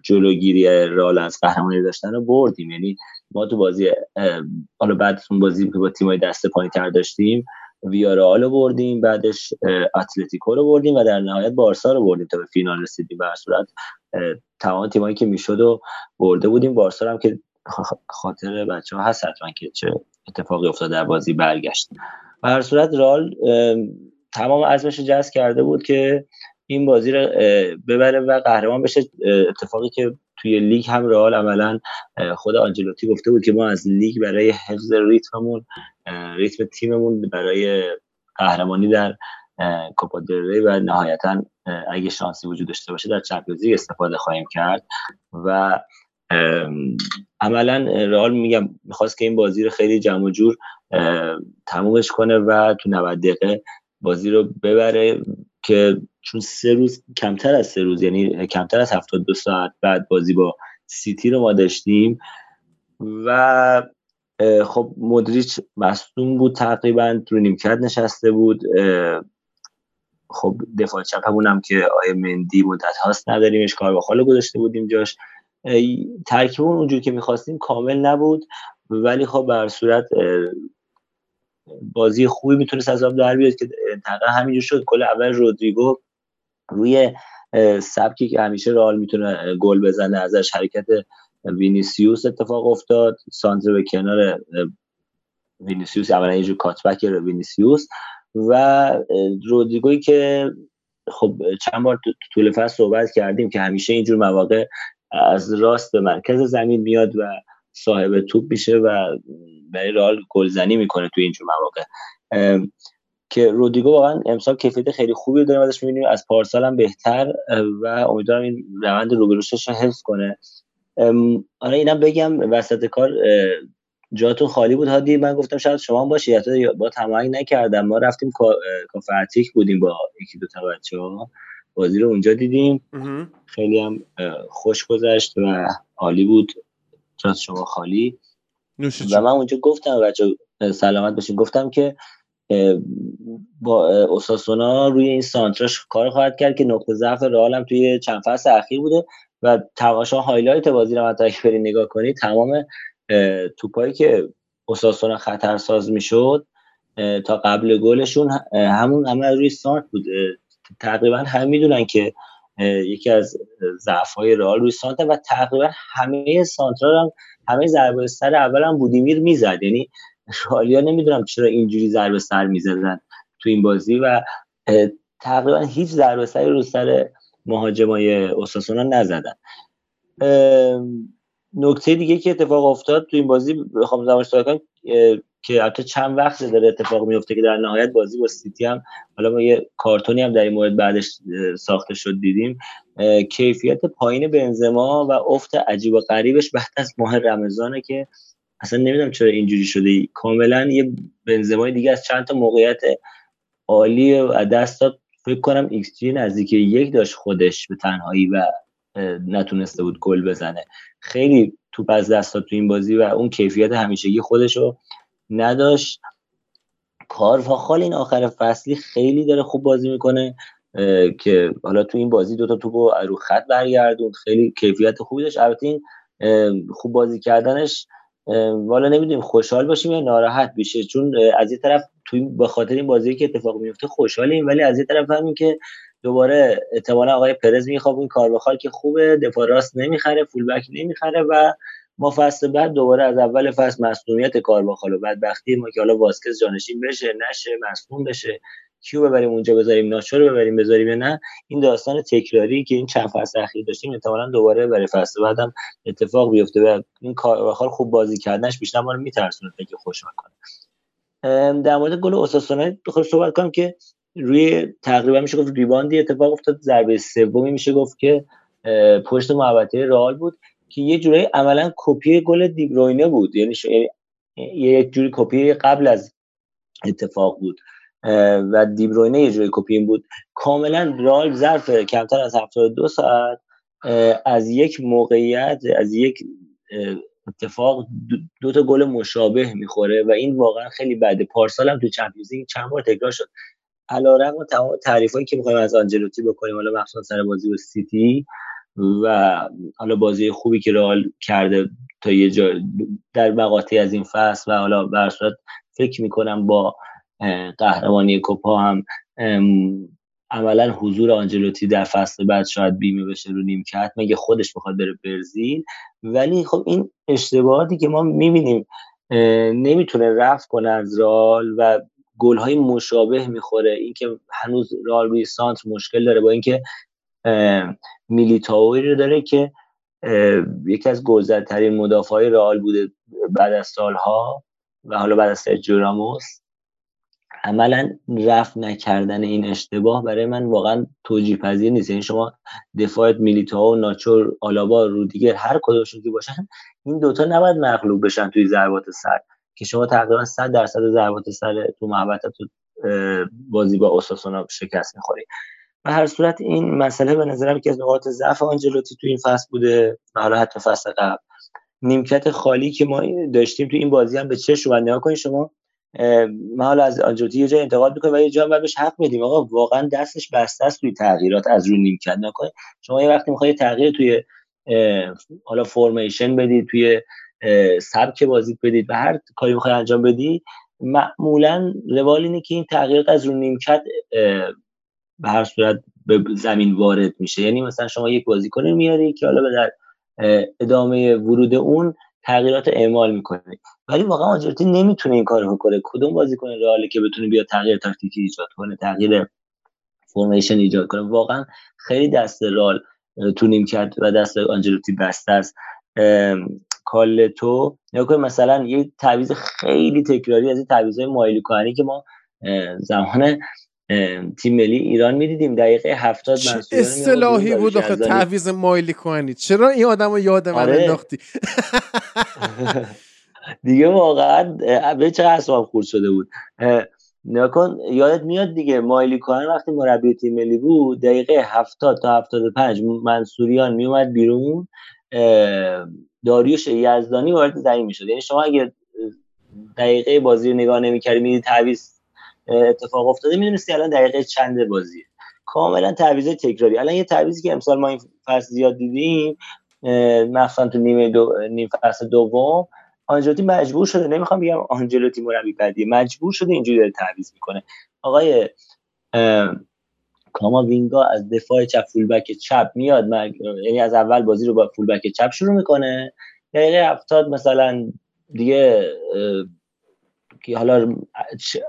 جلوگیری رئال از قهرمانی داشتن رو بردیم. یعنی ما تو بازی حالا بعد اون بازی که با تیمای دست پایین تر داشتیم ویارال رو بردیم بعدش اتلتیکو رو بردیم و در نهایت بارسا رو بردیم تا به فینال رسیدیم. به صورت تمام تیمایی که می‌شد و برده بودیم. بارسا هم که خاطر بچه ها هست حتما که چه اتفاقی افتاد در بازی برگشت. و هر صورت رال تمام عزمش جذب کرده بود که این بازی رو ببره و قهرمان بشه. اتفاقی که توی لیگ هم رئال عملا خود آنجلوتی گفته بود که ما از لیگ برای حفظ ریتممون ریتم تیممون برای قهرمانی در کوپا ری و نهایتا اگه شانسی وجود داشته باشه در چمپیونز استفاده خواهیم کرد و عملا رئال میگم می‌خواست که این بازی رو خیلی جمع جور تمومش کنه و تو 90 دقیقه بازی رو ببره. که چون سه روز کمتر از سه روز یعنی کمتر از 72 ساعت بعد بازی با سیتی رو ما داشتیم و خب مدریچ مصدوم بود تقریبا رو نیمکت نشسته بود خب دفاع چپمون هم که آیه مندی مدت هاست نداریمش کار با خاله گذاشته بودیم جاش. ترکیبمون اونجور که می‌خواستیم کامل نبود ولی خب بر صورت بازی خوبی می‌تونست از آب در بیاد که دقیقا همینجور شد. گل اول رودریگو روی سبکی که همیشه رئال می‌تونه گل بزنه ازش حرکت وینیسیوس اتفاق افتاد. سانتر به کنار وینیسیوس اولا یه جور cutback وینیسیوس و رودریگوی که خب چند بار طول فصل صحبت کردیم که همیشه اینجور مواقع از راست به مرکز زمین میاد و صاحب توپ میشه و برای رئال گلزنی می‌کنه توی اینجور مواقع. که رودیگو واقعا امسال کیفیت خیلی خوبی داره ازش می‌بینیم. از پارسال هم بهتر و امیدوارم این روند روبروشش رو حفظ کنه. آره اینم بگم وسط کار جاتون خالی بود. هادی من گفتم شاید شما هم باشی. یا با تمایل نکردم. ما رفتیم کافه رتیک بودیم با یکی دو تا بچه ها بازی رو اونجا دیدیم. خیلی هم خوش گذشت و عالی بود. جات شما خالی. و من اونجا گفتم بچه سلامت باشین. گفتم که با اوساسونا روی این سانتراش کار خواهد کرد که نقطه ضعف رئال هم توی چند فصل اخیر بوده و تماشا highlight بازی رو حتی اگه برید نگاه کنید تمام توپایی که اوساسونا خطرساز می‌شد تا قبل گلشون همون عمل روی سانت بود. تقریبا همه می‌دونن که یکی از ضعف های رئال روی سانت و تقریبا همه سانترال هم همه ضربه سر اول هم بودیمیر می‌زد. یعنی رئالیا نمی‌دونم چرا اینجوری ضربه سر می‌زدن تو این بازی و تقریبا هیچ ضربه سری رو سر مهاجمای اوساسونا نزدن. نکته دیگه که اتفاق افتاد تو این بازی بخوام زمانش که البته چند وقت داره اتفاق میفته که در نهایت بازی با سیتی هم حالا ما یه کارتونی هم در این مورد بعدش ساخته شد دیدیم. کیفیت پایین بنزما و افت عجیب و غریبش بعد از ماه رمضانه که اصلا نمی‌دونم چرا اینجوری شده. کاملا یه بنزمای دیگه از چند تا موقعیت عالی دست داد. فکر کنم ایکس جی نزدیک یک داشت خودش به تنهایی و نتونسته بود گل بزنه. خیلی توپ از دست داد تو این بازی و اون کیفیت همیشگی خودش رو نداشت. کارواخال این آخر فصلی خیلی داره خوب بازی می‌کنه که حالا تو این بازی دوتا توپو رو خط برگردون خیلی کیفیت خوبی داشت. البته این خوب بازی کردنش والا نمی‌دونیم خوشحال باشیم یا ناراحت بشه. چون از یه طرف توی به خاطر این بازی که اتفاق میفته خوشحالیم ولی از یه طرف هم که دوباره احتمالا آقای پرز میخواب این کار بخواد که خوبه دفاع راست نمی‌خره فولبک نمی‌خره و ما فصل بعد دوباره از اول فصل مسئولیت کار بخال و بدبختی ما که حالا واسکز جانشین بشه نشه مصدوم بشه. کیو ببریم اونجا بذاریم ناچو رو ببریم بذاریم نه؟ این داستان تکراری که این چند فصل اخیر داشتیم احتمالاً دوباره برای فصل بعدم اتفاق بیفته و این کار خوب بازی کردنش بیشتر ما رو میترسونه که خوش کنه در مورد گل اوساسونا بخوام صحبت کنم که روی تقریبا میشه گفت rebound ی اتفاق افتاد. ضربه سومی میشه گفت که پشت محوطه رئال بود. که یه جورایی عملا کپی گل دیبروینه بود. یعنی یک جوری کپی قبل از اتفاق بود. و دیبروینه یه جوری کپی بود. کاملا رئال ظرف کمتر از 72 ساعت از یک موقعیت از یک اتفاق دو تا گل مشابه می‌خوره و این واقعا خیلی بده. پارسال هم تو چمپیونز چند بار تکرار شد. علیرغم تمام تعریفایی که می‌خوایم از آنجلوتی بکنیم حالا مخصوصا سر بازی با سیتی و حالا بازی خوبی که رئال کرده تا یه جا در مقاطعی از این فصل و حالا به فکر می‌کنم با قهرمانی کوپا هم عملا حضور آنجلوتی در فصل بعد شاید بیمه بشه رو نیمکت مگه خودش بخواد بره برزیل؟ ولی خب این اشتباهاتی که ما می‌بینیم نمی‌تونه رفت کنه از رال و گل های مشابه می‌خوره. اینکه هنوز رال روی سانتر مشکل داره با اینکه میلیتاوی رو داره که یکی از گلزدترین مدافع های رئال بوده بعد از سالها و حالا بعد از سرجیو راموس. عملا رفت نکردن این اشتباه برای من واقعا توجیه پذیر نیست. یعنی شما دفاعت میلیتا و ناچور آلابا رو دیگر هر کدومشون که باشن این دوتا نباید مغلوب بشن توی ضربات سر. که شما تقریبا 100 درصد ضربات سر تو محوطه تو بازی با اوساسونا شکست می‌خوری. و هر صورت این مسئله به نظرم که از نقاط ضعف آنجلوتی تو این فصل بوده حالا حتی فصل قبل. نیمکت خالی که ما داشتیم تو این بازی هم به چه شما نگاه کنید شما ما حالا از آنجلوتی یه جای انتقاد می‌کنیم و یه جا بهش حق میدیم آقا واقعا دستش بسته است توی تغییرات از رو نیمکت نکنید. شما یه وقتی می‌خواید تغییر توی حالا فرمیشن بدید توی سبک بازی بدید و هر کاری می‌خوای انجام بدی معمولا روال اینه که این تغییرات از رو نیمکت به هر صورت به زمین وارد میشه. یعنی مثلا شما یک بازیکن میاری که حالا به در ادامه ورود اون تغییرات اعمال می‌کنه. ولی واقعا آنجلوتی نمی‌تونه این کارو کنه کدوم بازیکن رئاله که بتونه بیا تغییر تاکتیکی ایجاد کنه تغییر فرمیشن ایجاد کنه؟ واقعا خیلی دست رال تو نیم کرد و دست آنجلوتی بسته است. کالتو یا مثلا یه تعویض خیلی تکراری از این تعویضای مایلی که ما زمان تیم ملی ایران می‌دیدیم. دقیقه هفتاد منصوریان اصطلاحی بود آخه تعویض مایلی کوهنی. چرا این آدم رو یاد من آره. انداختی؟ دیگه واقعا به چه اصلا خورد شده بود. نکن یادت میاد دیگه مایلی کوهن وقتی مربی تیم ملی بود دقیقه هفتاد تا هفتاد پنج منصوریان میومد بیرون. داریوش یزدانی وارد زمین می‌شد. یعنی شما اگه دقیقه بازی رو نگاه نمی‌کردی می‌دید تعویض اتفاق افتاده. می‌دونستی الان دقیقه چند بازیه. کاملا تعویض تکراری. الان یه تعویضی که امسال ما این فصل زیاد دیدیم مثلا تو نیمه دو نیم فصل دوم آنجلوتی مجبور شده نمی‌خوام بگم آنجلوتی مربی بدی مجبور شده اینجوری داره تعویض می‌کنه. آقای کاما وینگا از دفاع چپ فولبک چپ میاد. یعنی از اول بازی رو با فولبک چپ شروع می‌کنه. دقیقه هفتاد مثلا دیگه که حالا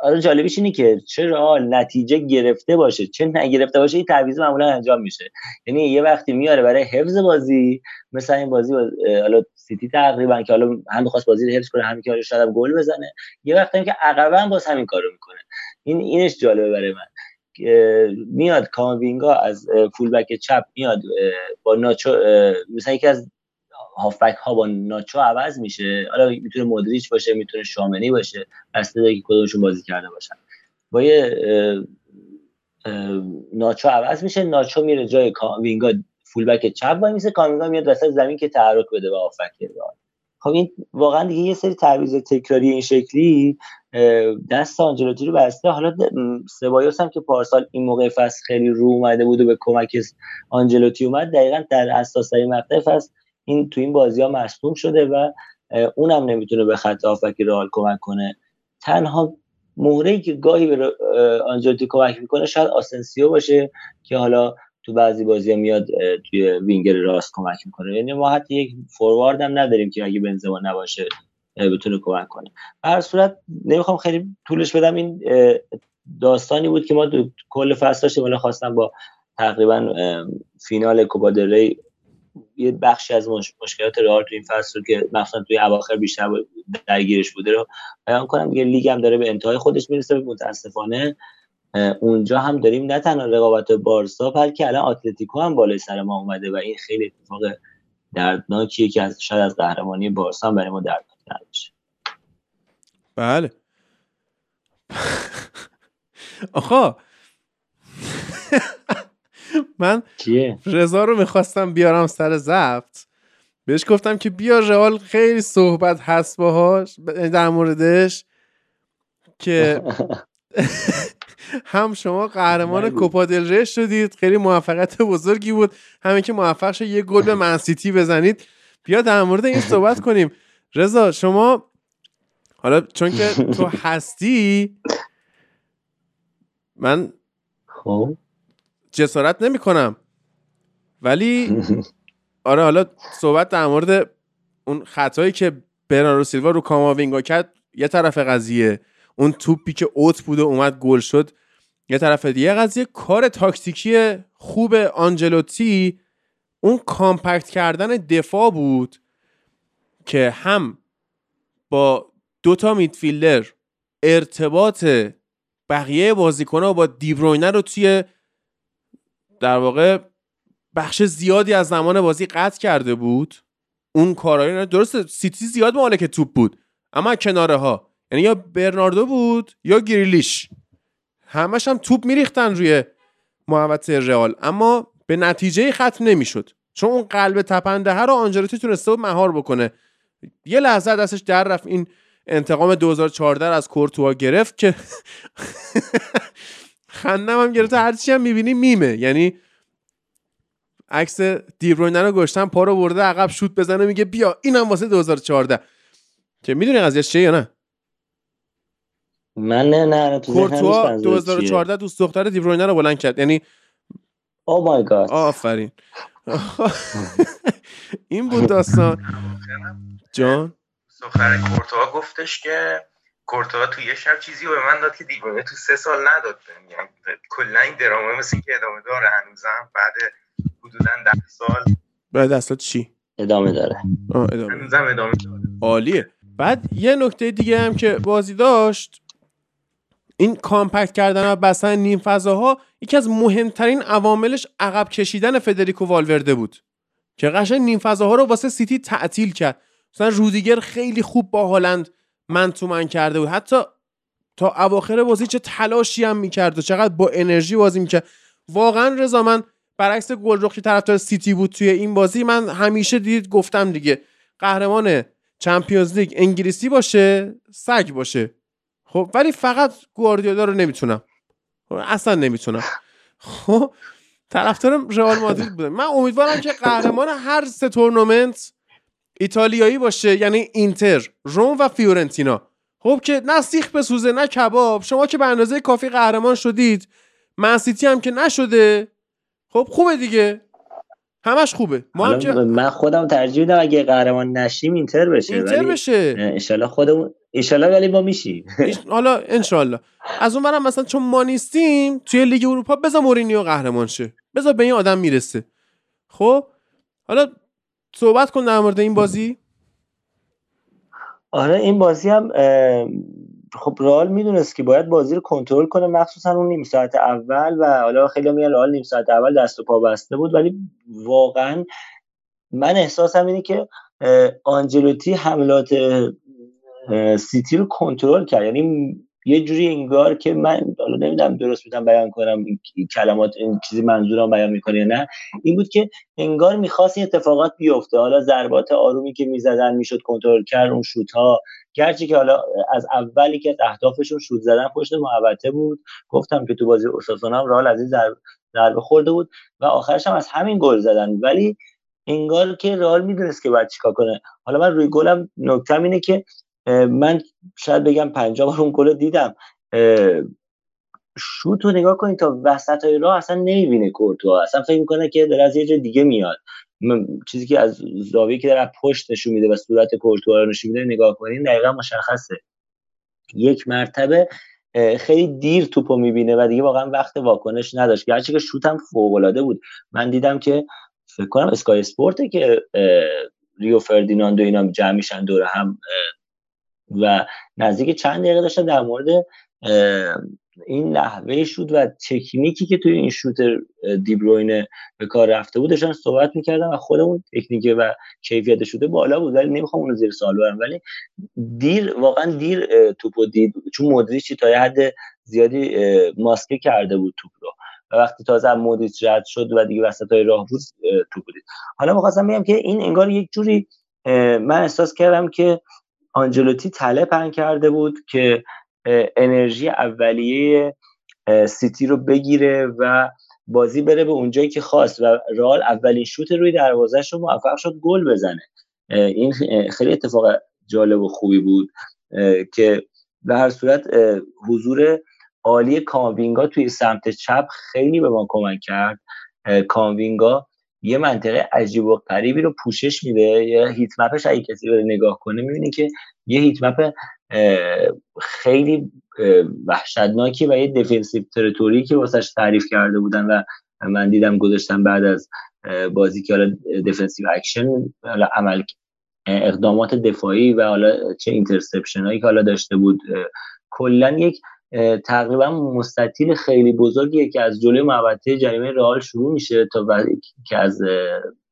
آره جالبیش اینه که چه رئال نتیجه گرفته باشه؟ چه نگرفته باشه؟ این تعویض معمولا انجام میشه. یعنی یه وقتی میاره برای حفظ بازی مثلا این بازی حالا سیتی تقریبا که حالا هم بخواست بازی رو حفظ کنه هم که شاید گل بزنه. یه وقتی که عقبا باز همین کارو می‌کنه. این اینش جالبه برای من. میاد کاموینگا از فولبک چپ میاد با ناچو مثلا یکی از هافبک ها با ناچو عوض میشه. حالا می‌تونه مدریچ باشه می‌تونه شامنی باشه. بسته داره که کدومشون بازی کرده باشن. با یه ناچو عوض میشه. ناچو میره جای وینگا فولبک چپ وای میسه. کامینگا میاد وسط زمین که تحرک بده به هافبک. خب این واقعا دیگه یه سری تعویض تکراری این شکلی دست آنجلوتی رو بسته. حالا سبایوس هم که پارسال این موقع فصل خیلی رو اومده بود و به کمک آنجلوتی اومد دقیقا در اساس مقطع فصل این تو این بازی ها مصدوم شده و اونم نمی‌تونه به خط هافکی رئال کمک کنه. تنها مهره که گاهی به آنجلوتی کمک می‌کنه شاید آسنسیو باشه که حالا تو بعضی بازی میاد توی وینگر راست کمک می‌کنه. یعنی ما حتی یک فوروارد هم نداریم که اگه بنزما نباشه بتونه کمک کنه. هر صورت نمی‌خوام خیلی طولش بدم. این داستانی بود که ما کل فصل داشتیم. خواستم با تقریبا فینال کوپا یه بخشی از مشکلات رئال تو این فصل رو که مثلا توی اواخر بیشتر درگیرش بوده رو بیان کنم. دیگه لیگ هم داره به انتهای خودش می‌رسه متاسفانه. اونجا هم داریم نه تنها رقابت بارسا بلکه الان اتلتیکو هم بالای سر ما اومده و این خیلی اتفاق دردناکیه که از شاید از قهرمانی بارسا هم برای ما دردناک نباشه. بله. آخا من رضا رو می‌خواستم بیارم سر زفت بهش گفتم که بیا رئال خیلی صحبت هست باهاش در موردش که هم شما قهرمان کوپا دل شدید خیلی موفقیت بزرگی بود. همین که موفق شد یه گل به منسیتی بزنید. بیا در مورد این صحبت کنیم. رضا شما حالا چون که تو هستی من خب؟ جسارت نمی کنم ولی آره حالا صحبت در مورد اون خطایی که برنارو سیلوا رو کاماوینگا کرد یه طرف قضیه. اون توپی که اوت بود و اومد گل شد یه طرف دیگه قضیه. کار تاکتیکی خوب آنجلوتی اون کامپکت کردن دفاع بود که هم با دوتا میدفیلدر ارتباط بقیه بازیکنها با دیبروینه رو توی در واقع بخش زیادی از زمان بازی قطع کرده بود. اون کارایی درست سیتی زیاد مالک توپ بود. اما کناره ها یعنی یا برناردو بود یا گریلیش. همش هم توپ میریختن روی محوطه رئال. اما به نتیجه ختم نمی‌شد. چون اون قلب تپنده رو آنجلوتی تونسته بود مهار بکنه. یه لحظه دستش در رفت. این انتقام 2014 از کورتوا گرفت که خندم هم گرفته هرچی هم می‌بینی میمه. یعنی عکس دیبروینه رو گشتن پا رو برده عقب شوت بزنه میگه بیا اینم واسه 2014 که می‌دونی قضیه چیه یا نه؟ من نه نه تو کورتوا 2014 دوست دختر دیبروینه رو بلند کرد. یعنی او مای گاد آفرین. این بود داستان. جان؟ سخر کورتوا گفتش که کورتوا تو یه شب چیزی رو به من داد که دیوانه تو سه سال نداد. یعنی کلا این درامه مثل که ادامه داره هنوزم بعد حدودا ده سال. بعد اصلا چی؟ ادامه داره. آه ادامه. هنوزم ادامه داره. عالیه. بعد یه نکته دیگه هم که بازی داشت این کامپکت کردن و بستن نیم فضاها یکی از مهمترین عواملش عقب کشیدن فدریکو والورده بود. که قشنگ نیم فضاها رو واسه سیتی تعطیل کرد. مثلا رودیگر خیلی خوب با هالند من تو من کرده بود. حتی تا اواخر بازی چه تلاشی هم می‌کرد و چقدر با انرژی بازی می‌کرد. واقعا رضا من برعکس گل که طرفدار سیتی بود توی این بازی من همیشه دید گفتم دیگه قهرمان چمپیونز لیگ انگلیسی باشه سگ باشه. خب ولی فقط گواردیولا رو نمی‌تونم. اصلا نمی‌تونم. خب طرفدارم رئال مادرید بودم من امیدوارم که قهرمان هر سه تورنمنت ایتالیایی باشه یعنی اینتر روم و فیورنتینا. خب که نه سیخ بسوزه نه کباب. شما که به اندازه کافی قهرمان شدید منسیتی هم که نشده. خب خوبه دیگه. همش خوبه. ما هم که... من خودم ترجیح میدم اگه قهرمان نشیم اینتر بشه اینتر بشه. انشالله خودمون انشالله ولی ما میشیم. حالا انشالله. از اون برم مثلا چون ما نیستیم توی لیگ اروپا بذار مورینیو قهرمان شه. بذار به این آدم می‌رسه. خب؟ حالا صحبت کن در مورد این بازی. آره این بازی هم خب رئال می‌دونست که باید بازی رو کنترل کنه مخصوصا اون نیم ساعت اول و حالا خیلی میگن رئال نیم ساعت اول دست و پا بسته بود ولی واقعا من احساسم اینه که آنجلوتی حملات سیتی رو کنترل کرد. یعنی یه جوری انگار که من حالا نمی‌دونم درست بودم بیان کنم کلمات این چیزی منظورم بیان می‌کنه یا نه. این بود که انگار می‌خواست این اتفاقات بیفته. حالا ضربات آرومی که می‌زدن می‌شد کنترل کرد اون شوت ها گرچه که حالا از اولی که از اهدافشون شوت زدن پشت محوطه بود. گفتم که تو بازی اوساسونا هم رئال از این ضربه خورده بود و آخرش هم از همین گل زدن. ولی انگار که رئال می‌دونست که باید چیکار کنه. حالا من روی گلم نکتم اینه که من شاید بگم 50 بار اون گل دیدم. شوت رو نگاه کنید تا وسط های راه اصلا نمی‌بینه کورتوا. اصلا فکر می‌کنه که داره از یه جای دیگه میاد. چیزی که از زاویه که داره پشت نشون میده و صورت کورتوا رو نشون میده نگاه کنید دقیقا مشخصه. یک مرتبه خیلی دیر توپو می‌بینه و دیگه واقعا وقت واکنش نداشت. گرچه که شوت هم فوق العاده بود. من دیدم که فکر کنم اسکای اسپورته که ریو فردیناندو اینا جمع میشن دور هم و نزدیک چند دقیقه داشتن در مورد این نحوه شد و تکنیکی که توی این شوتر دیبروین به کار رفته بود داشتن صحبت می‌کردم و خودمون تکنیک و کیفیت شده بالا بود ولی نمی‌خوام اونو زیر سوال برم ولی دیر واقعا دیر توپو دید چون مدریچی تا یه حد زیادی ماسکه کرده بود توپ رو. و وقتی تازه مدریچ رد شد و دیگه وسط های راه بود توپ دید. حالا می‌خواستم بگم که این انگار یک جوری من احساس کردم که آنجلوتی تله پن کرده بود که انرژی اولیه سیتی رو بگیره و بازی بره به اونجایی که خواست و رال اولین شوت روی دروازهش رو موفق شد گل بزنه. این خیلی اتفاق جالب و خوبی بود که به هر صورت حضور عالی کاموینگا توی سمت چپ خیلی به ما کمک کرد. کاموینگا یه منطقه عجیب و غریبی رو پوشش میده. یا heat map ش اگه کسی بره نگاه کنه می‌بینی که یه heat map خیلی وحشتناکی و یه defensive territory که واسش تعریف کرده بودن و من دیدم گذاشتم بعد از بازی که حالا defensive action حالا عمل اقدامات دفاعی و حالا چه interception هایی که حالا داشته بود. کلا یک تقریبا مستطیل خیلی بزرگیه که از جلوی محوطه جریمه رئال شروع میشه تا که از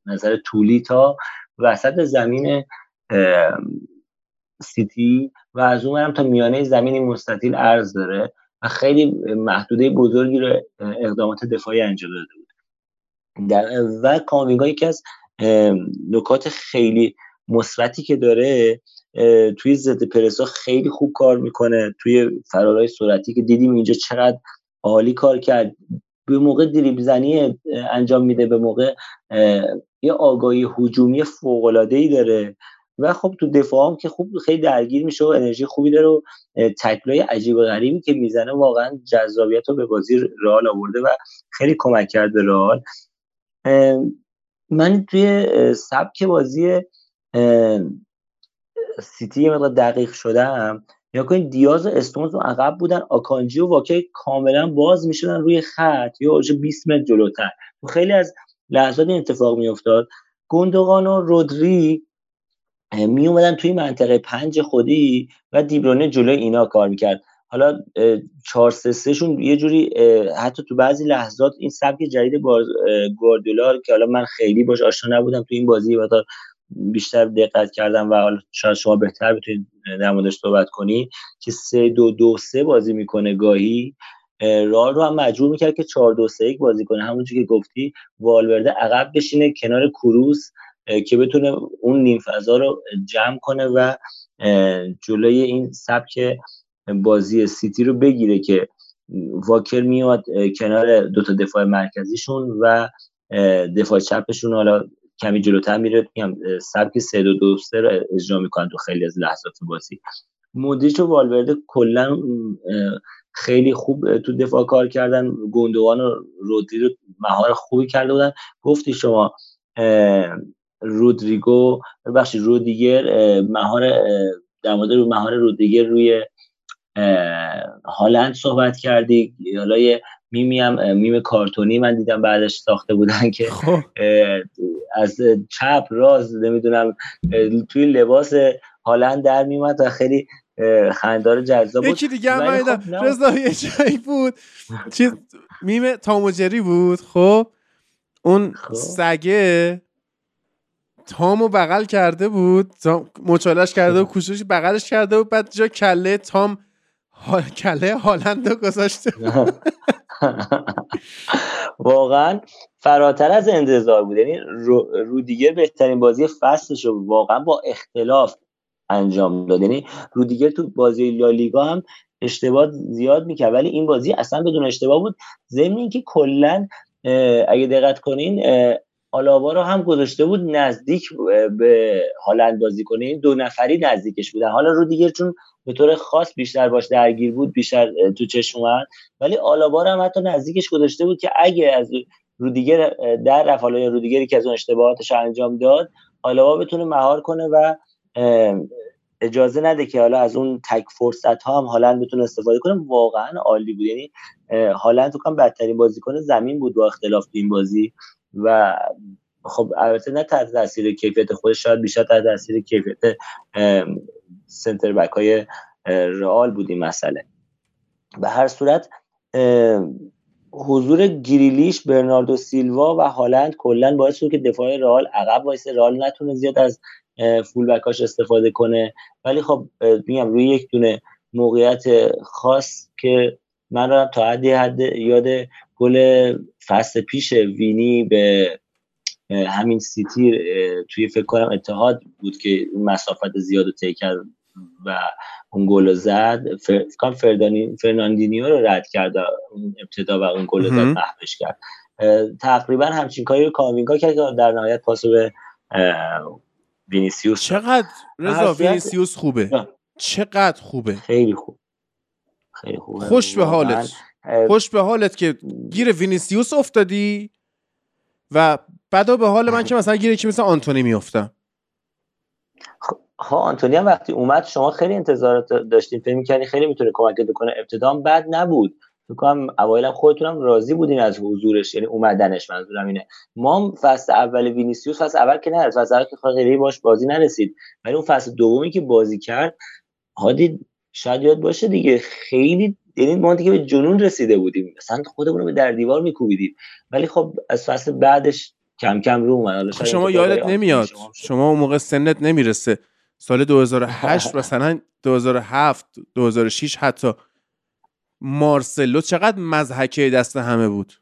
نظر طولی تا وسط زمین سیتی و از اون تا میانه زمین مستطیل عرض داره و خیلی محدوده بزرگی رو اقدامات دفاعی انجام داده بود. در و کامینگا یکی از نکات خیلی مثبتی که داره توی ضد پرسا خیلی خوب کار می‌کنه. توی فرارای سرعتی که دیدیم اینجا چقدر عالی کار کرد. به موقع دریب زنی انجام میده. به موقع یه آگاهی هجومی فوق العاده ای داره. و خب تو دفاع هم که خوب خیلی درگیر میشه و انرژی خوبی داره و تکلای عجیب و غریبی که می‌زنه واقعا جذابیت رو به بازی رئال آورده و خیلی کمک کرد به رئال. من توی سبک بازی سیتی یه مقدار دقیق شدم یا کنید دیاز و استونز و عقب بودن آکانجی و واکه کاملا باز می‌شدن روی خط یا 20 متر جلوتر. خیلی از لحظات این اتفاق میافتاد. گوندوغان و رودری می اومدن توی منطقه پنج خودی و دیبرونه جلوی اینا کار می‌کرد. حالا چهار شون یه جوری حتی تو بعضی لحظات این سبک جدید باز گواردیولا که حالا من خیلی باش آشنا نبودم تو این بازی و بیشتر دقت کردم و حالا شاید شما بهتر بتونید در موردش صحبت کنی که سه دو دو سه بازی می‌کنه گاهی. رال رو هم مجبور می‌کرد که چهار دو سه یک بازی کنه. همونجور که گفتی والورده عقب بشینه کنار کروس که بتونه اون نیم فضا رو جمع کنه و جلوی این سبک بازی سیتی رو بگیره که واکر میاد کنار دو تا دفاع مرکزیشون و دفاع چپشون. حالا کمی جلوتر میره. میگم سبک 3 2 2 3 رو اجرا می‌کنن تو خیلی از لحظات بازی. مودریچ و والورده کلا خیلی خوب تو دفاع کار کردن. گوندوان و رودری رو مهار خوبی کرده بودن. گفتی شما رودریگو بخشی رودیگر مهار در مورد مهار رودیگر روی هالند صحبت کردی. حالا یه میمی هم میم کارتونی من دیدم بعدش ساخته بودن که خب. از چپ راز نمی‌دونم توی لباس هالند در میومد و خیلی خندار جذاب بود. یکی دیگه هم خب رضا یه جایی بود. چیز میم تاموجری بود خب. اون خب. سگه تامو بغل کرده بود. مچالش کرده و کوشش بغلش کرده بود. بعد جا کله تام کله هالند گذاشته واقعا فراتر از انتظار بود. یعنی رودیگر بهترین بازی فصلش رو واقعا با اختلاف انجام داد. یعنی رودیگر تو بازی لالیگا هم اشتباه زیاد می‌کرد. ولی این بازی اصلا بدون اشتباه بود. ضمن اینکه کلا اگه دقت کنین آلاوا رو هم گذاشته بود نزدیک به هالند بازی کنه. دو نفری نزدیکش بودن. حالا رو دیگه چون به طور خاص بیشتر باش درگیر بود بیشتر تو چشم اومد. ولی آلاوا رو هم حتی نزدیکش گذاشته بود که اگه از رودیگر در رفت. حالا رودیگری که از اون اشتباهاتش انجام داد آلاوا بتونه مهار کنه و اجازه نده که حالا از اون تک فرصت ها هم هالند بتونه استفاده کنه. واقعا عالی بود. یعنی هالند تو کام بدترین بازیکن زمین بود با اختلاف این بازی. و خب البته نه تحت تاثیر کیفیت خودش شاید بیشتر تحت تاثیر کیفیت سنتر بک های رئال بود این مسئله. به هر صورت حضور گریلیش برناردو سیلوا و هالند کلا باعث شد که دفاع رئال عقب وایسه. رئال نتونه زیاد از فول بکاش استفاده کنه. ولی خب میگم روی یک دونه موقعیت خاص که من رو تا حدی حد یاد گل فصل پیش وینی به همین سیتی توی فکر کنم اتحاد بود که مسافت زیاد رو طی کرد و اون گل زد. فکر فرناندینیو رو رد کرد ابتدا و اون گل زد محوش کرد. تقریبا همچین کاری رو کاموینگا کرد که در نهایت پاس به وینیسیوس چقدر؟ رضا وینیسیوس خوبه. چقدر خوبه. خیلی خوب. خیلی خوبه. خوش به حالت. خوش به حالت که گیر وینیسیوس افتادی و بدا به حال من که مثلا گیر یکی مثل آنتونی میافتم. ها آنتونی هم وقتی اومد شما خیلی انتظارات داشتین فکر می‌کردین خیلی می‌تونه کمک بکنه. ابتدا بد نبود. فکر کنم اوایل خودتونم راضی بودین از حضورش یعنی اومدنش منظورم اینه. ما فصل اول وینیسیوس فصل اول که نه فصل اول که خیلی باش بازی نرسید. ولی اون فصل دومی که بازی کرد هادی شاید یاد باشه دیگه خیلی یعنی ما دیگه به جنون رسیده بودیم. مثلا خودمون رو به در دیوار میکوبیدیم. ولی خب از فصل بعدش کم کم رو اومد. شما یادت نمیاد. شما, شما اون موقع سنت نمی‌رسه. سال 2008 مثلا 2007 2006 حتی مارسلو چقدر مزحکه دست همه بود.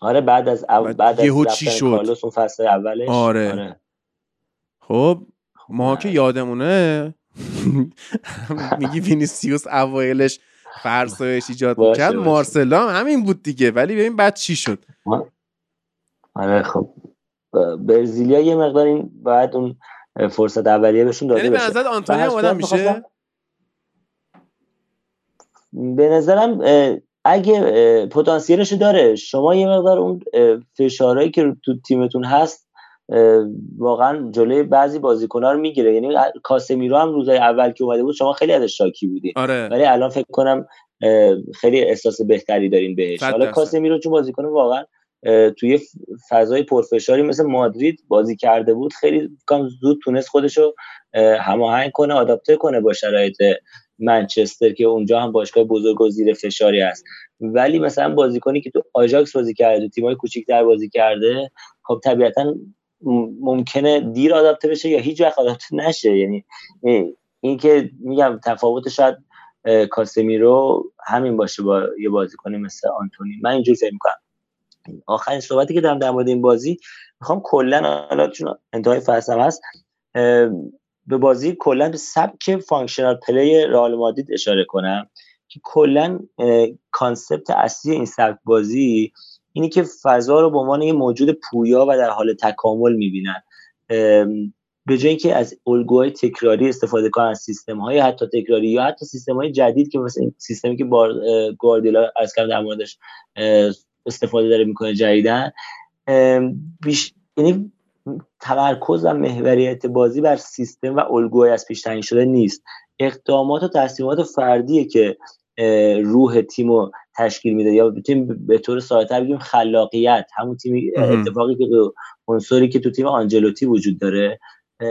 آره بعد از او... بعد از چی شد؟ اون فصل اولش. آره, آره. خب ما که یادمونه. میگی وینیسیوس اوایلش فرسایش ایجاد می‌کرد. مارسلو هم همین بود دیگه. ولی ببین بعد چی شد؟ آره خب. برزیلیا یه مقدار این بعد اون فرصت اولیه بهشون داده یعنی به آنتونی آدم میشه؟ به نظرم اگه پتانسیلش داره شما یه مقدار اون فشارهایی که تو تیمتون هست واقعا جلوی بعضی بازیکن‌ها رو می‌گیره. یعنی کاسمیرو هم روزای اول که اومده بود شما خیلی ازش شاکی بودین آره. ولی الان فکر کنم خیلی احساس بهتری دارین بهش. حالا کاسمیرو چون بازیکن واقعا توی فضای پرفشاری مثل مادرید بازی کرده بود خیلی کم زود تونست خودشو هماهنگ کنه آداپته کنه با شرایط منچستر که اونجا هم باشگاه بزرگ و زیر فشاری است ولی مثلا بازیکنی که تو آژاکس بازی کرده تیمای کوچیک‌تر بازی کرده خب طبیعتا ممکنه دیر آداپته بشه یا هیچ وقت آداپته نشه. یعنی این که میگم تفاوت شاید کاسمیرو همین باشه با یه بازیکنی مثل آنتونی. من اینجوری فکر می‌کنم. آخرین صحبتی که دارم در مورد این بازی می‌خوام کلا حالا چون انتهای فصل هست. به بازی کلا به سبک functional play رئال مادرید اشاره کنم که کلا concept اصلی این سبک بازی اینی که فضا رو به عنوان یه موجود پویا و در حال تکامل می‌بینن. به جای اینکه از الگوهای تکراری استفاده کنن از سیستم های حتی تکراری یا حتی سیستم های جدید که مثل این سیستمی که بار گواردیولا از کردم در موردش استفاده داره می‌کنه جدیدن بیش... یعنی تمرکز و محوریت بازی بر سیستم و الگوهای از پیش تعیین شده نیست. اقدامات و تصمیمات فردیه که روح تیم رو تشکیل میده. یا بتونیم به طور ساده‌تر بگیم خلاقیت. همون تیم اتفاقی که عنصری که تو تیم آنجلوتی وجود داره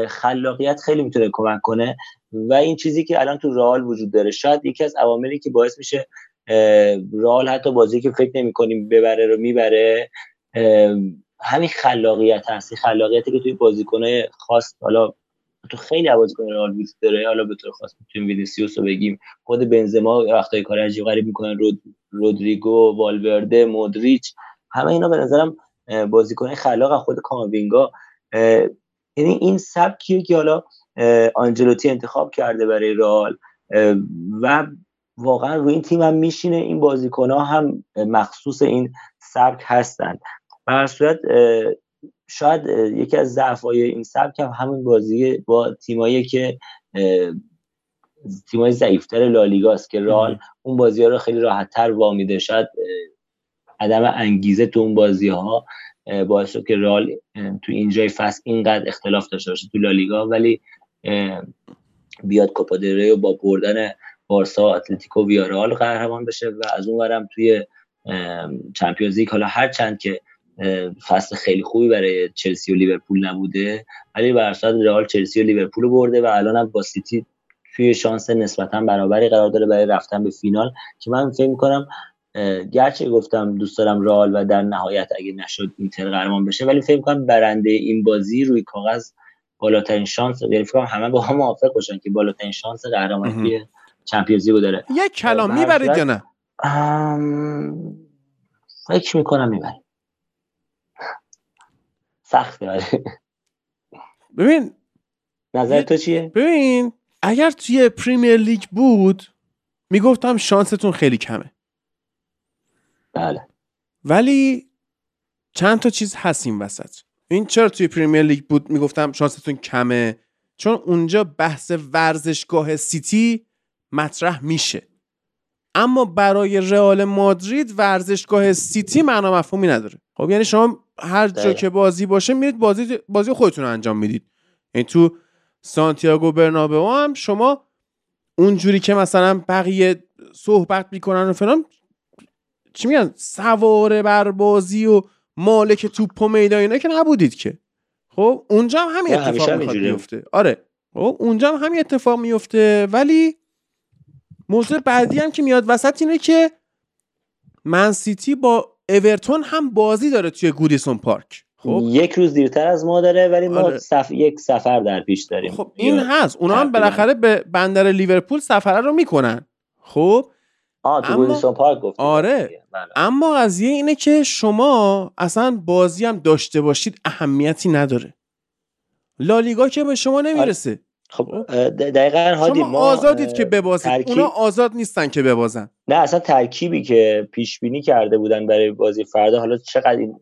خلاقیت خیلی می‌تونه کمک کنه. و این چیزی که الان تو رئال وجود داره شاید یکی از عواملی که باعث میشه رئال حتی بازی که فکر نمی کنیم ببره رو می‌بره همین خلاقیت هست. خلاقیتی که توی بازیکنهای خاص حالا تو خیلی کنه رئال وجود داره. حالا به طور خاص می‌تونیم وینیسیوس رو بگیم. خود بنزما وقتای کار عجیب غریب می‌کنه. رود رودریگو والورده مودریچ همه اینا به نظرم بازیکن خلاق خود کاماوینگا یعنی این سبکیه که حالا آنجلوتی انتخاب کرده برای رئال. و واقعا روی این تیم هم میشینه. این بازیکن ها هم مخصوص این سبک هستند هر صورت شاید یکی از ضعفای این سبک هم همین بازی با تیمایی که تیمای ضعیفتر لالیگاست که رال اون بازی ها رو خیلی راحت تر وامیده شاید عدم انگیزه تو اون بازی ها باعث شد که رال تو اینجای فصل اینقدر اختلاف داشته باشه تو لالیگا. ولی بیاد کوپا و با بردن بارسا اتلتیکو ویارال قهرمان بشه و از اون ورم توی Champions League حالا هر چند که فصل خیلی خوبی برای چلسی و لیورپول نبوده. ولی بر رئال چلسی و لیورپول رو برده و الان هم با سیتی توی شانس نسبتا برابری قرار داره برای رفتن به فینال که من فکر می‌کنم گرچه گفتم دوست دارم رئال و در نهایت اگه نشد اینتر قهرمان بشه ولی فکر می‌کنم برنده این بازی روی کاغذ بالاترین شانس یعنی فکر همه با هم موافق باشن که بالاترین شانس قهرمانی چمپیونز لیگو داره. یک کلام می‌برید یا نه؟ فکر می‌کنم می‌برید سخته ببین نظر تو چیه؟ ببین اگر توی پریمیر لیگ بود می‌گفتم شانستون خیلی کمه. بله. ولی چند تا چیز هست این وسط. این چرا توی پریمیر لیگ بود می‌گفتم شانستون کمه؟ چون اونجا بحث ورزشگاه سیتی مطرح میشه. اما برای رئال مادرید ورزشگاه سیتی معنا مفهومی نداره. خب یعنی شما هر جا که بازی باشه میرید بازی بازی خودتون رو انجام می‌دید. یعنی تو سانتیاگو برنابئو هم شما اونجوری که مثلا بقیه صحبت می‌کنن و فلان چی میگن؟ سواره بر بازی و مالک توپ و میدان اینا که نبودید که. خب اونجا هم همین اتفاق می‌خواد میفته آره. خب اونجا هم همین اتفاق میفته ولی موضوع بعدی هم که میاد وسط اینه که من سیتی با اورتون هم بازی داره توی گودیسون پارک. خب؟ یک روز دیرتر از ما داره ولی ما آره. سف... یک سفر در پیش داریم. خب این هست. اونا هم بالاخره به بندر لیورپول سفره رو می‌کنن. خب؟ آه تو اما... پارک گفت آره. بله. اما قضیه اینه که شما اصلا بازی هم داشته باشید اهمیتی نداره. لالیگا که به شما نمی‌رسه. خب, خب. دقیقا هادی شما آزادید که ببازید. ترکیب... اونا آزاد نیستن که ببازن. نه اصلا ترکیبی که پیش بینی کرده بودن برای بازی فردا حالا چقدر این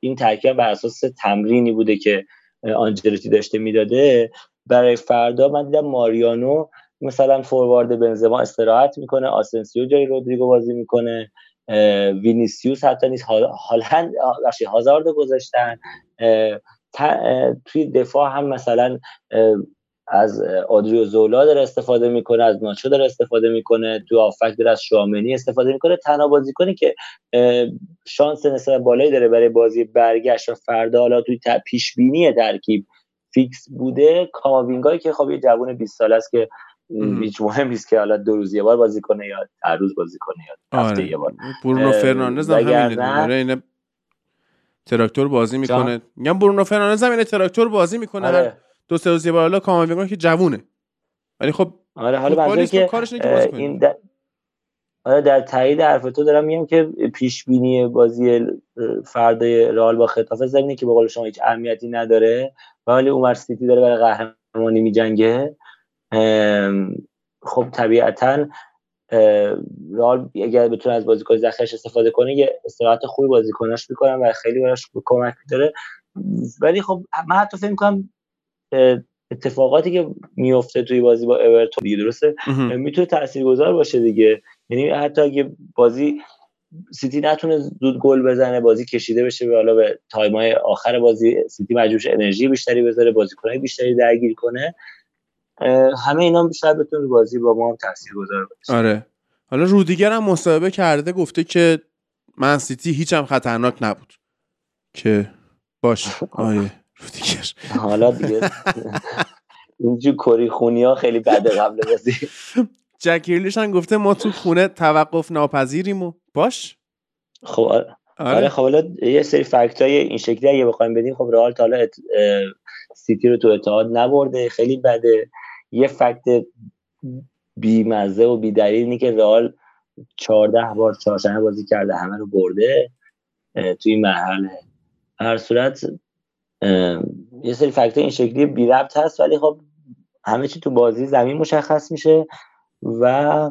این ترکیب بر اساس تمرینی بوده که آنجلوتی داشته می‌داده. برای فردا من دیدم ماریانو مثلا فوروارد بنزما استراحت می‌کنه آسنسیو جای رودریگو بازی می‌کنه وینیسیوس حتی نیست هالند هازارد گذاشتن. توی دفاع هم مثلا از آدریو زولا داره استفاده می‌کنه از ناچو داره استفاده می‌کنه تو آفک داره از شامنی استفاده می‌کنه. تنها کنی که شانس نسبت بالایی داره برای بازی برگشت و فردا حالا توی پیش بینی ترکیب فیکس بوده کاماوینگایی که خب یه جوون 20 ساله است که هیچ مهم نیست که حالا دو روز یه بار بازی کنه یا هر روز بازی کنه یا هفته آره. یه بار. برونو فرناندز هم همینه تراکتور بازی می‌کنه. میگم برونو فرناندز هم تراکتور بازی می‌کنه. آره. دو سه روز یه بار حالا کاماوینگا که جوونه. ولی خب آره حالا که این در... آره در تایید حرف تو دارم میگم که پیش بینی بازی فردای رئال با خطافه زمینه که به قول شما هیچ اهمیتی نداره. ولی عمر سیتی داره برای قهرمانی میجنگه. خب طبیعتا رال اگر بتونه از بازیکن ذخیرش استفاده کنه یه استراحت خوبی بازیکناش می‌کنن و خیلی براش کمک داره ولی خب من حتی فکر می‌کنم اتفاقاتی که میفته توی بازی با اورتون دیگه درسته؟ می‌تونه تاثیرگذار باشه دیگه. یعنی حتی اگه بازی سیتی نتونه زود گل بزنه بازی کشیده بشه به حالا به تایمای آخر بازی سیتی مجبور انرژی بیشتری بذاره بازیکنای بیشتری درگیر کنه همه اینا بیشتر بتونه بازی با ما هم تاثیرگذار باشه. آره. حالا رودیگر هم مصاحبه کرده گفته که من سیتی هیچم خطرناک نبود. که باش آره رودیگر حالا دیگه اینجور کری خونی ها خیلی بده قبل بازی. جکیرلیش هم گفته ما تو خونه توقف ناپذیریم و باش. خب آره. خب حالا یه سری فکت های این شکلی اگه بخوایم بدیم خب رئال تا حالا سیتی رو تو اتحاد نبرده خیلی بده. یه فکت بیمزه و بیدلیل اینه که رئال 14 بار چهارشنبه بازی کرده همه رو برده توی این مرحله. هر صورت یه سری فکت این شکلی بی ربط هست ولی خب همه چی تو بازی زمین مشخص میشه و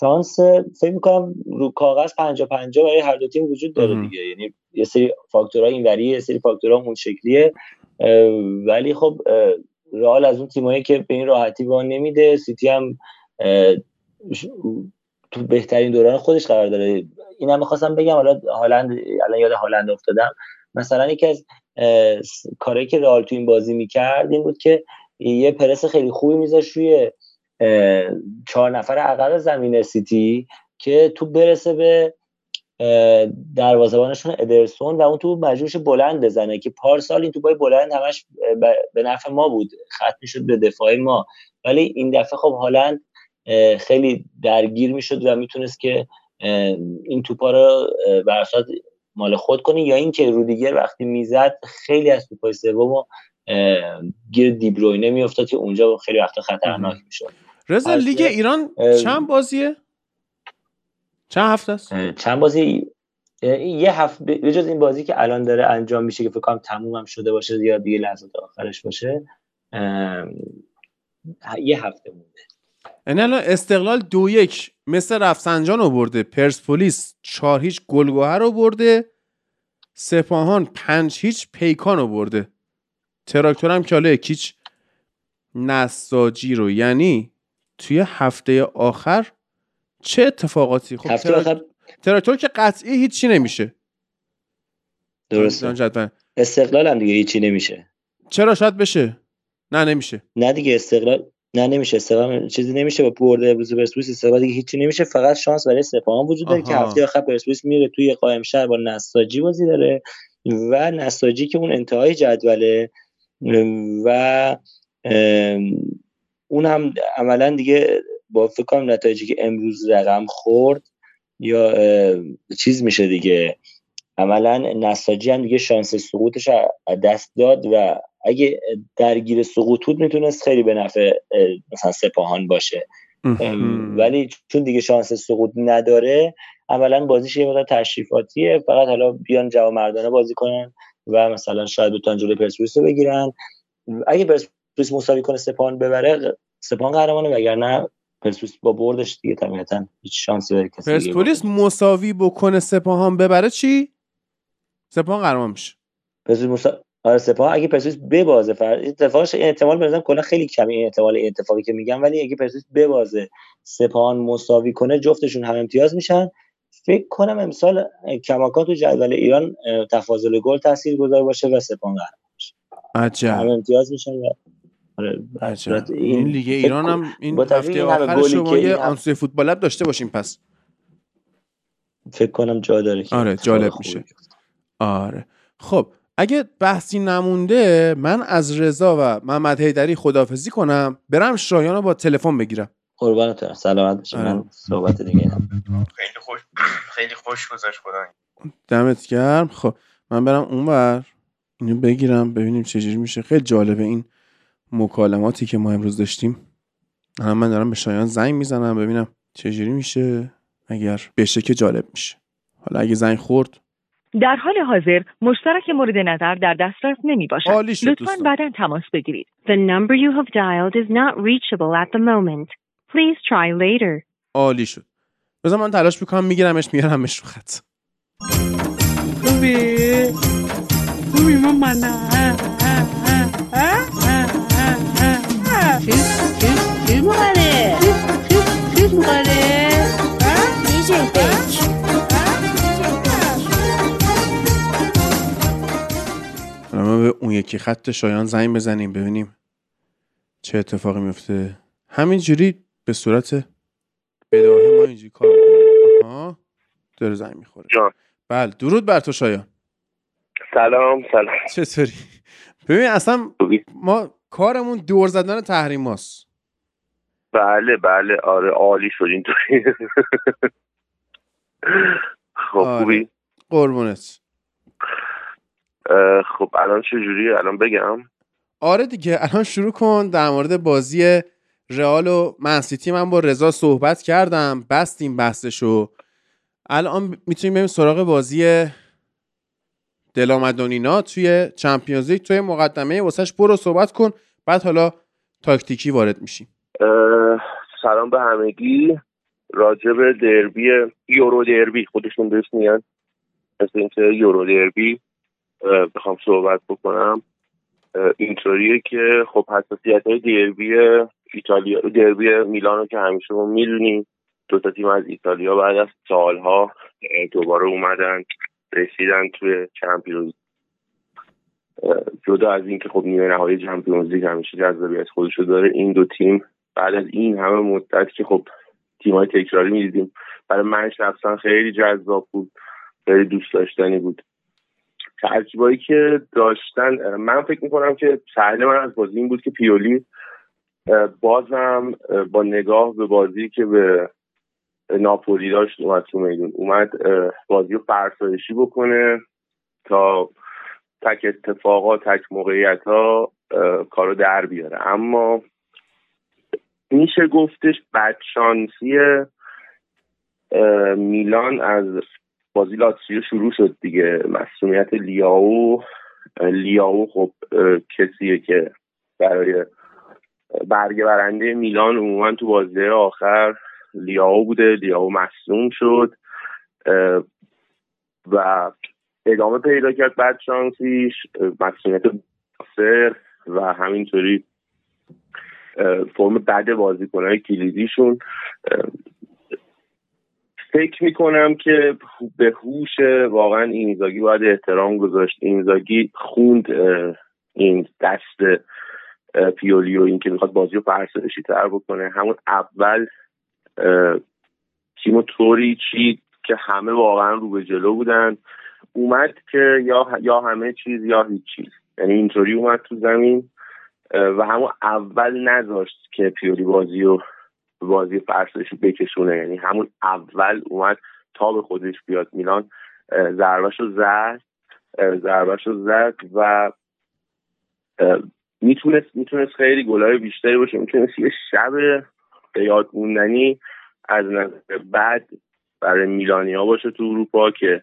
شانس فکر می‌کنم رو کاغذ 50 50 برای هر دو تیم وجود داره دیگه. یعنی یه سری فاکتورها اینوری یه سری فاکتورها اون شکلیه. ولی خب رئال از اون تیمایی که به این راحتی وان نمیده سیتی هم تو بهترین دوران خودش قرار داره. اینم می‌خواستم بگم حالا هالند الان یاد هالند افتادم. مثلا یکی از کاری که رئال تو این بازی می‌کرد این بود که یه پرس خیلی خوبی میذاش روی چهار نفر عقب زمین سیتی که تو برسه به دروازه‌بانشون ادرسون و اون تو مجبورش بلند بزنه که پارسال این توپای بلند همش به نفع ما بود. خط می‌شد به دفاع ما. ولی این دفعه خب هالند خیلی درگیر می‌شد و می‌تونست که این توپا رو برسات مال خود کنه یا اینکه رودیگر وقتی می‌زد خیلی از توپای سومو گیر دیبروینه میافتاد که اونجا خیلی وقتا خطرناک می‌شد. رضا لیگ ایران چند بازیه؟ چند هفته است؟ چند بازی؟ یه هفته به جز این بازی که الان داره انجام میشه که فکر کنم تموم هم شده باشه یا دیگه لحظات آخرش باشه یه هفته مونده. یعنی الان استقلال دو یک مثل رفسنجان رو برده پرسپولیس چهار هیچ گلگوهر رو برده سپاهان پنج هیچ پیکان رو برده. تراکتور هم کاله کیچ نساجی رو. یعنی توی هفته آخر چه اتفاقاتی؟ خب هفته آخر؟ تراکتور که قطعی هیچی نمیشه. درسته. استقلال هم دیگه هیچی نمیشه. چرا شاید بشه؟ نه نمیشه. نه دیگه استقلال نه نمیشه. استقلال چیزی نمیشه. با برده امروز پرسپولیس استقلال دیگه هیچی نمیشه. فقط شانس برای سپاهان وجود داره که هفته آخر پرسپولیس میره توی قائم شهر با نساجی بازی داره و نساجی که اون انتهای جدوله و اون هم عملا دیگه با فکر کنم نتایجی که امروز رقم خورد یا چیز میشه دیگه. عملا نساجی هم دیگه شانس سقوطش دست داد و اگه درگیر سقوط بود می‌تونست خیلی به نفع مثلا سپاهان باشه. ولی چون دیگه شانس سقوط نداره عملا بازیش یه مقدار تشریفاتیه. فقط حالا بیان جواب مردانه بازی کنن و مثلا شاید بتونن جلوی پرسپولیس رو بگیرن. اگه پرسپولیس مساوی کنه سپاهان ببره سپاهان قهرمانه وگرنه پرسپولیس با بردش دیگه طبیعتا هیچ شانسی برای کسی پرسپولیس مساوی بکنه سپاهان ببره چی؟ سپاهان قهرمان میشه. پرسپولیس مسا... آره سپاهان اگه پرسپولیس ببازه فر اتفاقش این احتمال به کلا خیلی کمی این احتمال این اتفاقی که میگم ولی اگه پرسپولیس ببازه سپاهان مساوی کنه جفتشون هم امتیاز میشن. فکر کنم امسال کماکان تو جدول ایران تفاضل گل تاثیر گذار باشه و سپاهان قهرمان بشه عجب. هم امتیاز میشن و عجب. این لیگ ایران هم این هفته آخر شما یه آنسوی فوتبال لب داشته باشیم پس. فکر کنم جا داره آره جالب میشه. آره. خب اگه بحثی نمونده من از رضا و محمد حیدری خدافزی کنم برم شایان رو با تلفن بگیرم. قربانت سلامت باشی. من صحبت دیگه خیلی خوش خیلی خوش گذشت خدا دمت گرم. خب من برم اونور اینو بگیرم ببینیم چجوری میشه. خیلی جالبه این مکالماتی که ما امروز داشتیم. الان من دارم به شایان زنگ می‌زنم ببینم چجوری میشه اگر بشه که جالب میشه. حالا اگه زنگ خورد در حال حاضر مشترک مورد نظر در دسترس نمی باشد. لطفاً بعدا تماس بگیرید. The number you have dialed is not reachable at the moment. Please try later. عالی شد. بذار من تلاش می‌کنم میگیرمش میارمش رو خط. خوبی؟ خوبی ماما چیز چیز چیز ما به اون یکی خط شایان زنگ بزنیم ببینیم چه اتفاقی میفته. همینجوری به صورت بداهه ما اینجوری کار می‌کنیم. آها داره زنگ می‌خوره. جان. بله درود بر تو شایان. سلام سلام. چطوری؟ ببین اصلا ما کارمون دور زدن تحریم هاست. بله بله. آره عالی شد اینطوری. خب آره. خوبی؟ قربونت. خب الان چه جوری الان بگم. آره دیگه الان شروع کن در مورد بازی رئال و منسیتی من با رضا صحبت کردم بستیم بحثشو. الان می‌تونیم بریم سراغ بازی دلامدونینا توی چمپیونز لیگ توی مقدمه واسش. برو صحبت کن بعد حالا تاکتیکی وارد میشیم. سلام به همگی. راجب دربی یورو دربی. خودشون بهش میگن. مثل اینکه یورو دربی. بخوام صحبت بکنم. اینطوریه که خب حساسیت های دربی ایتالیا دربی میلانو که همیشه ما می‌دونیم دو تا تیم از ایتالیا بعد از سالها دوباره اومدن رسیدن توی چمپیونز جدا از اینکه خب نیمه نهایی چمپیونز لیگ همیشه جذابیت خودشو داره این دو تیم بعد از این همه مدت که خب تیم های تکراری می‌دیدیم برای من شخصا خیلی جذاب بود خیلی دوست داشتنی بود. تجربه‌ای که داشتن من فکر می‌کنم که سهل من از بازی این بود که پیولی بازم با نگاه به بازی که به ناپولی داشت اومد تو میدون. اومد بازی رو فرسایشی بکنه تا تک اتفاقا تک موقعیت ها کارو در بیاره. اما میشه گفتش بدشانسی میلان از بازی لاتسیو شروع شد دیگه. مسئولیت لیاو لیاو خب کسیه که برای برگه برنده میلان عموما تو بازی آخر لیاو بوده. لیاو مصوم شد. و ادامه پیدا کرد بعد شانسیش. مسئولیت و همینطوری فرم بد بازیکنهای کلیدیشون. فکر می‌کنم که به هوش واقعا اینزاگی باید احترام گذاشت. اینزاگی خوند این دست پیولیو این که می‌خواد بازی رو فرسایشی تر بکنه. همون اول تیمو طوری چید که همه واقعا رو به جلو بودن. اومد که یا یا همه چیز یا هیچ چیز. یعنی اینطوری اومد تو زمین و همون اول نذاشت که پیولی بازی رو بازی فرسایشی بکشونه. یعنی همون اول اومد تا به خودش بیاد میلان ضربش رو زد ضربش رو زد و می‌تونست می‌تونست خیلی گلای بیشتری باشه. می‌تونست یه شب یاد موندنی از نظر بعد برای میلانیا باشه تو اروپا که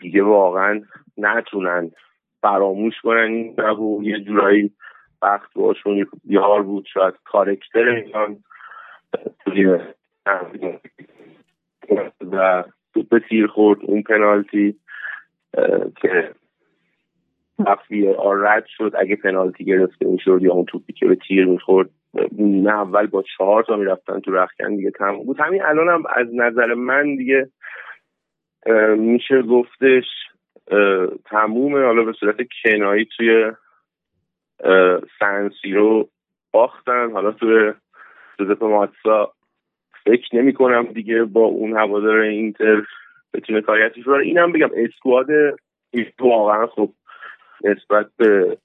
دیگه واقعا نتونن فراموش کنن. این یه جورایی وقت باشون یار بود. شاید کارکتر میلان و توپ تیر خورد اون پنالتی که وقتی رد شد. اگه پنالتی گرفته می‌شد یا اون توپی که به تیر می‌خورد نه اول با چهار تا می‌رفتن تو رخکن دیگه تموم بود. همین الان هم از نظر من دیگه میشه گفتش تمومه. حالا به صورت کنایی توی سنسی رو باختن. حالا توی جوزپ ماتسا فکر نمی کنم دیگه با اون هوادار اینتر بتونه کاریتش رو اینم بگم اسکواد واقعا خب نسبت به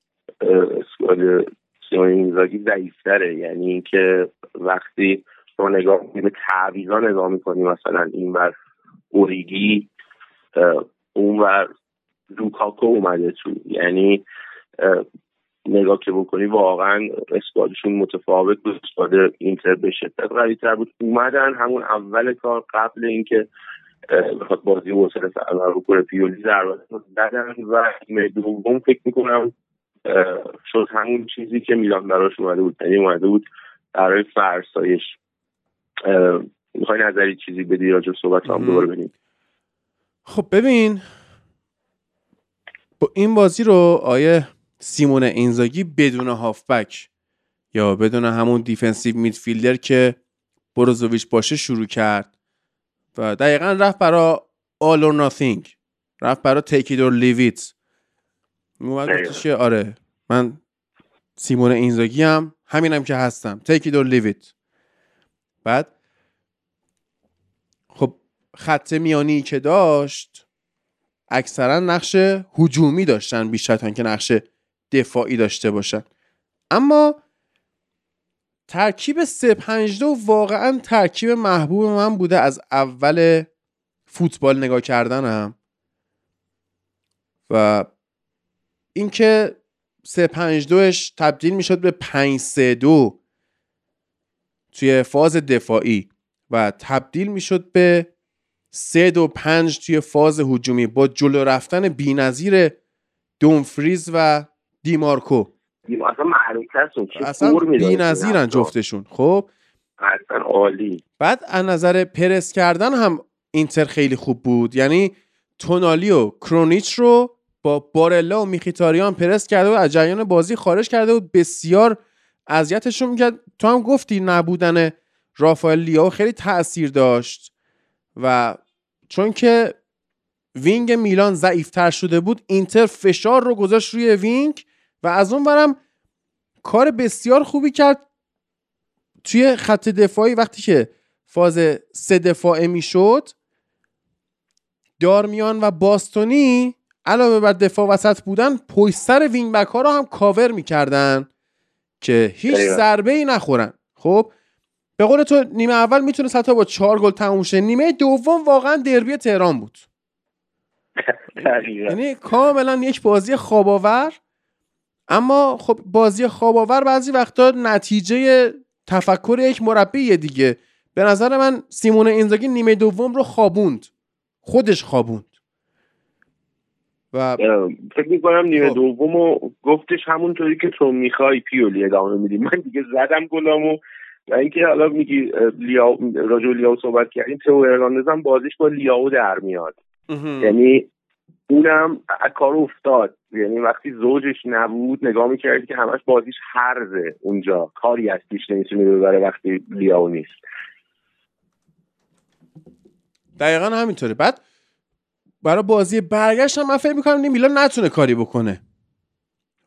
اسکواد سیمون اینزاگی ضعیفتره. یعنی اینکه وقتی شما نگاه به تعویضا نگاه می‌کنی مثلا این بر اوریگی اون بر لوکاکو اومده تو. یعنی نگاه که بکنی واقعا اسکوادشون متفاوت بود. اسکواد اینتر به شدت قوی تر بود. اومدن همون اول کار قبل اینکه بخواد بازی وصل سرور بکنه پیولی ضربت دادن و دوم فکر می‌کنم شد همون چیزی که میلان براش اومده بود. یعنی اومده بود برای فرسایش. می‌خوای نظری چیزی بدی راجع صحبت هم دوباره ببینیم خب ببین با این بازی رو آقای سیمون اینزاگی بدون هافبک یا بدون همون defensive midfielder که بروزوویچ باشه شروع کرد و دقیقا رفت برا all or nothing رفت برا take it or leave it. که آره من سیمون اینزاگی هم همینم که هستم. Take it or leave it. بعد خب خط میانی که داشت اکثرا نقش هجومی داشتن بیشتر تا که نقش دفاعی داشته باشن. اما ترکیب 352 واقعا ترکیب محبوب من بوده از اول فوتبال نگاه کردنم. و اینکه 3 5 2 تبدیل می‌شد به 5 3 2 توی فاز دفاعی و تبدیل می‌شد به 3 2 5 توی فاز هجومی با جلو رفتن بی‌نظیر دومفریز و دیمارکو. اصلا اصلا بی‌نظیرن جفتشون. خب؟ اصلا عالی. بعد از نظر پرس کردن هم اینتر خیلی خوب بود. یعنی تونالی و کرونیچ رو با بارلا و میخیتاریان پرس کرده و از جریان بازی خارج کرده و بسیار اذیتشون می‌کرد. تو هم گفتی نبودن رافائل لیاو خیلی تاثیر داشت و چون که wing میلان ضعیفتر شده بود اینتر فشار رو گذاشت روی wing و از اون ورم کار بسیار خوبی کرد. توی خط دفاعی وقتی که فاز سه دفاعه می‌شد دارمیان و باستونی علاوه بر دفاع وسط بودن پشت سر wing back ها رو هم کاور می‌کردن که هیچ ضربه ای نخورن. خب به قول تو نیمه اول می‌تونه حتی با چهار گل تموم شه. نیمه دوم واقعا دربی تهران بود. یعنی کاملا یک بازی خواباور اما خب بازی خواباور بعضی وقتا نتیجه تفکر یک مربی دیگه. به نظر من سیمون اینزاگی نیمه دوم رو خوابوند. خودش خوابوند. و فکر می‌کنم نیمه خب. دوم و گفتش همونطوری که تو می‌خوای پیولی ادامه میدی. من دیگه زدم گلامو. و اینکه حالا میگی لیا راجو لیاو صحبت کردیم تو ارلاندز هم بازیش با لیاو در میاد. یعنی اونم کار افتاد. یعنی وقتی زوجش نبود نگاه می‌کردی که همش بازیش هرزه اونجا. کاری از پیش نمی‌تونه ببره وقتی لیاو نیست. دقیقا همینطوره. بعد برای بازی برگشت هم من فکر می‌کنم میلان نتونه کاری بکنه.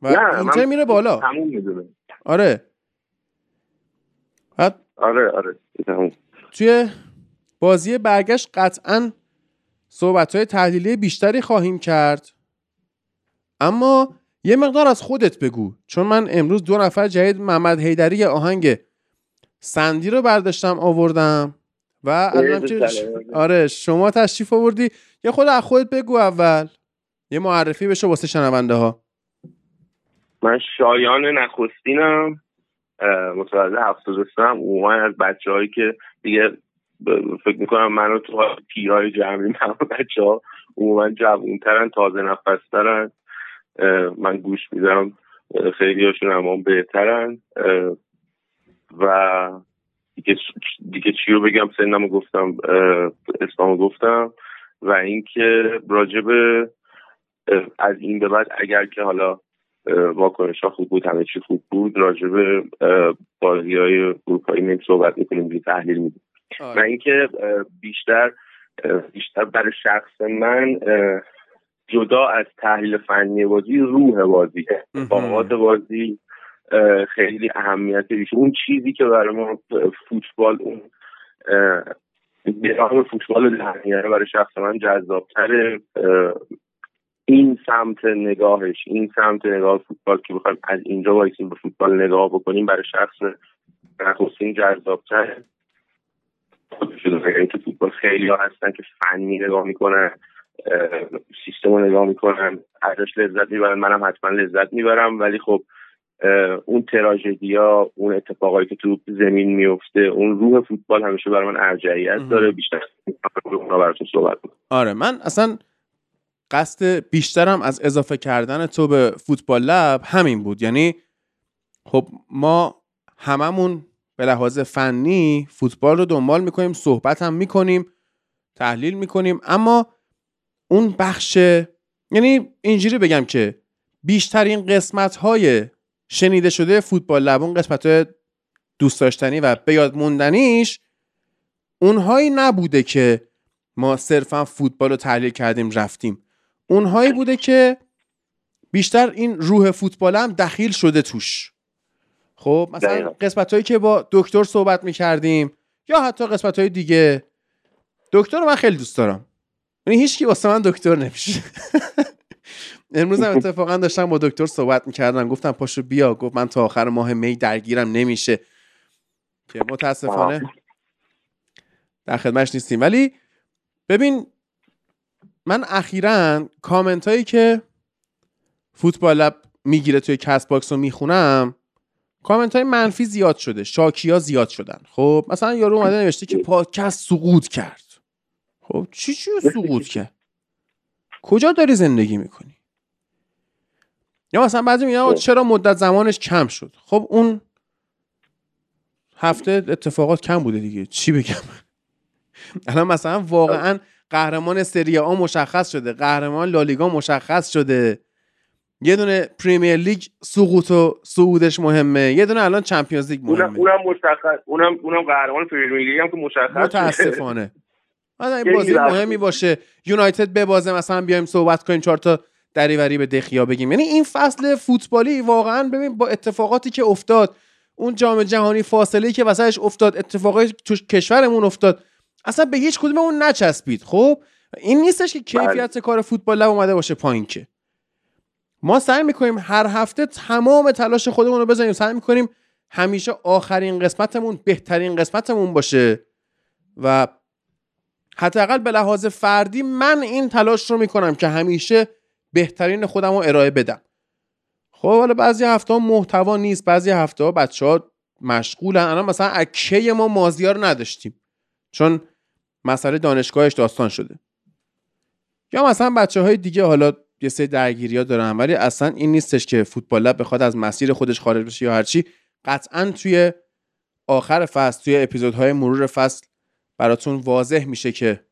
و نه اینتر میره بالا. آره. بعد آره آره. توی بازی برگشت قطعا صحبت های تحلیلی بیشتری خواهیم کرد. اما یه مقدار از خودت بگو چون من امروز دو نفر جدید محمد حیدری آهنگ سندی رو برداشتم آوردم و الان که آره شما تشریف آوردی. یه خود از خودت بگو اول. یه معرفی بشه واسه شنونده ها من شایان نخستینم متولد هفتاد سم عموما از بچه هایی که دیگه فکر می‌کنم منو تو پیرهای جمعی من بچه ها عموما جوونترن تازه نفسترن. من گوش میدم خیلی هاشون بهترن. و دیگه, دیگه چی رو بگم؟ سنمو گفتم اسممو گفتم. و اینکه راجب از این به بعد اگر که حالا واکنش ها خوب بود همه چی خوب بود راجب بازی های اروپایی نمی صحبت می‌کنیم تحلیل میدیم. آره. و اینکه بیشتر بیشتر برای شخص من جدا از تحلیل فنی بازی روح بازی. اتفاقات بازی خیلی اهمیت بیشه اون چیزی که برای ما فوتبال اون نظام فوتبال در برای شخص من جذابتر این سمت نگاهش این سمت نگاه فوتبال که بخوایم از اینجا وایسیم به فوتبال نگاه بکنیم برای شخص نخستین جذابتر شده که فوتبال خیلی ها هستن که فنی نگاه می‌کنن سیستم رو نگاه می‌کنن. ازش لذت می‌برن. منم حتما لذت می‌برم. ولی خب اون تراژدیا اون اتفاقایی که تو زمین میفته اون روح فوتبال همیشه برای من ارجعیت داره. بیشتر اونا براتون صحبت آره. من اصلا قصد بیشترم از اضافه کردن تو به فوتبال لب همین بود. یعنی خب ما هممون به لحاظ فنی فوتبال رو دنبال می‌کنیم صحبت هم می‌کنیم تحلیل می‌کنیم. اما اون بخش یعنی اینجوری بگم که بیشترین قسمت های شنیده شده فوتبال لب اون قسمت دوست داشتنی و به یاد موندنیش اونهایی نبوده که ما صرفا فوتبال رو تحلیل کردیم رفتیم. اونهایی بوده که بیشتر این روح فوتبال هم دخیل شده توش. خب مثلا قسمت هایی که با دکتر صحبت می‌کردیم یا حتی قسمت های دیگه. دکتر رو من خیلی دوست دارم. یعنی هیچ کی واسه من دکتر نمیشه. امروز هم اتفاقا داشتم با دکتر صحبت می‌کردم. گفتم پاشو بیا. گفت من تا آخر ماه می درگیرم. نمیشه. که متاسفانه در خدمتش نیستیم. ولی ببین من اخیرا کامنت هایی که فوتبال لب می‌گیره توی Castbox رو می‌خونم کامنت های منفی زیاد شده شاکی ها زیاد شدن. خب مثلا یارو اومده نوشته که پادکست سقوط کرد. خب چی چی سقوط کرد؟ کجا داری زندگی می‌کنی؟ یا مثلا بعضی میگن خب. چرا مدت زمانش کم شد؟ خب اون هفته اتفاقات کم بوده دیگه. چی بگم؟ الان مثلا واقعا قهرمان سری آ مشخص شده. قهرمان لالیگا مشخص شده. یه دونه پریمیر لیگ سقوط و صعودش مهمه. یه دونه الان چمپیونز لیگ مهمه. اونم مشخص اونم اونم قهرمان پریمیر لیگ هم که مشخص متاسفانه. این بازی مهمی باشه یونایتد ببازه مثلا بیایم صحبت کنیم چهار تا دریوری به دخیا بگیم. یعنی این فصل فوتبالی واقعا ببین با اتفاقاتی که افتاد اون جام جهانی فاصله که وسطش افتاد اتفاقای تو کشورمون افتاد اصلا به هیچ کدوم اون نچسبید. خب؟ این نیستش که بله. کیفیت کار فوتبال لب اومده باشه پایین که. ما سعی می‌کنیم هر هفته تمام تلاش خودمون رو بزنیم. سعی می‌کنیم همیشه آخرین قسمتمون بهترین قسمتمون باشه و حداقل به لحاظ فردی من این تلاش رو می‌کنم که همیشه بهترین خودم رو ارائه بدم. خب حالا بعضی هفته ها محتوا نیست بعضی هفته ها بچه ها مشغولن. الان مثلا اکه ما مازیار نداشتیم چون مسئله دانشگاهش داستان شده. یا مثلا بچه های دیگه حالا یه سری درگیری ها دارن ولی اصلا این نیستش که فوتبال بخواد از مسیر خودش خارج بشه یا هرچی قطعا توی آخر فصل توی اپیزودهای مرور فصل براتون واضح میشه که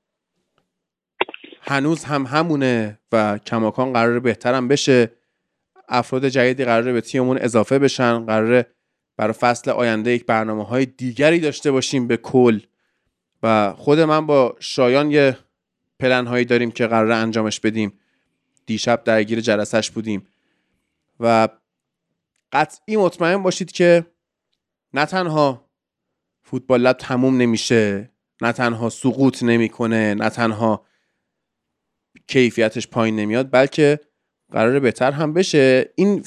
هنوز هم همونه و کماکان قرار بهترم بشه. افراد جدیدی قراره به تیممون اضافه بشن قراره برای فصل آینده یک برنامه های دیگری داشته باشیم به کل. و خود من با شایان یه پلن هایی داریم که قراره انجامش بدیم. دیشب درگیر جلسش بودیم. و قطعی مطمئن باشید که نه تنها فوتبال لب تموم نمیشه نه تنها سقوط نمی‌کنه نه تنها کیفیتش پایین نمیاد بلکه قرار بهتر هم بشه. این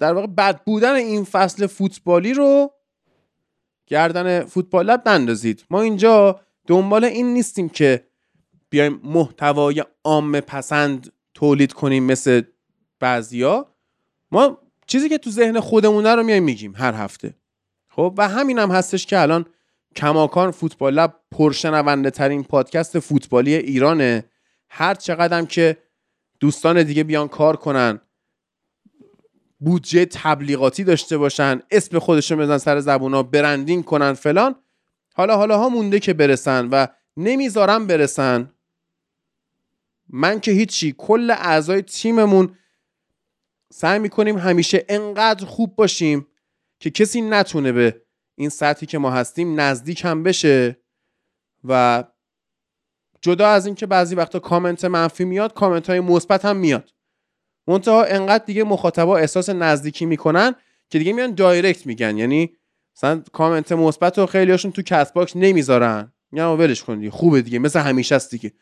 در واقع بد بودن این فصل فوتبالی رو گردن فوتبال لب نندازید. ما اینجا دنبال این نیستیم که بیایم محتوای عام پسند تولید کنیم مثل بعضیا ما چیزی که تو ذهن خودمونه رو میایم میگیم هر هفته. خب و همین هم هستش که الان کماکان فوتبال لب پرشنونده ترین پادکست فوتبالی ایرانه. هر چقدر که دوستان دیگه بیان کار کنن بودجه تبلیغاتی داشته باشن اسم خودشون بزن سر زبونا برندینگ کنن فلان حالا حالا ها مونده که برسن و نمی‌ذارم برسن. من که هیچی کل اعضای تیممون سعی می‌کنیم همیشه انقدر خوب باشیم که کسی نتونه به این سطحی که ما هستیم نزدیک هم بشه و جدا از اینکه بعضی وقتا کامنت منفی میاد کامنت های مثبت هم میاد. منتها انقدر دیگه مخاطبا احساس نزدیکی می‌کنن که دیگه میان direct میگن. یعنی مثلا کامنت مثبت رو خیلیاشون تو Castbox نمی‌ذارن. میگن ولش کن دیگه خوبه دیگه مثل همیشه است دیگه.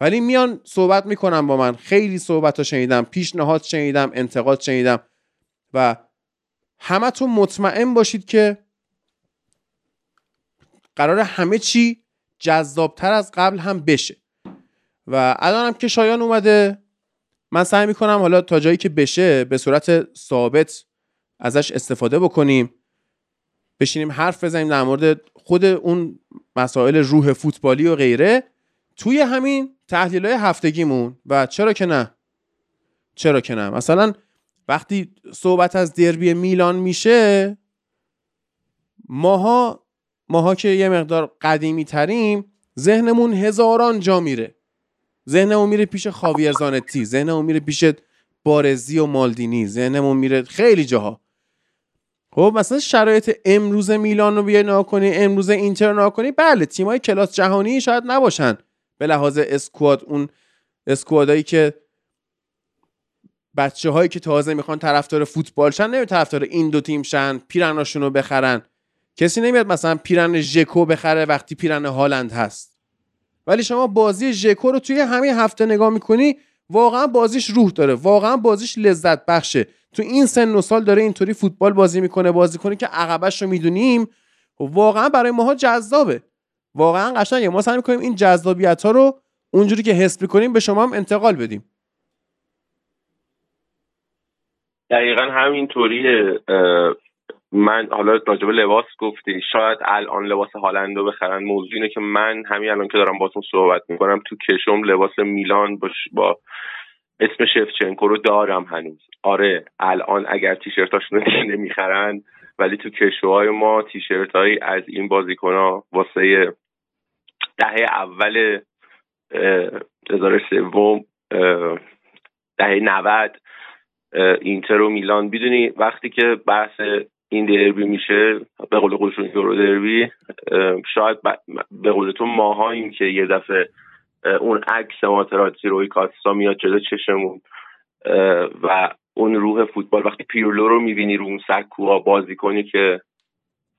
ولی میان صحبت می‌کنن با من. خیلی صحبت ها شنیدم پیشنهاد شنیدم انتقاد شنیدم. و همتون مطمئن باشید که قرار همه چی جذابتر از قبل هم بشه. و الان هم که شایان اومده من سعی می‌کنم حالا تا جایی که بشه به صورت ثابت ازش استفاده بکنیم. بشینیم حرف بزنیم در مورد خود اون مسائل روح فوتبالی و غیره. توی همین تحلیل های هفتگیمون و چرا که نه؟ چرا که نه؟ مثلا وقتی صحبت از دربی میلان میشه ماها ماها که یه مقدار قدیمی تریم ذهنمون هزاران جا میره. ذهنمون میره پیش خاویر زانتی ذهنمون میره پیش بارزی و مالدینی ذهنمون میره خیلی جاها. خب مثلا شرایط امروز میلان رو بیای نگاه کنی امروز اینتر رو کنی بله تیمای کلاس جهانی شاید نباشن. به لحاظ اسکواد اون اسکوادایی که بچه هایی که تازه می‌خوان طرفدار فوتبال شن نمی طرفدار این دو تیم شن پیرناشون رو بخرن. کسی نمیاد مثلا پیرن ژکو بخره وقتی پیرن هالند هست. ولی شما بازی ژکو رو توی همین هفته نگاه می‌کنی واقعا بازیش روح داره. واقعا بازیش لذت بخشه. تو این سن و سال داره اینطوری فوتبال بازی می‌کنه بازی کنه که عقبش رو می‌دونیم. واقعا برای ماها جذابه. واقعا قشنگه. ما سعی می‌کنیم این جذابیت ها رو اونجوری که حس می‌کنیم به شما هم انتقال بدیم. دقیقا همینطوریه. من حالا راجب لباس گفتی. شاید الان لباس هالندو بخرن. موضوع اینه که من همین الان که دارم باتون صحبت می‌کنم تو کشم لباس میلان با اسم شفچنکو رو دارم هنوز. آره الان اگر تیشرتاشون رو نمی‌خرن ولی تو کشوهای ما تیشرت هایی از این بازیکن ها واسه دهه اول هزار سوم دهه نود اینتر و میلان. بیدونی وقتی که بحث این دربی میشه به قول خودشون یورو دربی شاید به قول تو ماهاییم که یه دفعه اون عکس ماتراتی روی کاستا میاد جلو چشمون و اون روح فوتبال وقتی پیرلو رو می‌بینی رو اون سکوها بازی کنی که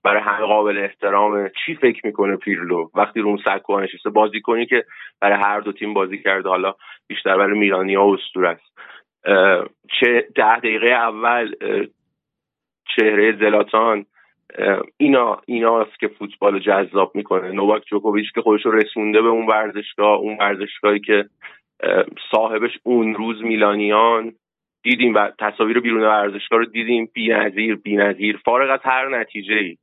برای همه قابل احترامه چی فکر می‌کنه پیرلو؟ وقتی رو سکوها نشسته بازی کنی که برای هر دو تیم بازی کرده. حالا بیشتر برای میلانیا اسطوره است. چه ده دقیقه اول چهره زلاتان. اینا ایناست که فوتبال جذاب می‌کنه. نوواک جوکوویچ که خودش رو رسونده به اون ورزشگاه اون ورزشگاهی که صاحبش اون روز میلانیان. دیدیم و تصاویر بیرون ورزشگاه رو دیدیم. بی‌نظیر بی‌نظیر فارغ از هر نتیجه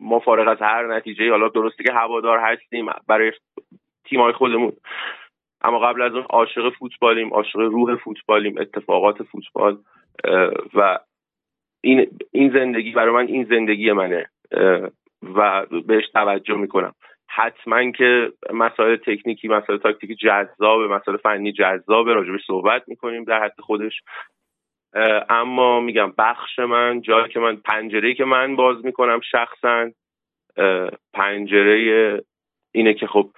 ما فارغ از هر نتیجه حالا درسته که هوادار هستیم برای تیمای خودمون. اما قبل از اون عاشق فوتبالیم عاشق روح فوتبالیم اتفاقات فوتبال. و این این زندگی برای من این زندگی منه. و بهش توجه می‌کنم. حتما که مسائل تکنیکی مسائل تاکتیکی جذاب مسائل فنی جذاب راجبش صحبت می‌کنیم در حد خودش. اما میگم بخش من جایی که من پنجره که من باز می‌کنم شخصا پنجره اینه که خب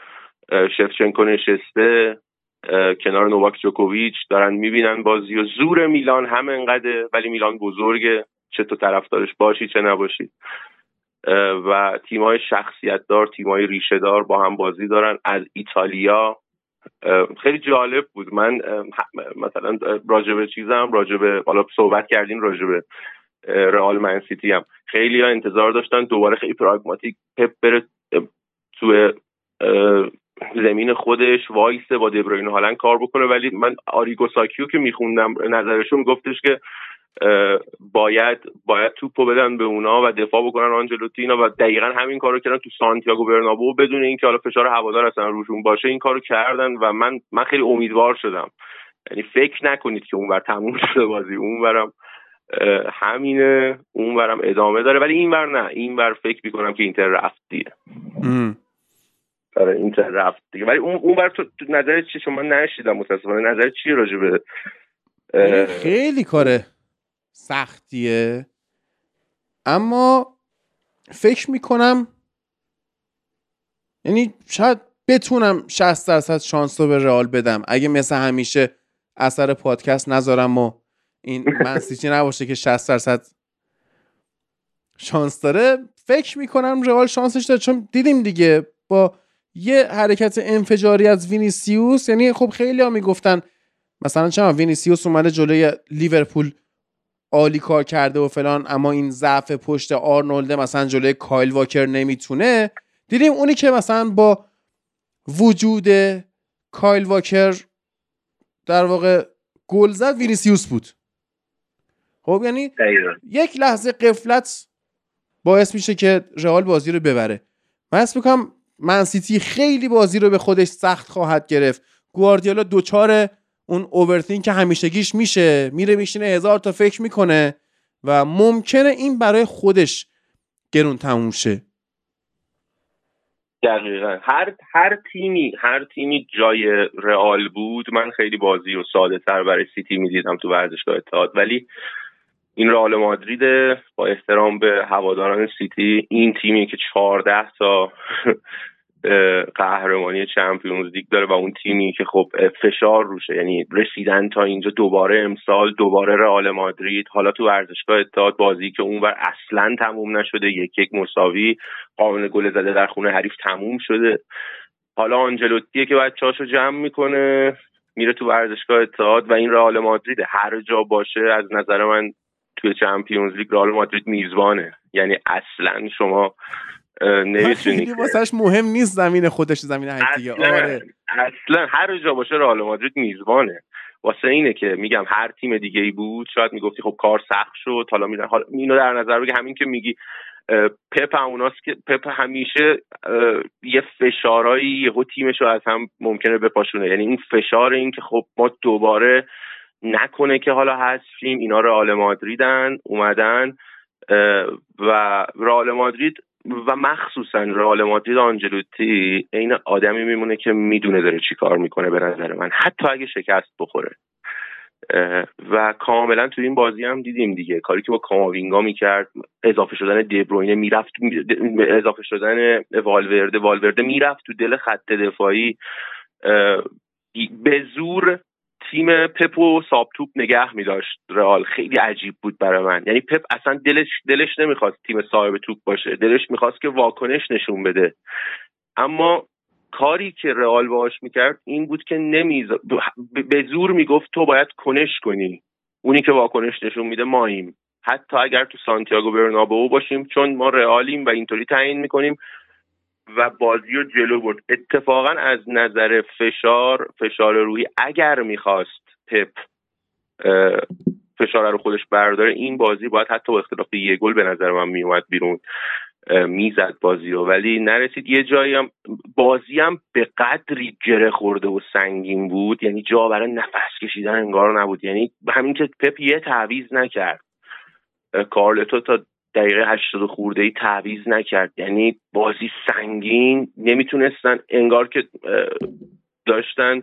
شفچنکو نشسته کنار نوواک جوکوویچ دارن می‌بینن بازی و زور میلان هم انقدر ولی میلان بزرگه چه تو طرفدارش باشی چه نباشی. و تیمای شخصیت دار تیمای ریشه دار با هم بازی دارن. از ایتالیا خیلی جالب بود. من مثلا راجبه چیزم راجبه حالا صحبت کردیم راجبه رئال من سیتی هم. خیلی ها انتظار داشتن دوباره خیلی پراگماتیک پپ بره تو زمین خودش وایسه با دبروین هالند کار بکنه. ولی من آریگو ساکیو که میخوندم نظرشون گفتش که باید باید توپو بدن به اونا و دفاع بکنن آنجلوتی اینا و دقیقا همین کارو کردن تو سانتیاگو برنابو بدون اینکه حالا فشار هوادار اصلا روشون باشه این کارو کردن و من من خیلی امیدوار شدم. یعنی فکر نکنید که اونور تموم شده بازی. اونورم همینه اونورم ادامه داره. ولی اینور نه. اینور فکر می‌کنم که اینتر رفت دیگه آره اینتر رفت دیگه. ولی اون اونور تو نظر چی؟ شما نشیدم متاسفانه. نظر چی راجبه خیلی کاره. سختیه. اما فکر می‌کنم یعنی شاید بتونم 60 درصد شانس رو به رئال بدم. اگه مثل همیشه اثر پادکست نذارم و این منسیچی نباشه که 60 درصد شانس داره فکر می‌کنم رئال شانسش داره. چون دیدیم دیگه با یه حرکت انفجاری از وینیسیوس یعنی خب خیلی ها می‌گفتن مثلا چرا وینیسیوس اومده جلوی لیورپول؟ عالی کار کرده و فلان اما این ضعف پشت آرنولده مثلا جلوی کایل واکر نمی‌تونه. دیدیم اونی که مثلا با وجود کایل واکر در واقع گل زد وینیسیوس بود. خب یعنی یک لحظه قفلت باعث میشه که رئال بازی رو ببره. من اسم می‌کنم منسیتی خیلی بازی رو به خودش سخت خواهد گرفت. گواردیولا دوچار اون اوورتین که همیشگیش میشه. میره میشینه هزار تا فکر می‌کنه و ممکنه این برای خودش گرون تموم شه. دقیقا. هر هر تیمی هر تیمی جای رئال بود. من خیلی بازی و ساده تر برای سیتی می‌دیدم تو ورزشگاه اتحاد. ولی این رئال مادرید با احترام به هواداران سیتی این تیمی که چهارده تا قهرمانی چمپیونز لیگ داره و اون تیمی که خب فشار روشه. یعنی رسیدن تا اینجا دوباره امسال دوباره رئال مادرید. حالا تو ورزشگاه اتحاد بازی که اونور اصلا تموم نشده یک یک مساوی. قانون گل زده در خونه حریف تموم شده. حالا آنجلوتیه که بچه‌هاشو جمع می‌کنه میره تو ورزشگاه اتحاد و این رئال مادرید هر جا باشه از نظر من توی چمپیونز لیگ رئال مادرید میزبانه. یعنی اصلا شما نمی‌تونی واسش مهم نیست زمین خودش زمین حیاتیه آره. اصلا. هر جا باشه رئال مادرید میزبانه. واسه اینه که میگم هر تیم دیگه ای بود شاید می‌گفتی خب کار سخت شد حالا میرن حالا اینو در نظر بگی همین که میگی پپ هموناست که پپ همیشه یه فشارایی یهو تیمش رو از هم ممکنه بپاشونه. یعنی این فشار این که خب ما دوباره نکنه که حالا هستیم اینا رئال مادریدن اومدن و رئال مادرید و مخصوصا رئال مادرید آنجلوتی این آدمی میمونه که می‌دونه داره چی کار می‌کنه به نظر من حتی اگه شکست بخوره. و کاملا تو این بازی هم دیدیم دیگه. کاری که با کاماوینگا می‌کرد اضافه شدن دبروینه می‌رفت اضافه شدن والورده والورده می‌رفت تو دل خط دفاعی. به زور تیم پپ و ساب توپ نگه می داشت رئال. خیلی عجیب بود برای من. یعنی پپ اصلا دلش دلش نمی‌خواست تیم صاحب توپ باشه. دلش می‌خواست که واکنش نشون بده. اما کاری که رئال باش می‌کرد این بود که نمیز به زور می‌گفت تو باید کنش کنی. اونی که واکنش نشون میده ماییم حتی اگر تو سانتیاگو برنابو باشیم چون ما رئالیم و اینطوری تعیین می‌کنیم و بازی رو جلو برد. اتفاقا از نظر فشار فشار روی اگر می‌خواست پپ فشار رو خودش برداره این بازی باید حتی با اختلاف یه گل به نظر من میومد بیرون می‌زد بازی رو. ولی نرسید یه جایی هم بازی هم به قدری گره خورده و سنگین بود. یعنی جا برای نفس کشیدن انگار نبود. یعنی همین که پپ یه تعویز نکرد. کارلتو تا دقیقه هشتاد خورده ای تعویز نکرد. یعنی بازی سنگین نمی‌تونستن انگار که داشتن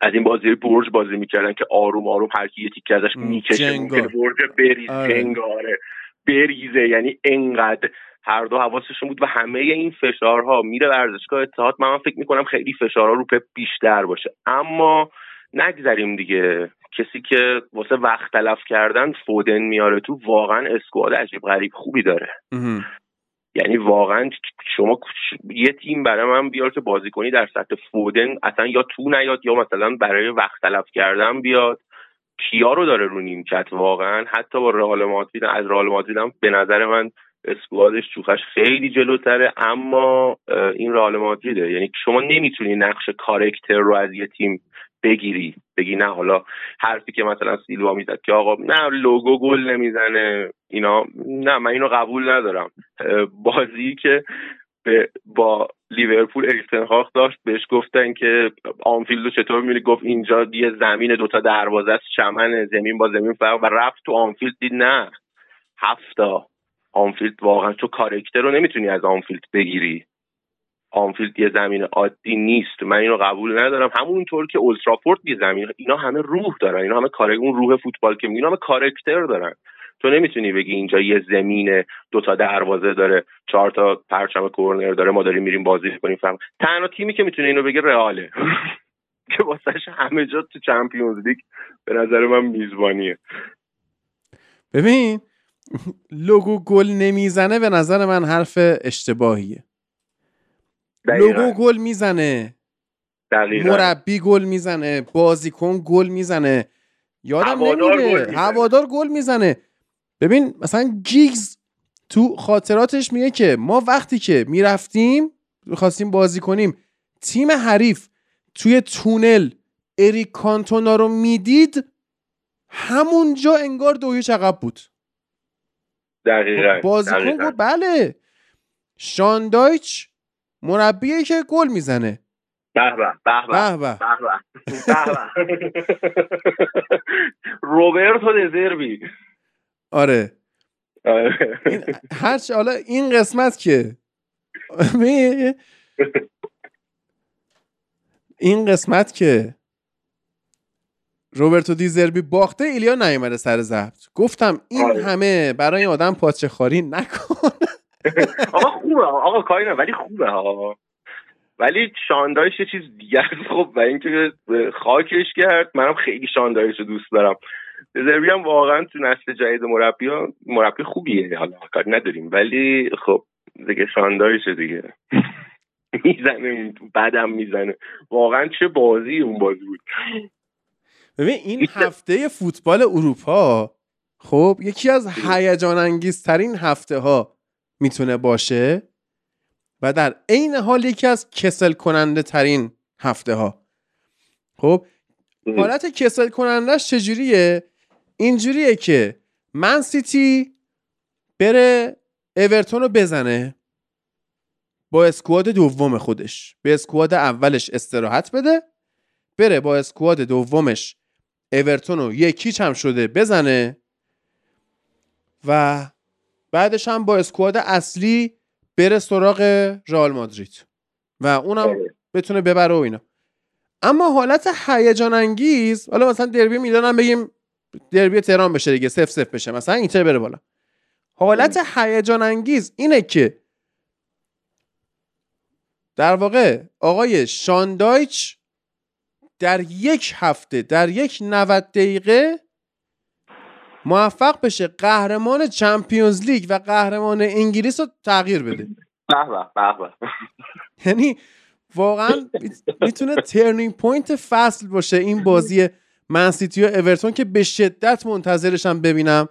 از این بازی برج بازی می‌کردن که آروم آروم هر کی یه تیکه ازش می‌کشه ممکنه برج بریز آره. بریزه. یعنی انقدر هر دو حواسشون بود و همه این فشارها میره ورزشگاه اتحاد. من فکر می‌کنم خیلی فشارها رو پپ بیشتر باشه. اما نگذریم دیگه. کسی که واسه وقت تلف کردن فودن میاره تو واقعا اسکواد عجیب غریب خوبی داره. یعنی واقعا شما یه تیم برای من بیار که بازی کنی در سطح فودن اصلا یا تو نیاد یا مثلا برای وقت تلف کردن بیاد. کیا رو داره رو نیمکت واقعا. حتی با رئال مادرید از رئال مادرید هم به نظر من اسکوادش چوخش خیلی جلوتره. اما این رئال مادریده. یعنی شما نمی‌تونی نقش character رو از یه تیم بگیری. بگی نه حالا حرفی که مثلا سیلوا می‌زد که آقا نه لوگو گل نمی‌زنه اینا نه من اینو قبول ندارم. بازی که با لیورپول اریکسن داشت بهش گفتن که آنفیلدو چطور میری گفت اینجا یه زمین دوتا دروازه است چمن زمین با زمین فرق. و رفت تو آنفیلد دید نه هفتا آنفیلد واقعا تو character رو نمی‌تونی از آنفیلد بگیری. آنفیلد یه زمین عادی نیست. من اینو قبول ندارم. همونطور که اولترافورد یه زمین اینا همه روح دارن. اینا همه کار اون روح فوتبال که اینا همه character دارن. تو نمی‌تونی بگی اینجا یه زمین دوتا دروازه داره چهار تا پرچم کورنر داره ما داریم میریم بازی کنیم فهم. تنها تیمی که می‌تونه اینو بگه رئاله. که واسهش همه جا تو Champions League به نظر من میزبانیه. ببین لوگو گل نمی‌زنه به نظر من حرف اشتباهیه. لوگو گل می‌زنه. مربی گل می‌زنه. بازیکن گل می‌زنه. یادم نمیره هوادار گل می‌زنه. ببین مثلا جیگز تو خاطراتش میگه که ما وقتی که می‌رفتیم خواستیم بازی کنیم تیم حریف توی تونل اریک کانتونا رو می‌دید همونجا انگار دوی چقب بود. دقیقا. بازیکن گفت بله. شاندایچ مربیه که گل می‌زنه. به به روبرتو دزربی آره. هر حالا این قسمت که؟ این قسمت که روبرتو دیزربی باخته ایلیا نیومده سر ضبط. گفتم این آره. همه برای آدم پاچه خاری نکن. آقا خوبه آقا کاری ولی خوبه ها. ولی شاندایش یه چیز دیگه خب و اینکه خاکش کرد منم خیلی شاندایش رو دوست دارم. دزربی هم واقعا تو نسل جدید مربی ها مربی خوبیه. حالا کاری نداریم. ولی خب دیگه شاندایش دیگه. می‌زنه بعدم می‌زنه. واقعا چه بازی اون بازی بود. ببین این هفته فوتبال اروپا خب یکی از هیجان انگیزترین هفته ها می‌تونه باشه و در عین حال یکی از کسل کننده ترین هفته ها خب حالت کسل کنندهش چجوریه؟ اینجوریه که من سیتی بره اورتون رو بزنه با اسکواد دوم خودش. به اسکواد اولش استراحت بده بره با اسکواد دومش اورتون رو یکیچ هم شده بزنه و بعدش هم با اسکواد اصلی بره سراغ رئال مادرید. و اونم بله. بتونه ببره و اینا. اما حالت هیجان انگیز حالا مثلا دربی میلان بگیم دربی تهران بشه دیگه صفر صفر بشه. مثلا اینتر بره بالا. حالت هیجان انگیز اینه که در واقع آقای شان دایچ در یک هفته در یک 90 دقیقه موفق بشه قهرمان Champions League و قهرمان انگلیس رو تغییر بده. یعنی واقعا می‌تونه turning point فصل باشه این بازی منسیتی و اورتون که به شدت منتظرشم ببینم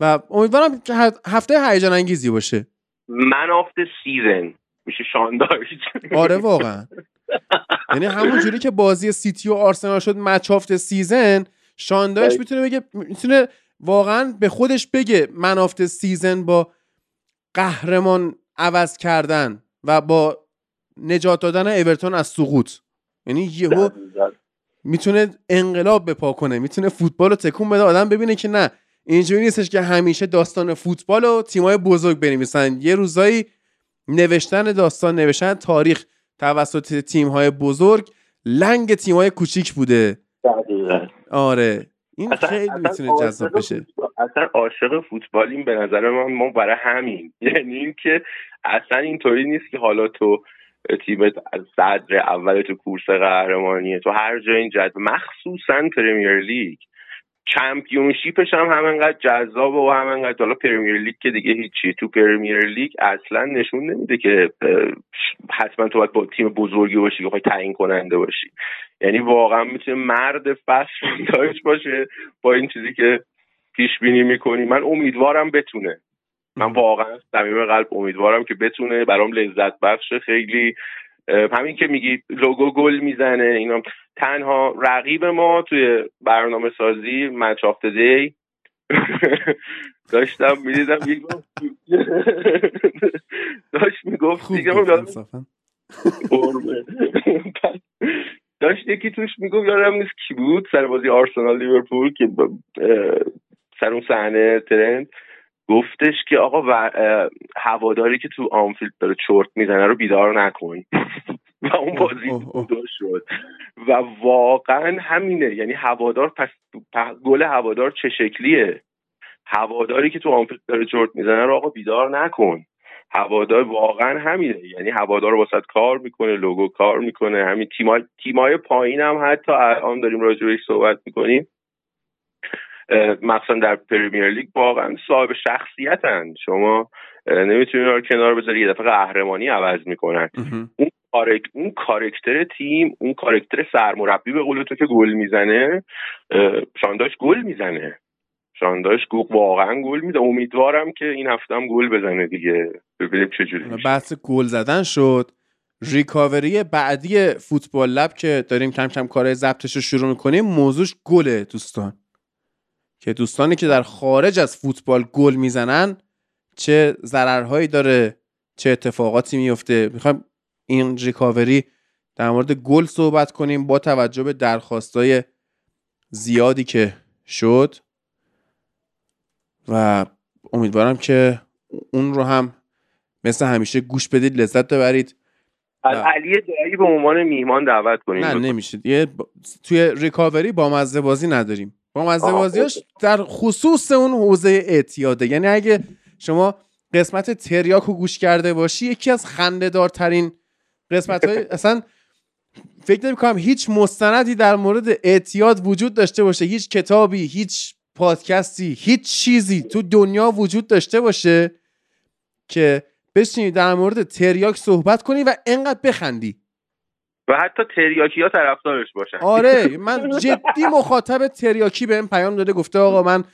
و امیدوارم که هفته هیجان انگیزی باشه. man of the season میشه شاندارش آره واقعا. یعنی همون جوری که بازی سیتی و آرسنال شد match of the season شان دایش می‌تونه بگه می‌تونه واقعا به خودش بگه man of the season با قهرمان عوض کردن و با نجات دادن اورتون از سقوط. یعنی یهو می‌تونه انقلاب بپا کنه می‌تونه فوتبال رو تکون بده آدم ببینه که نه اینجوری نیستش که همیشه داستان فوتبال و تیمای بزرگ بنویسن. یه روزایی نوشتن داستان نوشتن تاریخ توسط تیمهای بزرگ لنگ تیمهای کوچیک بوده. آره. این خیلی می‌تونه جذاب بشه. اصلا عاشق فوتبالیم به نظر من ما برای همین. یعنی اینکه اصلا اینطوری نیست که حالا تو تیمت از صدر اول تو کورس قهرمانیه تو هر جای این جدول مخصوصا Premier League. Championship ش هم همینقدر جذاب و همینقدر حالا Premier League که دیگه هیچی. تو Premier League اصلا نشون نمیده که حتما تو باید با تیم بزرگی باشی بخوای تعیین کننده باشی. یعنی واقعا می‌تونه مرد فصل دایچ باشه با این چیزی که پیش بینی می‌کنی. من امیدوارم بتونه. من واقعا صمیم قلب امیدوارم که بتونه. برام لذت بخش خیلی. همین که میگی لوگو گل می‌زنه اینا. تنها رقیب ما توی برنامه سازی مچ آف دی داشتم می‌دیدم داشت می‌گفت دیگه داشت یکی توش می‌گفت یادم نیست کی بود سر بازی آرسنال لیورپول که سر اون صحنه ترنت گفتش که آقا و هواداری که تو آنفیلد داره چرت می‌زنه رو بیدار نکن و اون بازی دو شد. و واقعا همینه یعنی هوادار پس گل هوادار چه شکلیه؟ هواداری که تو آنفیلد داره چرت می‌زنه رو آقا بیدار نکن. هوادار واقعا همینه. یعنی هوادار واست کار می‌کنه لوگو کار می‌کنه. همین تیمای تیمای پایین هم حتی الان داریم راجع بهش صحبت می‌کنیم. مثلا در پریمیر لیگ واقعا صاحب شخصیتن. شما نمی‌تونید رو کنار بذاری یه دفعه قهرمانی عوض می‌کنن. اون کارک اون کارکتر تیم اون کارکتر سرمربی به قول تو که گل می‌زنه شانداش گل می‌زنه. شانداش واقعا گل میده امیدوارم که این هفته هم گل بزنه دیگه. ببینیم چجوری بحث گل زدن شد. ریکاوری بعدی فوتبال لب که داریم کم کم کارهای ضبطش رو شروع می‌کنیم موضوعش گله دوستان. که دوستانی که در خارج از فوتبال گل می‌زنن چه ضررهایی داره چه اتفاقاتی میفته می‌خوایم این ریکاوری در مورد گل صحبت کنیم با توجه به درخواستای زیادی که شد. و امیدوارم که اون رو هم مثل همیشه گوش بدید لذت ببرید از علی دایی به عنوان میهمان دعوت کنیم. نه نمیشه. یه توی ریکاوری با مزه بازی نداریم. با مزه بازیاش در خصوص اون حوزه اعتیاده. یعنی اگه شما قسمت تریاک رو گوش کرده باشی یکی از خنده دارترین قسمت های اصلا فکر نمی کنم هیچ مستندی در مورد اعتیاد وجود داشته باشه. هیچ کتابی هیچ پادکستی هیچ چیزی تو دنیا وجود داشته باشه که بشینی در مورد تریاک صحبت کنی و انقدر بخندی. و حتی تریاکی ها طرفدارش باشن. آره من جدی مخاطب تریاکی بهم پیام داده گفته آقا من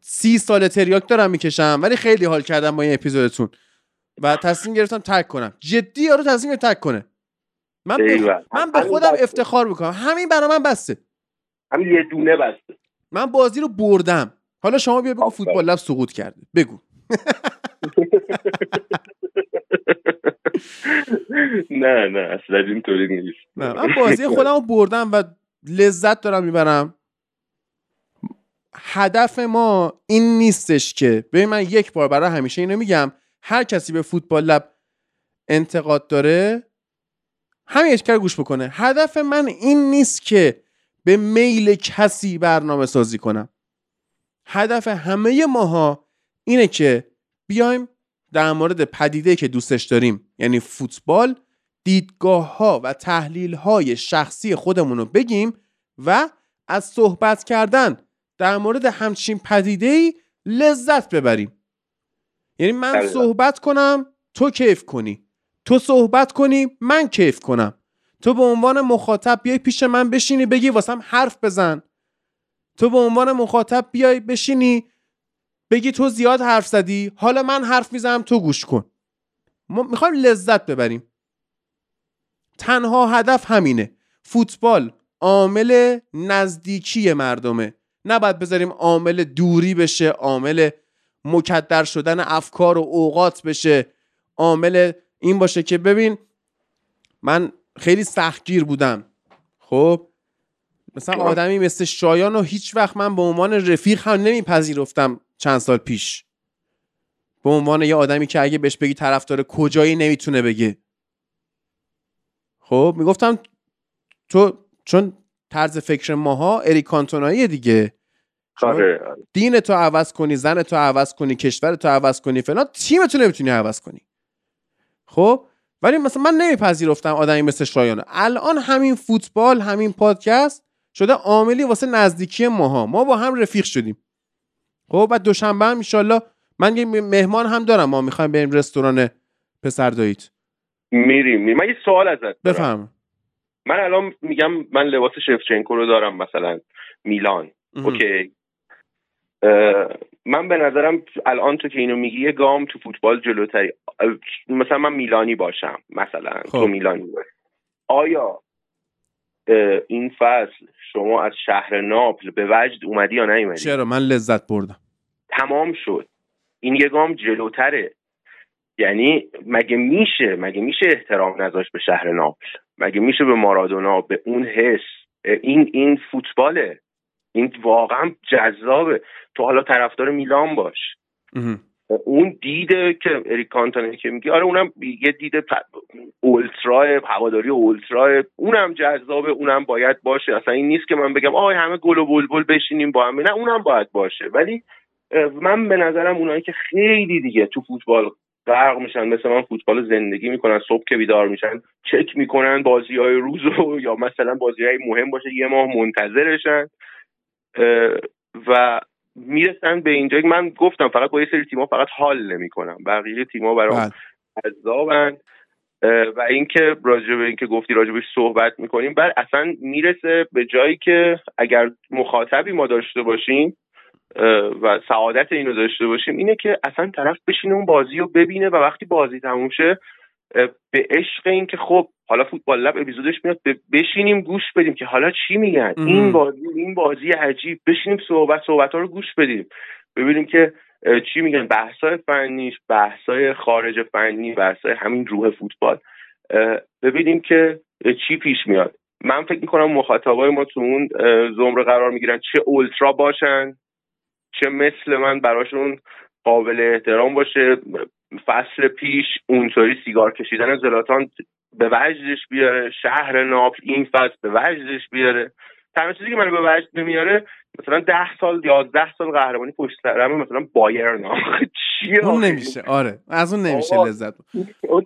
سی سال تریاک دارم می‌کشم ولی خیلی حال کردم با این اپیزودتون. و تصمیم گرفتم ترک کنم. جدی یارو تصمیم ترک کنه. من به, من به خودم افتخار می‌کنم. همین برا من بسته. همین یه دونه بسته. من بازی رو بردم. حالا شما بیا بگو فوتبال لب سقوط کرده. بگو. نه نه اصلا اینطوری نیست. نه من بازی خودم رو بردم و لذت دارم می‌برم. هدف ما این نیستش که ببین من یک بار برای همیشه اینو میگم هر کسی به فوتبال لب انتقاد داره همین اشکال گوش بکنه. هدف من این نیست که به میل کسی برنامه سازی کنم. هدف همه ماها اینه که بیایم در مورد پدیده که دوستش داریم یعنی فوتبال دیدگاه ها و تحلیل های شخصی خودمون رو بگیم و از صحبت کردن در مورد همچین پدیده ای لذت ببریم. یعنی من صحبت کنم تو کیف کنی. تو صحبت کنی من کیف کنم. تو به عنوان مخاطب بیای پیش من بشینی بگی واسم حرف بزن. تو به عنوان مخاطب بیای بشینی بگی تو زیاد حرف زدی حالا من حرف می‌زنم تو گوش کن. ما می‌خوایم لذت ببریم. تنها هدف همینه. فوتبال عامل نزدیکی مردمه. نباید بذاریم عامل دوری بشه عامل مکدر شدن افکار و اوقات بشه. عامل این باشه که ببین من خیلی سختگیر بودم. خب مثلا آدمی مثل شایان و هیچ وقت من به عنوان رفیق هم نمیپذیرفتم چند سال پیش. به عنوان یه آدمی که اگه بهش بگی طرفدار کجایی نمی‌تونه بگه. خب می‌گفتم تو چون طرز فکر ماها اریک کانتونایی دیگه. آره، آره. دین تو عوض کنی زن تو عوض کنی کشور تو عوض کنی فلان تیم تو نمی‌تونی عوض کنی. خب ولی مثلا من نمیپذیرفتم آدمی مثل شایانه. الان همین فوتبال همین پادکست شده عاملی واسه نزدیکی ماها. ما با هم رفیق شدیم. خب بعد دوشنبه هم ان من یه مهمان هم دارم. ما می‌خوایم بریم رستوران پسر داییت. میریم من یه سوال ازت بفهم. من الان میگم من لباس شفچنکو رو دارم مثلا میلان. اوکی. من به نظرم الان تو که اینو میگی یه گام تو فوتبال جلوتری. مثلا من میلانی باشم مثلا خب. تو میلانی باش. آیا این فصل شما از شهر ناپل به وجد اومدی یا نیومدی؟ چرا؟ من لذت بردم. تمام شد. این یه گام جلوتره. یعنی مگه میشه مگه میشه احترام نذاش به شهر ناپل؟ مگه میشه به مارادونا به اون حس؟ این این فوتباله. این واقعا جذابه. تو حالا طرفدار میلان باش. اون دیده که اریک کانتونی که میگه آره اونم یه دیده. اولترا هواداری اولترا اونم جذابه اونم باید باشه. اصلا این نیست که من بگم آه همه گل و بلبل بشینیم با هم. نه اونم باید باشه. ولی من به نظرم اونایی که خیلی دیگه تو فوتبال غرق میشن مثل من فوتبال زندگی می‌کنن صبح که بیدار میشن چک می‌کنن بازی های روز یا مثلا بازی های مهم باشه یه ماه منتظرشن. و می‌رسن به اینجا. من گفتم فقط با یه سری تیما فقط حال نمی‌کنم. بقیه تیما برام بله. عذابن. و اینکه راجع به اینکه گفتی راجع بهش صحبت می‌کنیم بعد اصلا می‌رسه به جایی که اگر مخاطبی ما داشته باشیم و سعادت اینو داشته باشیم اینه که اصلا طرف بشینه اون بازی رو ببینه و وقتی بازی تموم شه به عشق این که خب حالا فوتبال لب اپیزودش میاد بشینیم گوش بدیم که حالا چی میگن؟ این بازی این بازی عجیب. بشینیم صحبت صحبت ها رو گوش بدیم. ببینیم که چی میگن؟ بحثای فنیش بحثای خارج فنی بحثای همین روح فوتبال. ببینیم که چی پیش میاد. من فکر می‌کنم مخاطبای ما تو اون زمره قرار می‌گیرن. چه اولترا باشن چه مثل من براشون قابل احترام باشه. فصل پیش اونطوری سیگار کشیدن زلاتان به وجدش بیاره شهر ناپل این فصل به وجدش بیاره. تنها چیزی که منو به وجد نمیاره مثلا ده سال یازده سال قهرمانی پشت سرمه مثلا بایرن چیه اون نمیشه. آره. از اون نمیشه لذت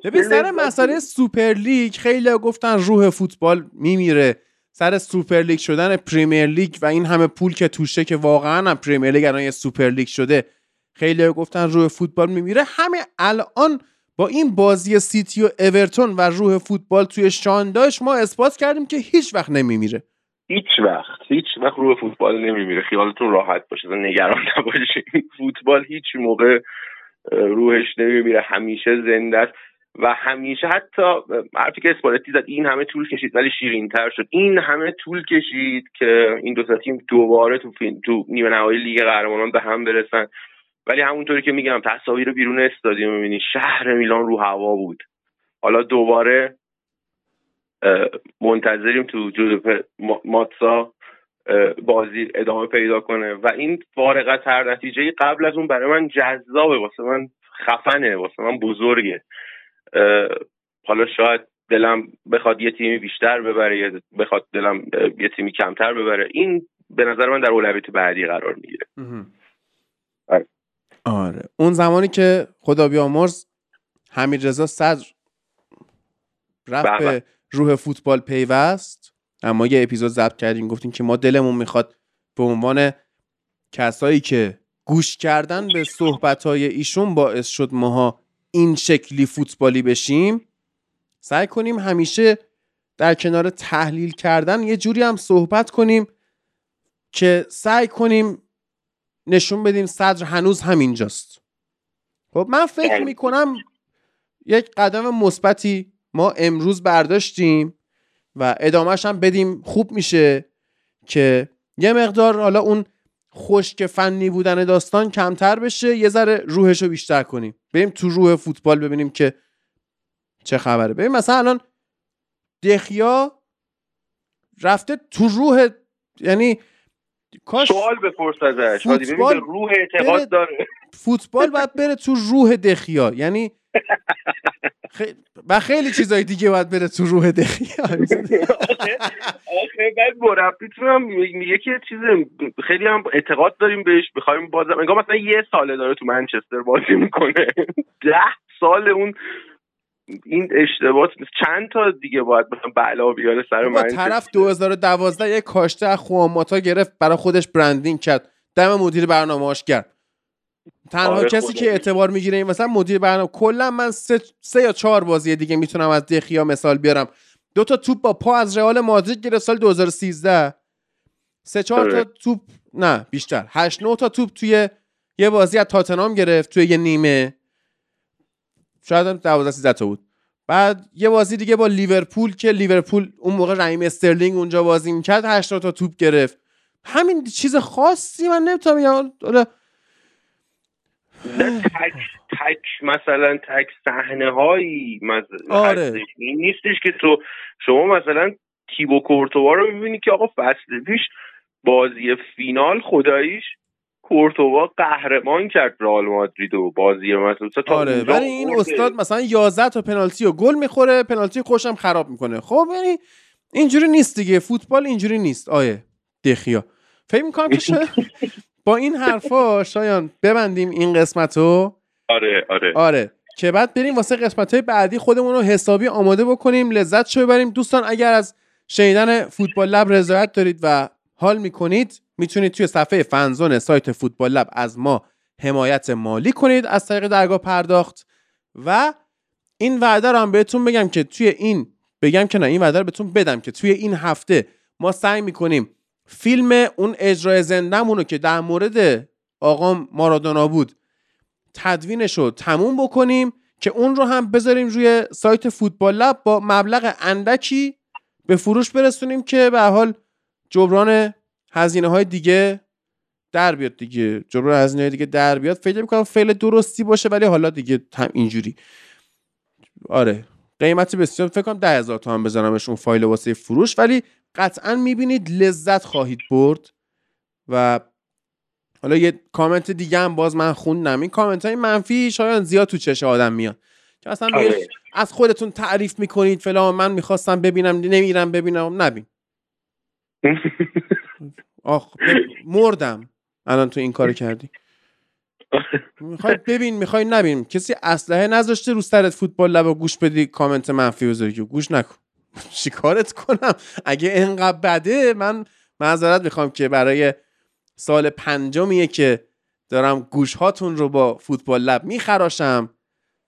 ببین سر مسئله Super League خیلی گفتن روح فوتبال میمیره. سر Super League شدن Premier League و این همه پول که توشه که واقعا هم Premier League الان یه Super League شده. خیلی گفتن روح فوتبال میمیره. همه الان با این بازی سیتی و اورتون و روح فوتبال توی شانداش ما اثبات کردیم که هیچ وقت نمیمیره. هیچ وقت. هیچ وقت روح فوتبال نمیمیره. خیالتون راحت باشه. نگران نباشید فوتبال هیچ موقع روحش نمیمیره. همیشه زنده است. و همیشه حتی حرفی که اسپالتی زد این همه طول کشید ولی شیرین تر شد. این همه طول کشید که این دو تیم دوباره تو تو نیمه نهایی لیگ قهرمانان به هم برسن. ولی همونطوری که میگم تصاویر بیرون استادیوم می‌بینی. شهر میلان رو هوا بود. حالا دوباره منتظریم تو جوزپ ماتسا بازی ادامه پیدا کنه. و این فارغ تر نتیجه قبل از اون برای من جذابه. واسه من خفنه. واسه من بزرگه. حالا شاید دلم بخواد یه تیمی بیشتر ببره یا بخواد دلم یه تیمی کمتر ببره. این به نظر من در اولویت بعدی قرار می‌گیره. آره. اون زمانی که خدا بیامرز حمید رضا صدر رفت به بله. روح فوتبال پیوست اما یه اپیزود ضبط کردیم گفتیم که ما دلمون می‌خواد به عنوان کسایی که گوش کردن به صحبت ایشون باعث شد ماها این شکلی فوتبالی بشیم سعی کنیم همیشه در کنار تحلیل کردن یه جوری هم صحبت کنیم که سعی کنیم نشون بدیم صدر هنوز همینجاست. خب من فکر می‌کنم یک قدم مثبتی ما امروز برداشتیم و ادامهش هم بدیم. خوب میشه که یه مقدار حالا اون خشک فنی بودن داستان کمتر بشه. یه ذره روحش رو بیشتر کنیم. بریم تو روح فوتبال ببینیم که چه خبره. ببین مثلا الان دخیا رفته تو روح یعنی کاش سوال بپرس ازش. فوتبال روح اعتقاد داره. فوتبال باید بره تو روح دخیا. یعنی و خیلی چیزای دیگه باید بره تو روح دخیا. آخه بعد مربیتون هم میگه که چیز خیلی هم اعتقاد داریم بهش. بخوایم بازم انگار مثلا یه ساله داره تو منچستر بازی می‌کنه. ده سال اون این اشتباه چند تا دیگه باید مثلا بلا بیاره سر من طرف 2012 یه کاشته از خواماتا گرفت برای خودش برندینگ کرد. دم مدیر برنامه‌اش کرد تنها آره کسی که اعتبار می‌گیره این مثلا مدیر برنامه کلا من سه, سه یا چهار بازی دیگه می‌تونم از دخیا مثال بیارم. دو تا توپ با پا از رئال مادرید گرفت سال 2013 سه چهار تا آره. توپ نه بیشتر. هشت نه تا توپ توی یه بازی از تاتنام گرفت توی یه نیمه. شاید هم 12 13 تا بود. بعد یه بازی دیگه با لیورپول که لیورپول اون موقع رحیم استرلینگ اونجا بازی می‌کرد 8 تا توپ گرفت. همین چیز خاصی من نمی‌تونم تک تک مثلا تک صحنه هایی آره. این نیستش که تو شما مثلا تیبو کورتوا رو می‌بینی که آقا فصل پیش بازی فینال خداییش کورتوا قهرمان کرد رئال مادرید و بازی مثلا آره ولی این استاد مثلا 11 تا پنالتی و گل می‌خوره پنالتی خوشم خراب می‌کنه. خب یعنی اینجوری نیست دیگه. فوتبال اینجوری نیست. آیه دخیا. فکر می‌کنم که با این حرفا شایان ببندیم این قسمت رو آره آره. آره. که بعد بریم واسه قسمت های بعدی خودمون رو حسابی آماده بکنیم لذت شو ببریم. دوستان اگر از شنیدن فوتبال لب رضایت دارید و حال می‌کنید می‌تونید توی صفحه فنزون سایت فوتبال لب از ما حمایت مالی کنید از طریق درگاه پرداخت و این وعده رو هم بهتون بگم که توی این بگم که نه این وعده رو بهتون بدم که توی این هفته ما سعی می‌کنیم فیلم اون اجرای زندهمونو که در مورد آقا مارادونا بود تدوینش رو تموم بکنیم که اون رو هم بذاریم روی سایت فوتبال لب با مبلغ اندکی به فروش برسونیم که به حال جبران هزینه های دیگه در بیاد دیگه. جبران هزینه های دیگه در بیاد. فکر می‌کنم فعل درستی باشه ولی حالا دیگه هم اینجوری. آره. قیمت بسیار فکر کنم ده هزار تومن بزنمش اون فایل واسه فروش. ولی قطعا می‌بینید لذت خواهید برد. و حالا یه کامنت دیگه هم باز من خوندم. این کامنت های منفی شاید زیاد تو چش آدم میاد. که اصلا آره. از خودتون تعریف می‌کنید فلان من می‌خواستم ببینم نمیرم ببینم. نبین. آخ مردم. الان تو این کار کردی. می‌خوای ببین می‌خوای نبین. کسی اسلحه نذاشته رو سرت فوتبال لب و گوش بدی کامنت منفی بذاری که گوش نکن. چیکارت کنم؟ اگه انقدر بده من معذرت می‌خوام که برای سال پنجمیه که دارم گوش هاتون رو با فوتبال لب میخراشم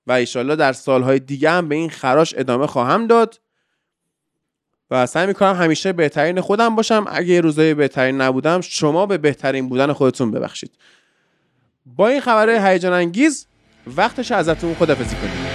و ایشالله در سالهای دیگه هم به این خراش ادامه خواهم داد. و سعی می‌کنم همیشه بهترین خودم باشم. اگه یه روزای بهترین نبودم شما به بهترین بودن خودتون ببخشید. با این خبره هیجان انگیز وقتش ازتون خدافزی کنیم.